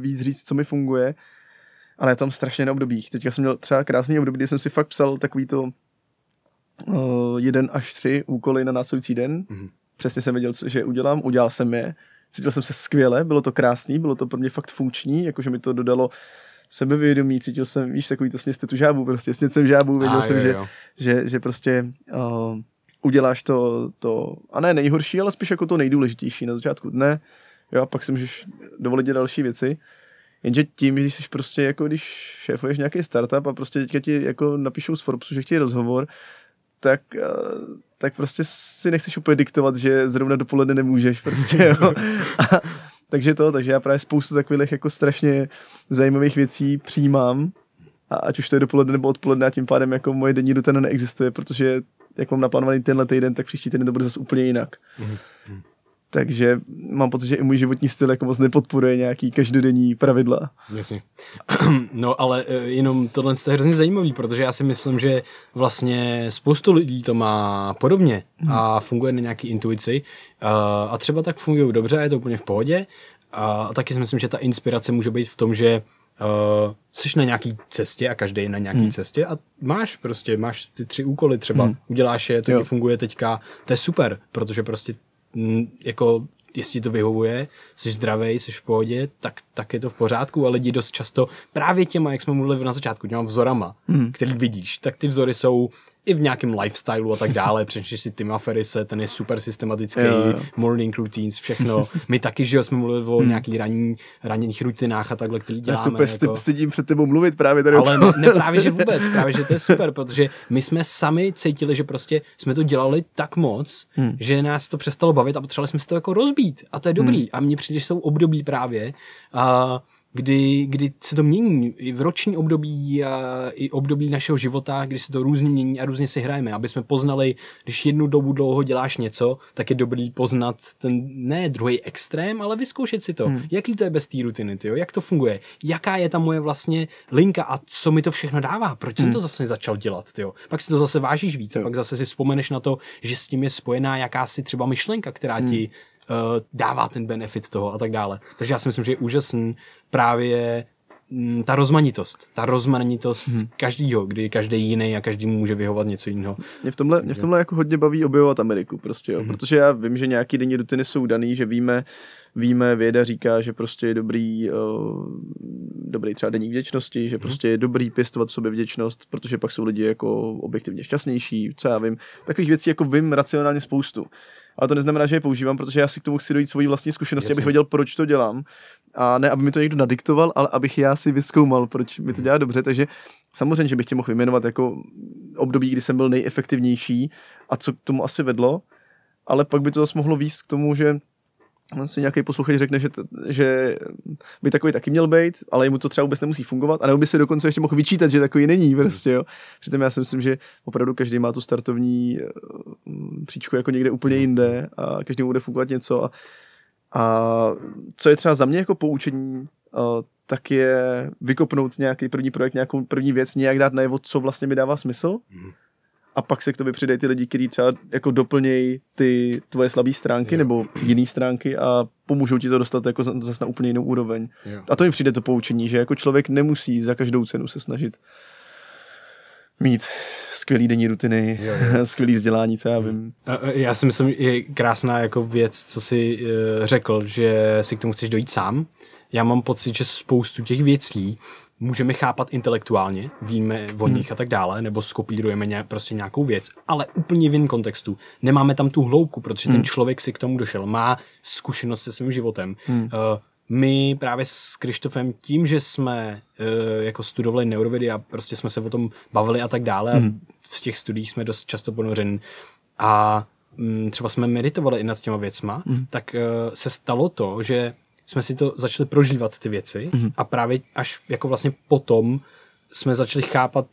víc říct, co mi funguje, ale je tam strašně na obdobích. Teďka jsem měl třeba krásný období, kdy jsem si fakt psal takový to uh, jeden až tři úkoly na následující den. Mm-hmm. Přesně jsem věděl, co, že udělám, udělal jsem je. Cítil jsem se skvěle, bylo to krásný, bylo to pro mě fakt funkční, jakože mi to dodalo sebevědomí, cítil jsem, víš, takový to sněste tu žábu, prostě snět žábu, věděl a, jsem, jo, jo. Že, že, že prostě uh, uděláš to, to, a ne nejhorší, ale spíš jako to nejdůležitější na začátku dne, jo, a pak si můžeš dovolit dělat další věci. Jenže tím, když jsi prostě jako když šéfuješ nějaký startup a prostě teďka ti jako napíšou z Forbesu, že chtějí rozhovor, tak, eh, tak prostě si nechceš úplně diktovat, že zrovna dopoledne nemůžeš prostě, jo. A, takže to, takže já právě spoustu takových jako strašně zajímavých věcí přijímám, a ať už to je dopoledne nebo odpoledne a tím pádem jako moje denní rutina neexistuje, protože jak mám naplánovaný tenhle týden, tak příští týden to bude zase úplně jinak. Mm-hmm. Takže mám pocit, že i můj životní styl jako moc nepodporuje nějaký každodenní pravidla. Jasně. No ale e, jenom tohle je hrozně zajímavý, protože já si myslím, že vlastně spoustu lidí to má podobně a funguje na nějaký intuici a třeba tak fungují dobře a je to úplně v pohodě. A taky si myslím, že ta inspirace může být v tom, že uh, jsi na nějaký cestě a každý je na nějaký hmm. cestě a máš prostě, máš ty tři úkoly třeba, hmm. uděláš je, to ti funguje teďka, to je super, protože prostě jako jestli to vyhovuje, jsi zdravý, jsi v pohodě, tak, tak je to v pořádku a lidi dost často právě těma, jak jsme mluvili na začátku, těma vzorama, hmm. který vidíš, tak ty vzory jsou i v nějakém lifestylu a tak dále. Přečteš si Tima Ferrise, ten je super systematický, jo, jo. morning routines, všechno. My taky, že jo, jsme mluvili o hmm. nějaký ranní, ranních rutinách a takhle, který děláme. Já super jako... stydím před tebou mluvit právě tady Ale ne, ne, právě, že vůbec, právě, že to je super, protože my jsme sami cítili, že prostě jsme to dělali tak moc, hmm. že nás to přestalo bavit a potřebovali jsme si to jako rozbít a to je dobrý. Hmm. A mně přijde, že jsou období právě a kdy, kdy se to mění i v roční období a i období našeho života, kdy se to různě mění a různě si hrajeme, aby jsme poznali, když jednu dobu dlouho děláš něco, tak je dobrý poznat ten ne druhý extrém, ale vyzkoušet si to. Hmm. Jaký to je bez té rutiny, tyjo? jak to funguje, jaká je ta moje vlastně linka a co mi to všechno dává, proč hmm. jsem to zase začal dělat. Tyjo? Pak si to zase vážíš víc a pak zase si vzpomeneš na to, že s tím je spojená jakási třeba myšlenka, která hmm. ti dává ten benefit toho a tak dále. Takže já si myslím, že je úžasný právě mm, ta rozmanitost, ta rozmanitost hmm. každýho, kdy každý jiný a každý může vyhovat něco jiného. Mě v tomhle, mě v tomhle jako hodně baví objevovat Ameriku prostě, jo, hmm. protože já vím, že nějaký denní rutiny jsou daný, že víme, víme, věda říká, že prostě je dobrý, uh, dobrý třeba denní vděčnosti, že hmm. prostě je dobrý pěstovat v sobě vděčnost, protože pak jsou lidi jako objektivně šťastnější, co já vím. Takových věcí jako vím racionálně spoustu ale to neznamená, že je používám, protože já si k tomu chci dojít svojí vlastní zkušenosti, Jasně. abych věděl, proč to dělám. A ne, aby mi to někdo nadiktoval, ale abych já si vyskoumal, proč mi to dělá dobře. Takže samozřejmě, že bych tě mohl vyjmenovat jako období, kdy jsem byl nejefektivnější a co k tomu asi vedlo, ale pak by to zase mohlo víc k tomu, že si nějaký posluchač řekne, že, t- že by takový taky měl být, ale mu to třeba vůbec nemusí fungovat, a nebo by se dokonce ještě mohl vyčítat, že takový není prostě, jo. Přitom já si myslím, že opravdu každý má tu startovní uh, příčku jako někde úplně jinde a každý bude fungovat něco a, a co je třeba za mě jako poučení, uh, tak je vykopnout nějaký první projekt, nějakou první věc, nějak dát najevo, co vlastně mi dává smysl. A pak se k tobě přidají ty lidi, kteří třeba jako doplnějí ty tvoje slabé stránky jo. nebo jiné stránky a pomůžou ti to dostat jako zase na úplně jinou úroveň. Jo. A to mi přijde to poučení, že jako člověk nemusí za každou cenu se snažit mít skvělý denní rutiny, jo, jo. skvělý vzdělání, co já hmm. vím. Já si myslím, je krásná jako věc, co jsi uh, řekl, že si k tomu chceš dojít sám. Já mám pocit, že spoustu těch věcí můžeme chápat intelektuálně, víme o hmm. nich a tak dále, nebo skopírujeme ně, prostě nějakou věc, ale úplně v jiném kontextu. Nemáme tam tu hloubku, protože hmm. ten člověk si k tomu došel, má zkušenost se svým životem. Hmm. Uh, my právě s Krištofem tím, že jsme uh, jako studovali neurovědy a prostě jsme se o tom bavili a tak dále hmm. a v těch studiích jsme dost často ponořeni a um, třeba jsme meditovali i nad těma věcma, hmm. tak uh, se stalo to, že jsme si to začali prožívat ty věci mm-hmm. a právě až jako vlastně potom jsme začali chápat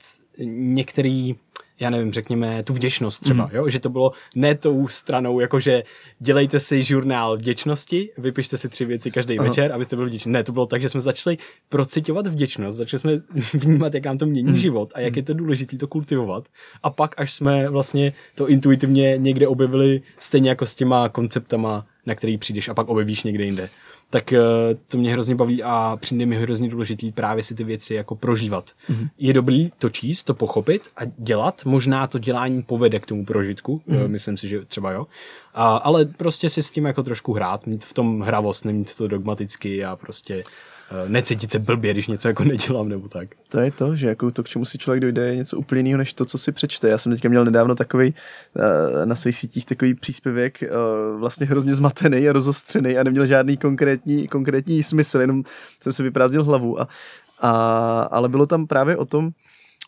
některý já nevím, řekněme, tu vděčnost třeba, mm. jo? že to bylo ne tou stranou, jakože dělejte si žurnál vděčnosti, vypište si tři věci každý Aha. večer, abyste byli vděční. Ne, to bylo tak, že jsme začali procitovat vděčnost, začali jsme vnímat, jak nám to mění mm. život a jak je to důležité to kultivovat. A pak, až jsme vlastně to intuitivně někde objevili, stejně jako s těma konceptama, na který přijdeš a pak objevíš někde jinde tak uh, to mě hrozně baví a přijde mi hrozně důležitý právě si ty věci jako prožívat. Mm-hmm. Je dobrý to číst, to pochopit a dělat. Možná to dělání povede k tomu prožitku, mm-hmm. myslím si, že třeba jo. A, ale prostě si s tím jako trošku hrát, mít v tom hravost, nemít to dogmaticky a prostě Eh, necítit se blbě, když něco jako nedělám nebo tak. To je to, že jako to, k čemu si člověk dojde, je něco úplně jiného, než to, co si přečte. Já jsem teďka měl nedávno takový eh, na svých sítích takový příspěvek, eh, vlastně hrozně zmatený a rozostřený a neměl žádný konkrétní, konkrétní smysl, jenom jsem se vyprázdnil hlavu. A, a, ale bylo tam právě o tom,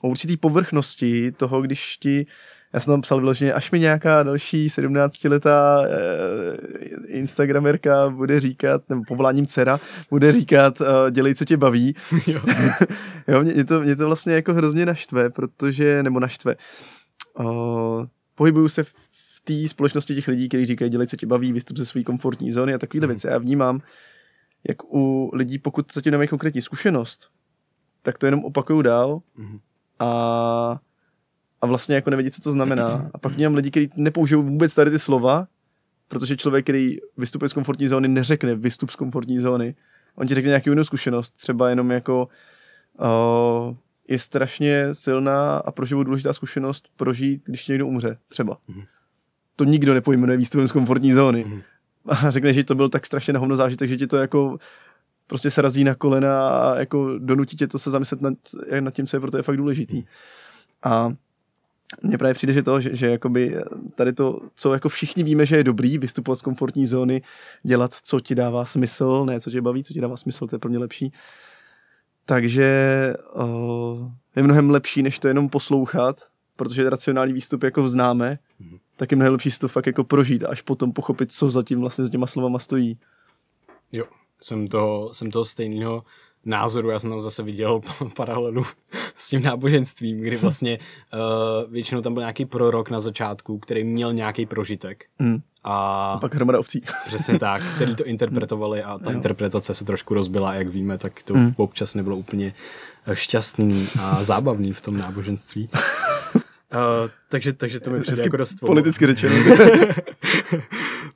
o určitý povrchnosti toho, když ti já jsem tam psal vyloženě, až mi nějaká další 17-letá eh, instagramerka bude říkat, nebo povoláním dcera, bude říkat, eh, dělej, co tě baví. jo. jo mě, mě, to, mě to vlastně jako hrozně naštve, protože, nebo naštve. Uh, pohybuju se v té společnosti těch lidí, kteří říkají, dělej, co tě baví, vystup ze své komfortní zóny a takovéhle mm. věci. Já vnímám, jak u lidí, pokud zatím nemají konkrétní zkušenost, tak to jenom opakují dál mm. a a vlastně jako nevědí, co to znamená. A pak mám lidi, kteří nepoužijou vůbec tady ty slova, protože člověk, který vystupuje z komfortní zóny, neřekne vystup z komfortní zóny. On ti řekne nějakou jinou zkušenost, třeba jenom jako uh, je strašně silná a pro život důležitá zkušenost prožít, když někdo umře, třeba. Mm-hmm. To nikdo nepojmenuje výstupem z komfortní zóny. Mm-hmm. A řekne, že to byl tak strašně na hovno zážitek, že ti to jako prostě se razí na kolena a jako donutí tě to se zamyslet nad, nad tím, co je pro to je fakt důležitý. Mm. A mně právě přijde, že to, že, že jakoby tady to, co jako všichni víme, že je dobrý, vystupovat z komfortní zóny, dělat, co ti dává smysl, ne co tě baví, co ti dává smysl, to je pro mě lepší. Takže uh, je mnohem lepší, než to jenom poslouchat, protože racionální výstup jako známe, mm-hmm. tak je mnohem lepší to fakt jako prožít a až potom pochopit, co zatím vlastně s těma slovama stojí. Jo, jsem toho, jsem toho stejného názoru, já jsem tam zase viděl paralelu s tím náboženstvím, kdy vlastně uh, většinou tam byl nějaký prorok na začátku, který měl nějaký prožitek. Hmm. A, a pak hromada ovcí. Přesně tak, který to interpretovali a ta jo. interpretace se trošku rozbila, jak víme, tak to hmm. občas nebylo úplně šťastný a zábavný v tom náboženství. Uh, takže, takže to mi přijde jako dost Politicky řečeno.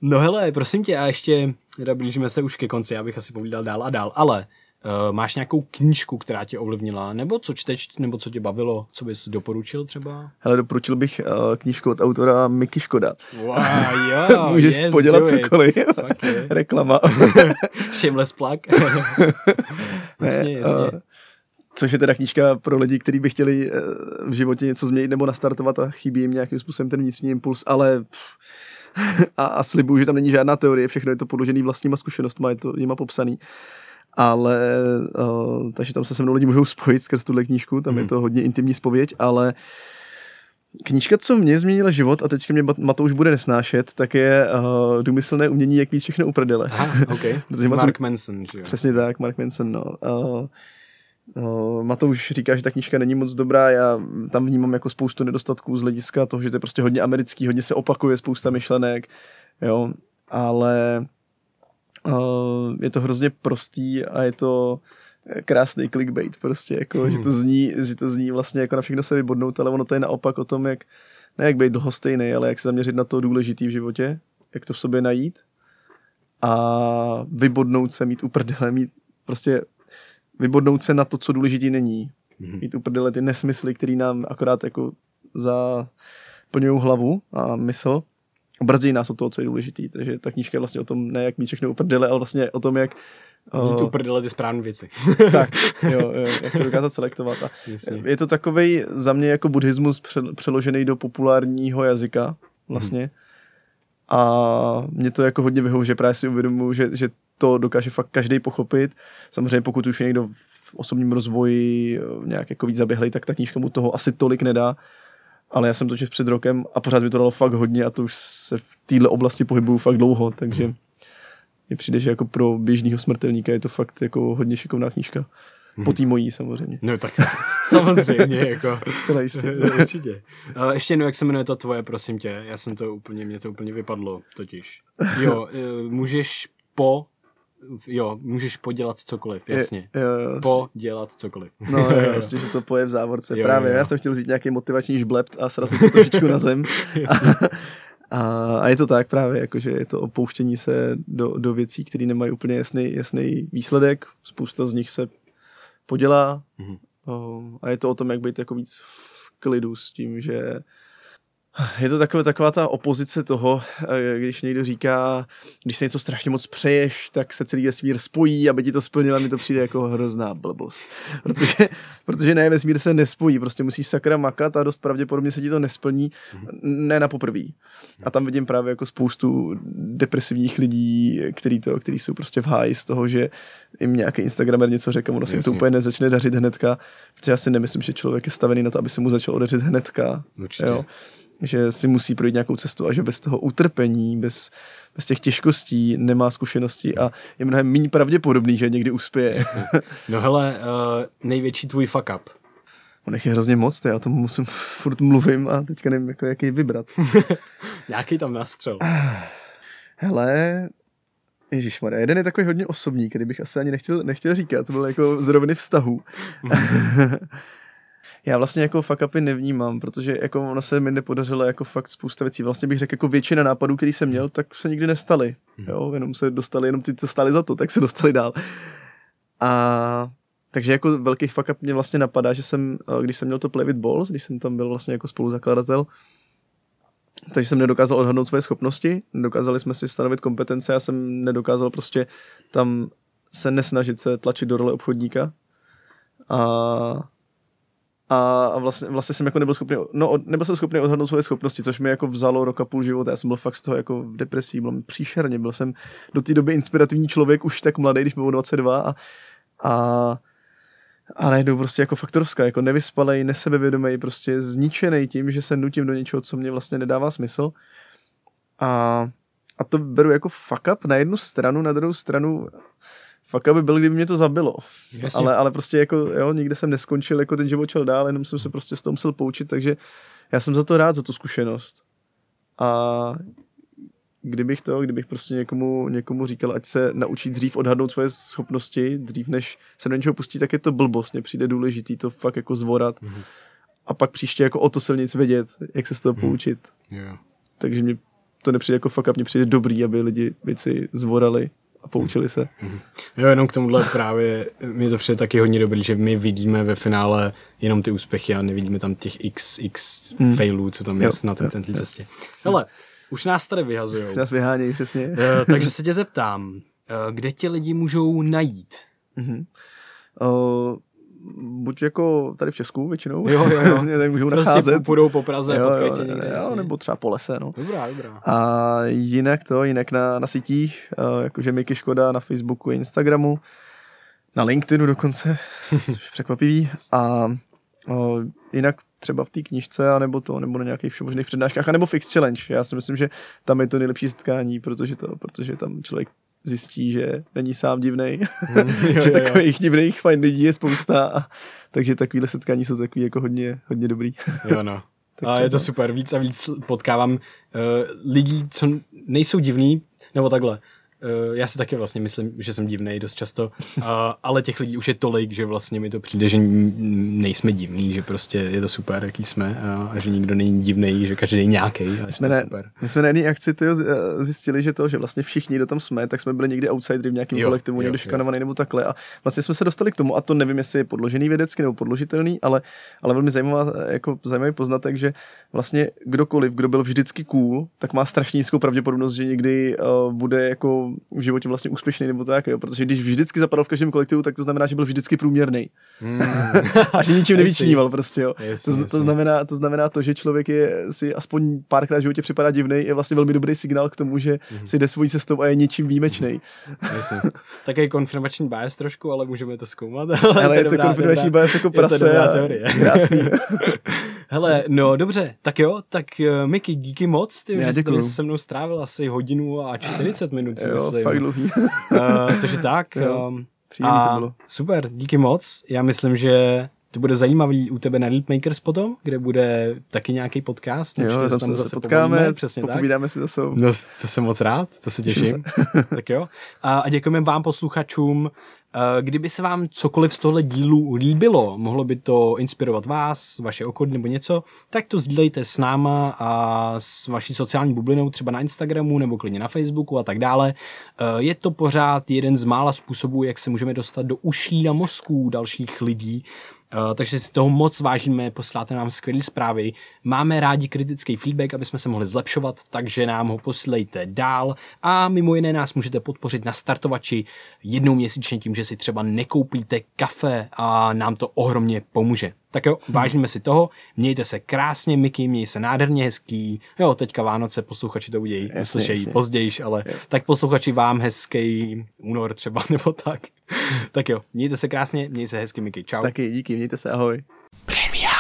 no hele, prosím tě, a ještě, teda blížíme se už ke konci, já bych asi povídal dál a dál, ale uh, máš nějakou knížku, která tě ovlivnila, nebo co čteš, nebo co tě bavilo, co bys doporučil třeba? Hele, doporučil bych uh, knížku od autora Miky Škoda. Wow, jo, Můžeš yes, podělat cokoliv. Reklama. Shameless plug. jasně, jasně. Uh, Což je teda knížka pro lidi, kteří by chtěli eh, v životě něco změnit nebo nastartovat a chybí jim nějakým způsobem ten vnitřní impuls, ale a, a slibuju, že tam není žádná teorie, všechno je to podložený vlastníma zkušenostmi, je to jima popsaný. Ale, uh, takže tam se se mnou lidi můžou spojit skrz tuhle knížku, tam hmm. je to hodně intimní spověď, ale Knížka, co mě změnila život a teďka mě Matouš bude nesnášet, tak je uh, důmyslné umění, jak víc všechno uprdele. Aha, okay. Mark Manson, že jo? Přesně tak, Mark Manson, no. Uh, Uh, Matouš říká, že ta knížka není moc dobrá, já tam vnímám jako spoustu nedostatků z hlediska toho, že to je prostě hodně americký, hodně se opakuje spousta myšlenek, jo, ale je to hrozně prostý a je to krásný clickbait prostě, jako, hmm. že, to zní, že to zní vlastně jako na všechno se vybodnout, ale ono to je naopak o tom, jak, ne jak být dlhostejný, ale jak se zaměřit na to důležitý v životě, jak to v sobě najít a vybodnout se, mít uprdele, mít prostě vybodnout se na to, co důležitý není. Mm-hmm. Mít uprdele ty nesmysly, který nám akorát jako zaplňují hlavu a mysl. Brzdí nás o toho, co je důležitý. Takže ta knížka je vlastně o tom, ne jak mít všechno uprdele, ale vlastně o tom, jak Mít uh, uprdele ty správné věci. tak, jo, jo, jak to dokázat selektovat. A je to takový za mě jako buddhismus přeložený do populárního jazyka vlastně. Hmm. A mě to jako hodně vyhovuje, že právě si uvědomuji, že, že to dokáže fakt každý pochopit. Samozřejmě pokud už je někdo v osobním rozvoji eh, nějak jako víc zaběhlej, tak ta knížka mu toho asi tolik nedá. Ale já jsem to četl před rokem a pořád mi to dalo fakt hodně a to už se v této oblasti pohybuju fakt dlouho, takže mně přijde, že jako pro běžného smrtelníka je to fakt jako hodně šikovná knížka. Po mhm. tý mojí samozřejmě. No tak samozřejmě, jako. Zcela jistě. Určitě. Uh, ještě jednou, jak se jmenuje ta tvoje, prosím tě. Já jsem to úplně, mě to úplně vypadlo totiž. Jo, uh, můžeš po jo, můžeš podělat cokoliv, jasně. Jo, jo. Podělat cokoliv. No jo, jasně, že to poje v závorce. Jo, Právě, jo. já jsem chtěl vzít nějaký motivační žblept a srazit to trošičku na zem. a, a, je to tak právě, jakože je to opouštění se do, do věcí, které nemají úplně jasný, jasný výsledek. Spousta z nich se podělá mm-hmm. a je to o tom, jak být jako víc v klidu s tím, že je to taková, taková ta opozice toho, eh, když někdo říká, když se něco strašně moc přeješ, tak se celý vesmír spojí, aby ti to splnila, mi to přijde jako hrozná blbost. Protože, protože ne, vesmír se nespojí, prostě musíš sakra makat a dost pravděpodobně se ti to nesplní, ne na poprví. A tam vidím právě jako spoustu depresivních lidí, který, to, který jsou prostě v háji z toho, že jim nějaký Instagramer něco řekl, ono se to úplně nezačne dařit hnedka, protože já si nemyslím, že člověk je stavený na to, aby se mu začalo dařit hnedka. Určitě. Jo? Že si musí projít nějakou cestu a že bez toho utrpení, bez, bez těch těžkostí nemá zkušenosti a je mnohem méně pravděpodobný, že někdy uspěje. No hele, uh, největší tvůj fuck up. On je hrozně moc, já tomu musím furt mluvím a teďka nevím, jako, jaký vybrat. Nějaký tam nastřel. Hele, Ježíš jeden je takový hodně osobní, který bych asi ani nechtěl, nechtěl říkat, to byl jako z roviny vztahu. já vlastně jako fuck upy nevnímám, protože jako ono se mi nepodařilo jako fakt spousta věcí. Vlastně bych řekl, jako většina nápadů, který jsem měl, tak se nikdy nestaly. Hmm. Jo, jenom se dostali, jenom ty, co stali za to, tak se dostali dál. A takže jako velký fuck up mě vlastně napadá, že jsem, eh, když jsem měl to Play with Balls, když jsem tam byl vlastně jako spoluzakladatel, takže jsem nedokázal odhadnout svoje schopnosti, nedokázali jsme si stanovit kompetence, já jsem nedokázal prostě tam se nesnažit se tlačit do role obchodníka. A a vlastně, vlastně jsem jako nebyl schopný, no nebyl jsem schopný odhadnout svoje schopnosti, což mi jako vzalo rok a půl života, já jsem byl fakt z toho jako v depresí, byl mi příšerně, byl jsem do té doby inspirativní člověk, už tak mladý, když byl 22 a, a a najednou prostě jako faktorská, jako nevyspalej, nesebevědomý, prostě zničený tím, že se nutím do něčeho, co mě vlastně nedává smysl. A, a to beru jako fuck up na jednu stranu, na druhou stranu fakt aby byl, kdyby mě to zabilo. Ale, ale prostě jako, jo, nikde jsem neskončil, jako ten život šel dál, jenom jsem se prostě z toho musel poučit, takže já jsem za to rád, za tu zkušenost. A kdybych to, kdybych prostě někomu, někomu říkal, ať se naučí dřív odhadnout svoje schopnosti, dřív než se do něčeho pustí, tak je to blbost. Mně přijde důležitý to fakt jako zvorat. Mm-hmm. A pak příště jako o to silnic vědět, jak se z toho mm. poučit. Yeah. Takže mi to nepřijde jako fakt mně přijde dobrý, aby lidi věci zvorali a poučili se. Mm-hmm. Jo, jenom k tomuhle právě mi to přijde taky hodně dobrý, že my vidíme ve finále jenom ty úspěchy a nevidíme tam těch x, x mm. failů, co tam je na té cestě. Hele, už nás tady vyhazují. Už nás vyhánějí, přesně. Uh, takže se tě zeptám, uh, kde ti lidi můžou najít? Uh-huh. Uh, buď jako tady v Česku většinou. Jo, jo, jo. tady můžou prostě nacházet. půjdou po Praze, jo, jo, tě někde. Jo, nebo třeba po lese, no. Dobrá, dobrá. A jinak to, jinak na, na sítích, uh, jakože Miky Škoda na Facebooku Instagramu, na LinkedInu dokonce, což je překvapivý. A uh, jinak třeba v té knižce, anebo to, nebo na nějakých všemožných přednáškách, anebo v X Challenge. Já si myslím, že tam je to nejlepší setkání, protože, to, protože tam člověk zjistí, že není sám divnej, mm, že takových divných fajn lidí je spousta, a, takže takovýhle setkání jsou takový jako hodně, hodně dobrý. jo no. tak a je to super, víc a víc potkávám uh, lidí, co nejsou divní, nebo takhle, já si taky vlastně myslím, že jsem divný dost často, uh, ale těch lidí už je tolik, že vlastně mi to přijde, že nejsme divní, že prostě je to super, jaký jsme uh, a že nikdo není divný, že každý je nějaký. My jsme, na, super. my jsme na jedné akci tyjo, zjistili, že to, že vlastně všichni, kdo tam jsme, tak jsme byli někdy outsidery v nějakém kolektivu, někdo šikanovaný nebo takhle a vlastně jsme se dostali k tomu a to nevím, jestli je podložený vědecky nebo podložitelný, ale, ale velmi zajímavá, jako zajímavý poznatek, že vlastně kdokoliv, kdo byl vždycky cool, tak má strašně nízkou pravděpodobnost, že někdy uh, bude jako v životě vlastně úspěšný nebo tak, jo? protože když vždycky zapadal v každém kolektivu, tak to znamená, že byl vždycky průměrný. Mm. a že ničím nevyčníval prostě, jo. Jasný, to, jasný. to, znamená, to znamená to, že člověk je si aspoň párkrát v životě připadá divný, je vlastně velmi dobrý signál k tomu, že mm. si jde svojí cestou a je ničím výjimečný. Mm. Takový konfirmační bias trošku, ale můžeme to zkoumat. Ale, ale je to konfirmační bias jako prase. Je to teorie. Krásný. Hele, no dobře, tak jo, tak uh, Miky, díky moc, ty, že jsi se mnou strávil asi hodinu a 40 minut, jo, myslím. fakt dlouhý. uh, takže tak. Jo, um, a to bylo. Super, díky moc. Já myslím, že to bude zajímavý u tebe na Lead Makers potom, kde bude taky nějaký podcast. Jo, tam, tam se zase potkáme, povíme, přesně tak. si zase. No, to jsem moc rád, to se těším. tak jo. A, a děkujeme vám posluchačům kdyby se vám cokoliv z tohle dílu líbilo, mohlo by to inspirovat vás, vaše okolí nebo něco, tak to sdílejte s náma a s vaší sociální bublinou, třeba na Instagramu nebo klidně na Facebooku a tak dále. Eh, je to pořád jeden z mála způsobů, jak se můžeme dostat do uší a mozků dalších lidí Uh, takže si toho moc vážíme, posíláte nám skvělé zprávy. Máme rádi kritický feedback, aby jsme se mohli zlepšovat, takže nám ho posílejte dál a mimo jiné nás můžete podpořit na startovači jednou měsíčně tím, že si třeba nekoupíte kafe a nám to ohromně pomůže. Tak jo, vážíme si toho, mějte se krásně, Miky, měj se nádherně hezký. Jo, teďka Vánoce posluchači to udějí, slyšejí později, ale jo. tak posluchači vám hezký únor třeba, nebo tak. Tak jo, mějte se krásně, mějte se hezky, Miky, čau. Taky, díky, mějte se, ahoj. Premiér.